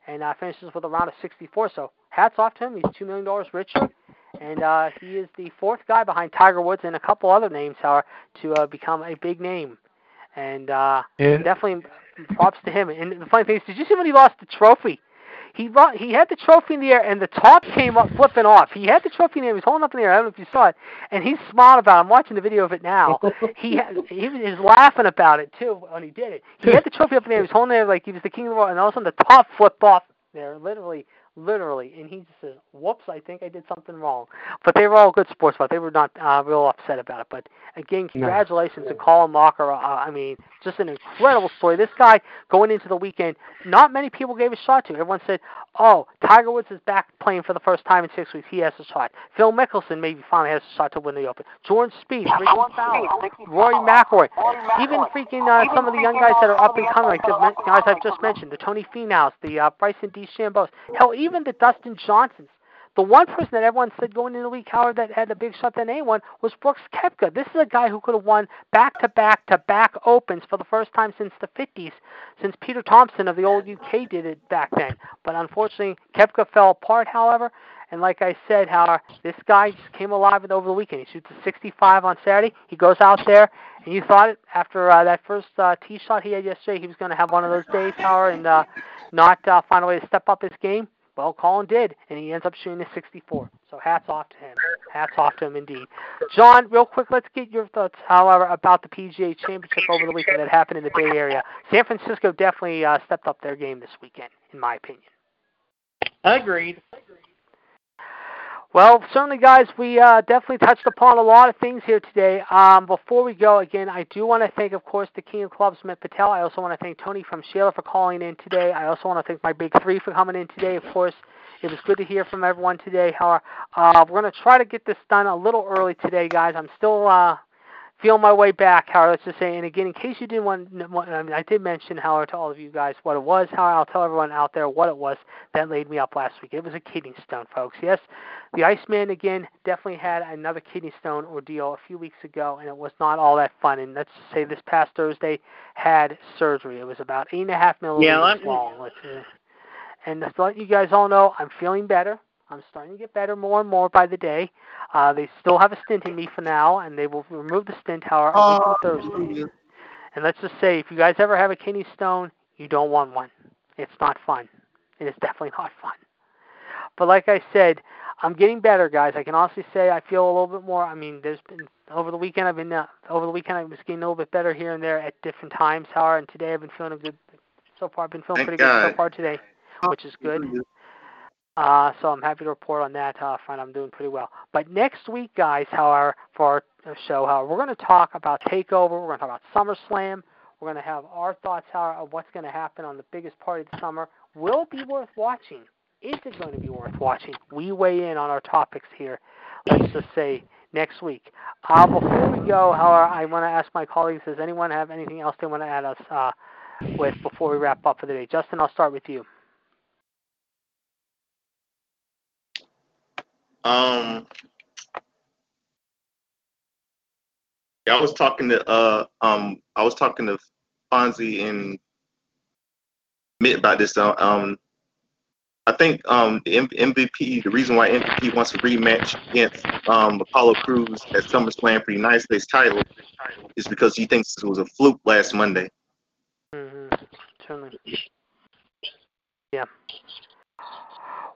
and uh, finishes with a round of 64. So hats off to him. He's two million dollars richer and uh, he is the fourth guy behind Tiger Woods and a couple other names, however, to uh, become a big name. And uh, Yeah. definitely props to him. And the funny thing is, did you see when he lost the trophy? He he had the trophy in the air, and the top came up flipping off. He had the trophy in the air. He was holding up in the air. I don't know if you saw it, and he smiled about. it. I'm watching the video of it now. he ha- he was laughing about it too when he did it. He had the trophy up in the air. He was holding it like he was the king of the world, and all of a sudden the top flipped off there, literally, literally, and he just said, "Whoops, I think I did something wrong." But they were all good sports, but they were not uh, real upset about it. But again, congratulations to Collin Morikawa. Uh, I mean, just an incredible story. This guy going into the weekend, not many people gave a shot to. Everyone said, "Oh, Tiger Woods is back playing for the first time in six weeks. He has a shot." Phil Mickelson maybe finally has a shot to win the Open. Jordan Spieth, Fowler, Rory McIlroy, even freaking uh, some of the young guys that are up and coming, like the guys I've just mentioned, the Tony Finau's, the uh, Bryson DeChambeau's, hell, even the Dustin Johnsons. The one person that everyone said going into the week, Howard, that had a big shot than anyone was Brooks Koepka. This is a guy who could have won back-to-back-to-back Opens for the first time since the 50s, since Peter Thomson of the old UK did it back then. But unfortunately, Koepka fell apart, however. And like I said, Howard, this guy just came alive over the weekend. He shoots a 65 on Saturday. He goes out there, and you thought after uh, that first uh, tee shot he had yesterday, he was going to have one of those days, Howard, and uh, not uh, find a way to step up his game. Well, Colin did, and he ends up shooting a 64. So hats off to him. Hats off to him indeed. John, real quick, let's get your thoughts, however, about the PGA Championship over the weekend that happened in the Bay Area. San Francisco definitely uh, stepped up their game this weekend, in my opinion. Agreed. Well, certainly, guys, we uh, definitely touched upon a lot of things here today. Um, before we go, again, I do want to thank, of course, the King of Clubs, Mitt Patel. I also want to thank Tony from Shayla for calling in today. I also want to thank my Big Three for coming in today. Of course, it was good to hear from everyone today. How uh, we're going to try to get this done a little early today, guys. I'm still uh, feeling my way back, Howard. Let's just say, and again, in case you didn't want, I mean, I did mention Howard to all of you guys what it was. Howard, I'll tell everyone out there what it was that laid me up last week. It was a kidney stone, folks. Yes, the Iceman again definitely had another kidney stone ordeal a few weeks ago, and it was not all that fun. And let's just say this past Thursday had surgery. It was about eight and a half millimeters Yeah, let me- long. Let's, uh, and to let you guys all know, I'm feeling better. I'm starting to get better more and more by the day. Uh, they still have a stint in me for now, and they will remove the stint, however, a week from Thursday. And let's just say, if you guys ever have a kidney stone, you don't want one. It's not fun. It is definitely not fun. But like I said, I'm getting better, guys. I can honestly say I feel a little bit more. I mean, there's been over the weekend. I've been uh, over the weekend. I was getting a little bit better here and there at different times. However, and today I've been feeling a good. So far, I've been feeling Thank pretty good so far today, which is good. Uh, so I'm happy to report on that uh, front. I'm doing pretty well. But next week, guys, however, for our uh, show, however, we're going to talk about Takeover. We're going to talk about SummerSlam. We're going to have our thoughts, however, of what's going to happen on the biggest party of the summer. Will it be worth watching? Is it going to be worth watching? We weigh in on our topics here. Let's just say next week. Uh, before we go, however, I want to ask my colleagues: Does anyone have anything else they want to add us uh, with before we wrap up for the day? Justin, I'll start with you. Um, yeah, I was talking to uh um I was talking to Fonzie and Mitt about this. Uh, um, I think um the M- MVP, the reason why MVP wants a rematch against um Apollo Crews at SummerSlam for the United States title is because he thinks it was a fluke last Monday. Mm-hmm. Yeah.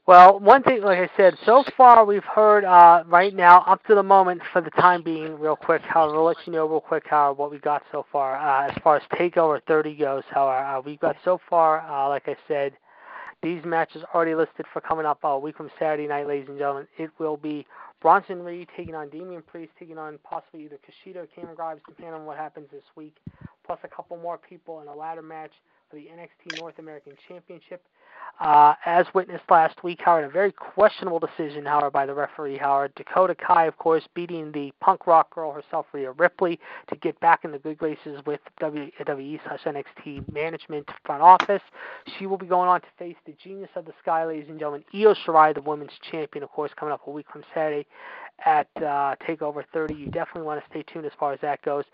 Well, one thing, like I said, so far we've heard uh, right now, up to the moment, for the time being, real quick. However, we'll let you know real quick how what we got so far uh, as far as Takeover 30 goes. However, uh, we've got so far, uh, like I said, These matches already listed for coming up a week from Saturday night, ladies and gentlemen. It will be Bronson Reed taking on Damian Priest, taking on possibly either Kushida or Cameron Grimes, depending on what happens this week, plus a couple more people in a ladder match for the NXT North American Championship. Uh, as witnessed last week, Howard, a very questionable decision, Howard, by the referee, Howard. Dakota Kai, of course, beating the punk rock girl herself, Rhea Ripley, to get back in the good graces with WWE slash NXT management front office. She will be going on to face the genius of the sky, ladies and gentlemen, Io Shirai, the women's champion, of course, coming up a week from Saturday at uh, TakeOver 30. You definitely want to stay tuned as far as that goes.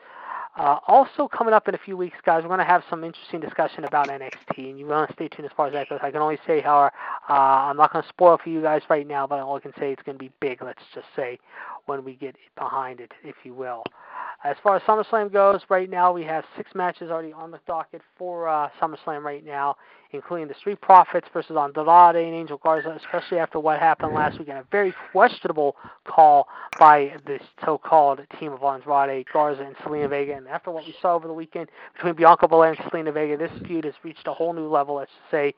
Uh, also coming up in a few weeks, guys, we're going to have some interesting discussion about NXT, and you want to stay tuned as far as that goes. I can only say, how uh, I'm not going to spoil for you guys right now, but all I can say it's going to be big. Let's just say when we get behind it, if you will. As far as SummerSlam goes, right now we have six matches already on the docket for uh, SummerSlam right now, including the Street Profits versus Andrade and Angel Garza, especially after what happened last week and a very questionable call by the so-called team of Andrade, Garza, and Zelina Vega. And after what we saw over the weekend between Bianca Belair and Zelina Vega, this feud has reached a whole new level, let's say.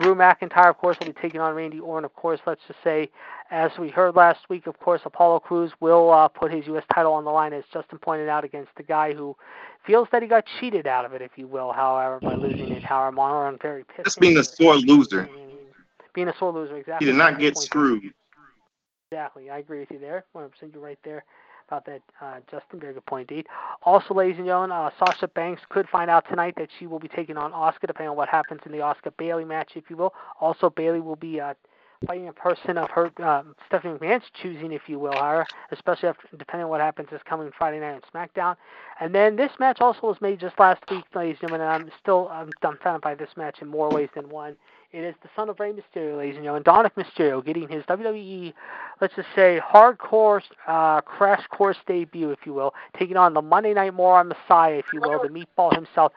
Drew McIntyre, of course, will be taking on Randy Orton, of course, let's just say. As we heard last week, of course, Apollo Crews will uh, put his U.S. title on the line, as Justin pointed out, against the guy who feels that he got cheated out of it, if you will, however, by losing it. However, Monroe, I'm very pissed. Just being a sore loser. Being a sore loser, exactly. He did not get screwed. Exactly. I agree with you there. 100% you're right there that, uh, Justin. Very good point, indeed. Also, ladies and gentlemen, uh, Sasha Banks could find out tonight that she will be taking on Asuka, depending on what happens in the Asuka Bayley match, if you will. Also, Bayley will be uh, fighting a person of her uh, Stephanie McMahon's choosing, if you will, her, especially after, depending on what happens this coming Friday night on SmackDown. And then this match also was made just last week, ladies and gentlemen, and I'm still I'm dumbfounded by this match in more ways than one. It is the son of Rey Mysterio, ladies and gentlemen, Dominik Mysterio, getting his WWE, let's just say, hardcore uh, crash course debut, if you will, taking on the Monday Night Moron Messiah, if you will, the meatball himself,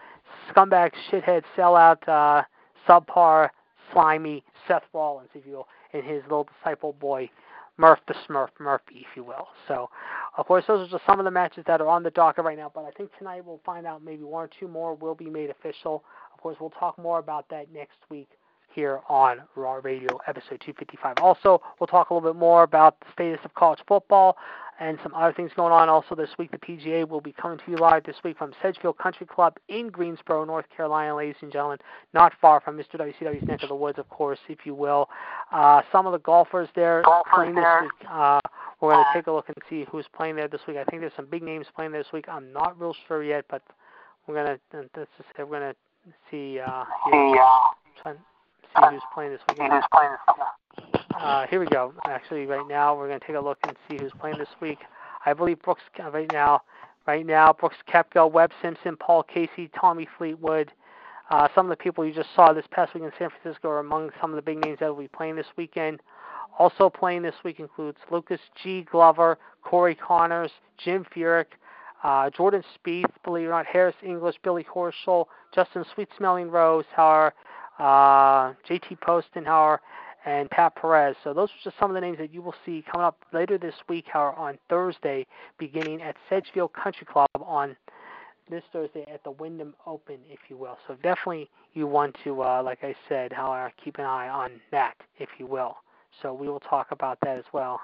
scumbag, shithead, sellout, uh, subpar, slimy Seth Rollins, if you will, and his little disciple boy, Murph the Smurf, Murphy, if you will. So, of course, those are just some of the matches that are on the docket right now, but I think tonight we'll find out maybe one or two more will be made official. Of course, we'll talk more about that next week here on Raw Radio episode 255. Also, we'll talk a little bit more about the status of college football and some other things going on. Also, this week, the PGA will be coming to you live this week from Sedgefield Country Club in Greensboro, North Carolina, ladies and gentlemen, not far from Mr. WCW's neck of the woods, of course, if you will. Uh, some of the golfers there golfers playing this there. week. Uh, we're going to take a look and see who's playing there this week. I think there's some big names playing this week. I'm not real sure yet, but we're going to. This is, we're going to see. Uh, here see who's playing this weekend. Who's playing this weekend. Uh, here we go. Actually, right now we're going to take a look and see who's playing this week. I believe Brooks right now. Right now, Brooks Koepka, Webb Simpson, Paul Casey, Tommy Fleetwood. Uh, some of the people you just saw this past week in San Francisco are among some of the big names that will be playing this weekend. Also playing this week includes Lucas G. Glover, Corey Conners, Jim Furyk, uh, Jordan Spieth, believe it or not, Harris English, Billy Horschel, Justin Sweet Smelling Rose, however, uh, JT Postenhauer, and Pat Perez. So those are just some of the names that you will see coming up later this week, however, on Thursday, beginning at Sedgefield Country Club on this Thursday at the Wyndham Open, if you will. So definitely you want to, uh, like I said, however, keep an eye on that, if you will. So we will talk about that as well.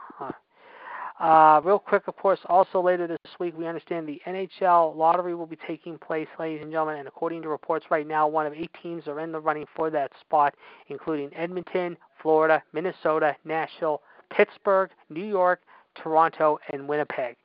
Uh, real quick, of course, also later this week, we understand the NHL lottery will be taking place, ladies and gentlemen. And according to reports right now, one of eight teams are in the running for that spot, including Edmonton, Florida, Minnesota, Nashville, Pittsburgh, New York, Toronto, and Winnipeg.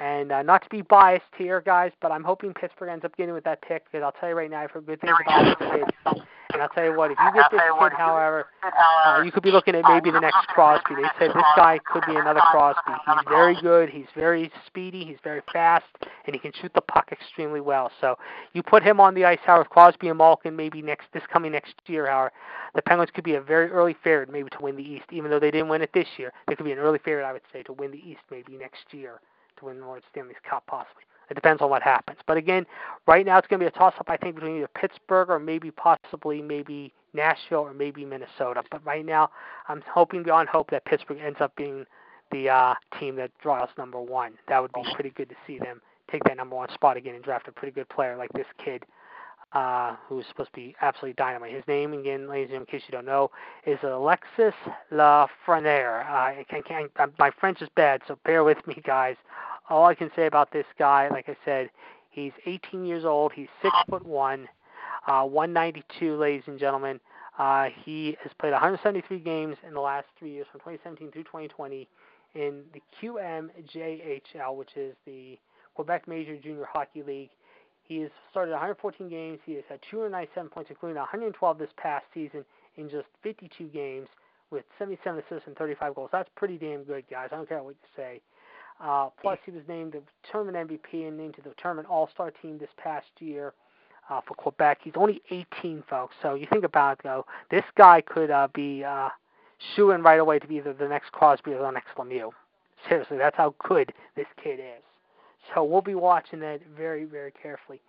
And uh, not to be biased here, guys, but I'm hoping Pittsburgh ends up getting with that pick because I'll tell you right now, I've heard good things about kid. And I'll tell you what, if you get this kid, however, uh, you could be looking at maybe the next Crosby. They said this guy could be another Crosby. He's very good. He's very speedy. He's very fast, and he can shoot the puck extremely well. So you put him on the ice, with Crosby and Malkin, maybe next this coming next year, Howard. The Penguins could be a very early favorite, maybe to win the East, even though they didn't win it this year. They could be an early favorite, I would say, to win the East maybe next year to win the Lord Stanley's Cup, possibly. It depends on what happens. But again, right now it's going to be a toss-up, I think, between either Pittsburgh or maybe possibly maybe Nashville or maybe Minnesota. But right now, I'm hoping beyond hope that Pittsburgh ends up being the uh, team that draws number one. That would be pretty good to see them take that number one spot again and draft a pretty good player like this kid uh, who's supposed to be absolutely dynamite. His name, again, ladies and gentlemen, in case you don't know, is Alexis Lafreniere. Uh, I can't, can't, my French is bad, so bear with me, guys. All I can say about this guy, like I said, he's 18 years old. He's six foot one, uh, 192, ladies and gentlemen. Uh, he has played 173 games in the last three years, from 2017 through 2020, in the QMJHL, which is the Quebec Major Junior Hockey League. He has started 114 games. He has had 297 points, including 112 this past season in just 52 games with 77 assists and 35 goals. That's pretty damn good, guys. I don't care what you say. Uh, plus, he was named the tournament MVP and named to the tournament All-Star team this past year uh, for Quebec. He's only 18, folks. So you think about it, though. This guy could uh, be uh, shooing right away to be either the next Crosby or the next Lemieux. Seriously, that's how good this kid is. So we'll be watching that very, very carefully.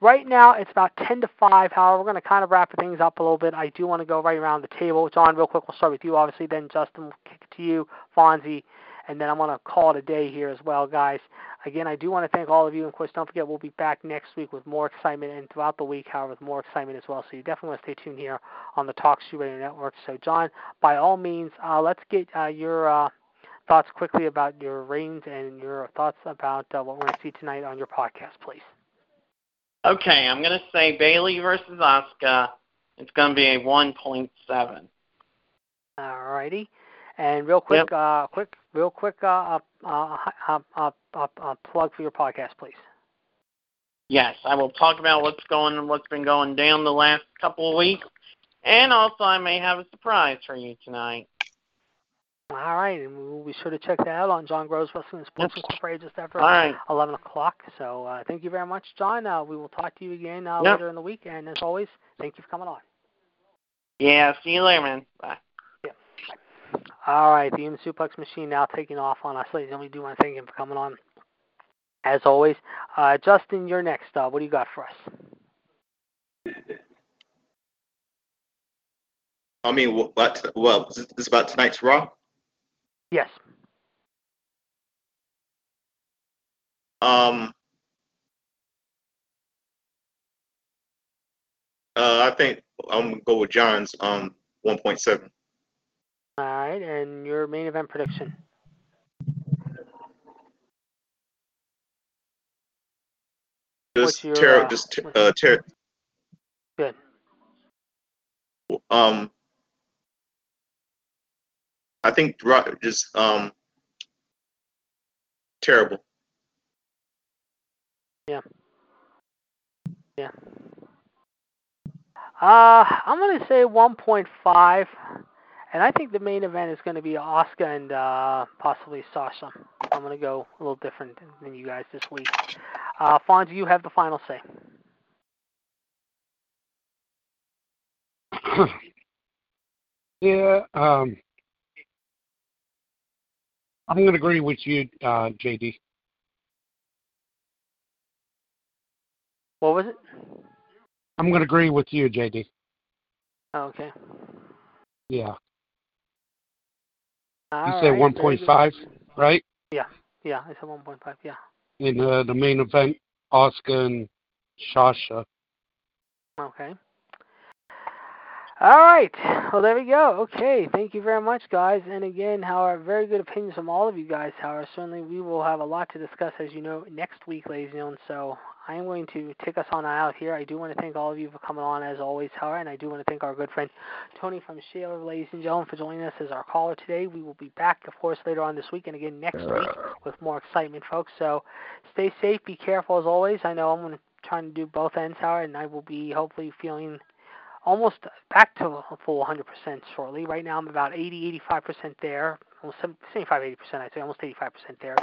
Right now, it's about 10 to 5. However, we're going to kind of wrap things up a little bit. I do want to go right around the table. John, real quick, we'll start with you, obviously. Then Justin, will kick it to you, Fonzie, and then I'm going to call it a day here as well, guys. Again, I do want to thank all of you. And of course, don't forget, we'll be back next week with more excitement and throughout the week, however, with more excitement as well. So you definitely want to stay tuned here on the Talk Shoe Radio Network. So, John, by all means, uh, let's get uh, your. Uh, thoughts quickly about your reigns and your thoughts about uh, what we're going to see tonight on your podcast, please. Okay, I'm going to say Bayley versus Asuka. It's going to be a 1.7. All righty. And real quick, yep. uh, quick, real quick, uh, uh, uh, uh, plug for your podcast, please. Yes, I will talk about what's going, what's been going down the last couple of weeks, and also I may have a surprise for you tonight. All right, and we'll be sure to check that out on John Groves Wrestling Sports yep. Incorporated just after right. 11 o'clock. So uh, thank you very much, John. Uh, we will talk to you again uh, yep. later in the week. And as always, thank you for coming on. Yeah, see you later, man. Bye. All right, the Suplex Machine now taking off on us. Ladies and we do want to thank him for coming on. As always, uh, Justin, you're next. Uh, what do you got for us? I mean, what? Well, this is this about tonight's Raw. Yes. Um, uh, I think I'm gonna go with John's um 1.7. All right, and your main event prediction. Just ter- uh, just uh, ter- Good. Um, I think just um terrible. Yeah. Yeah. Uh, I'm going to say 1.5, and I think the main event is going to be Asuka and uh, possibly Sasha. I'm going to go a little different than you guys this week. Uh, Fonzie, you have the final say. yeah, um, I'm going to agree with you, uh, JD. What was it? I'm going to agree with you, JD. Oh, okay. Yeah. All you said right, 1.5, right? Yeah, yeah, I said 1.5, yeah. In uh, the main event, Asuka and Sasha. Okay. All right. Well, there we go. Okay. Thank you very much, guys. And again, however, very good opinions from all of you guys. However, certainly we will have a lot to discuss, as you know, next week, ladies and gentlemen. So I am going to take us on out here. I do want to thank all of you for coming on, as always, however, and I do want to thank our good friend Tony from Shaler, ladies and gentlemen, for joining us as our caller today. We will be back, of course, later on this week and again next week with more excitement, folks. So stay safe, be careful as always. I know I'm going to try to do both ends, however, and I will be hopefully feeling – almost back to a full 100% shortly. Right now I'm about 80, 85% there. Almost 75, 80%, I'd say almost 85% there.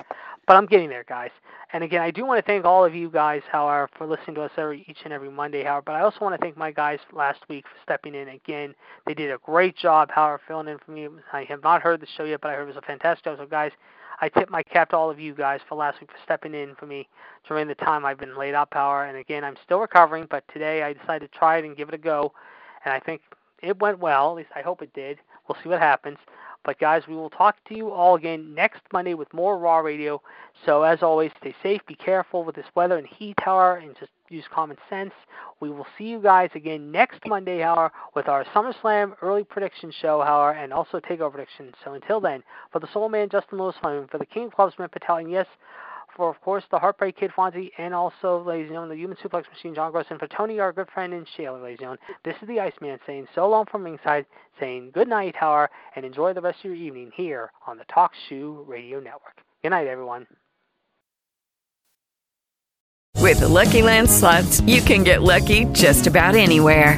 But I'm getting there, guys. And again, I do want to thank all of you guys, however, for listening to us every, each and every Monday, however. But I also want to thank my guys last week for stepping in again. They did a great job, however, filling in for me. I have not heard the show yet, but I heard it was a fantastic show. So, guys, I tip my cap to all of you guys for last week for stepping in for me during the time I've been laid up power. And again, I'm still recovering, but today I decided to try it and give it a go. And I think it went well. At least I hope it did. We'll see what happens. But guys, we will talk to you all again next Monday with more Raw Radio. So as always, stay safe, be careful with this weather and heat hour, and just use common sense. We will see you guys again next Monday hour with our SummerSlam early prediction show hour and also takeover prediction. So until then, for the Soul Man Justin Lewis, for the King of Clubs Matt Patel, and yes, for, of course, the Heartbreak Kid Fonzie, and also, ladies and gentlemen, the Human Suplex Machine, John Gross, and for Tony, our good friend, and Shaler, ladies and gentlemen, this is the Iceman saying so long from ringside, saying good night, Tower, and enjoy the rest of your evening here on the Talk Shoe Radio Network. Good night, everyone. With the Lucky Land slots, you can get lucky just about anywhere.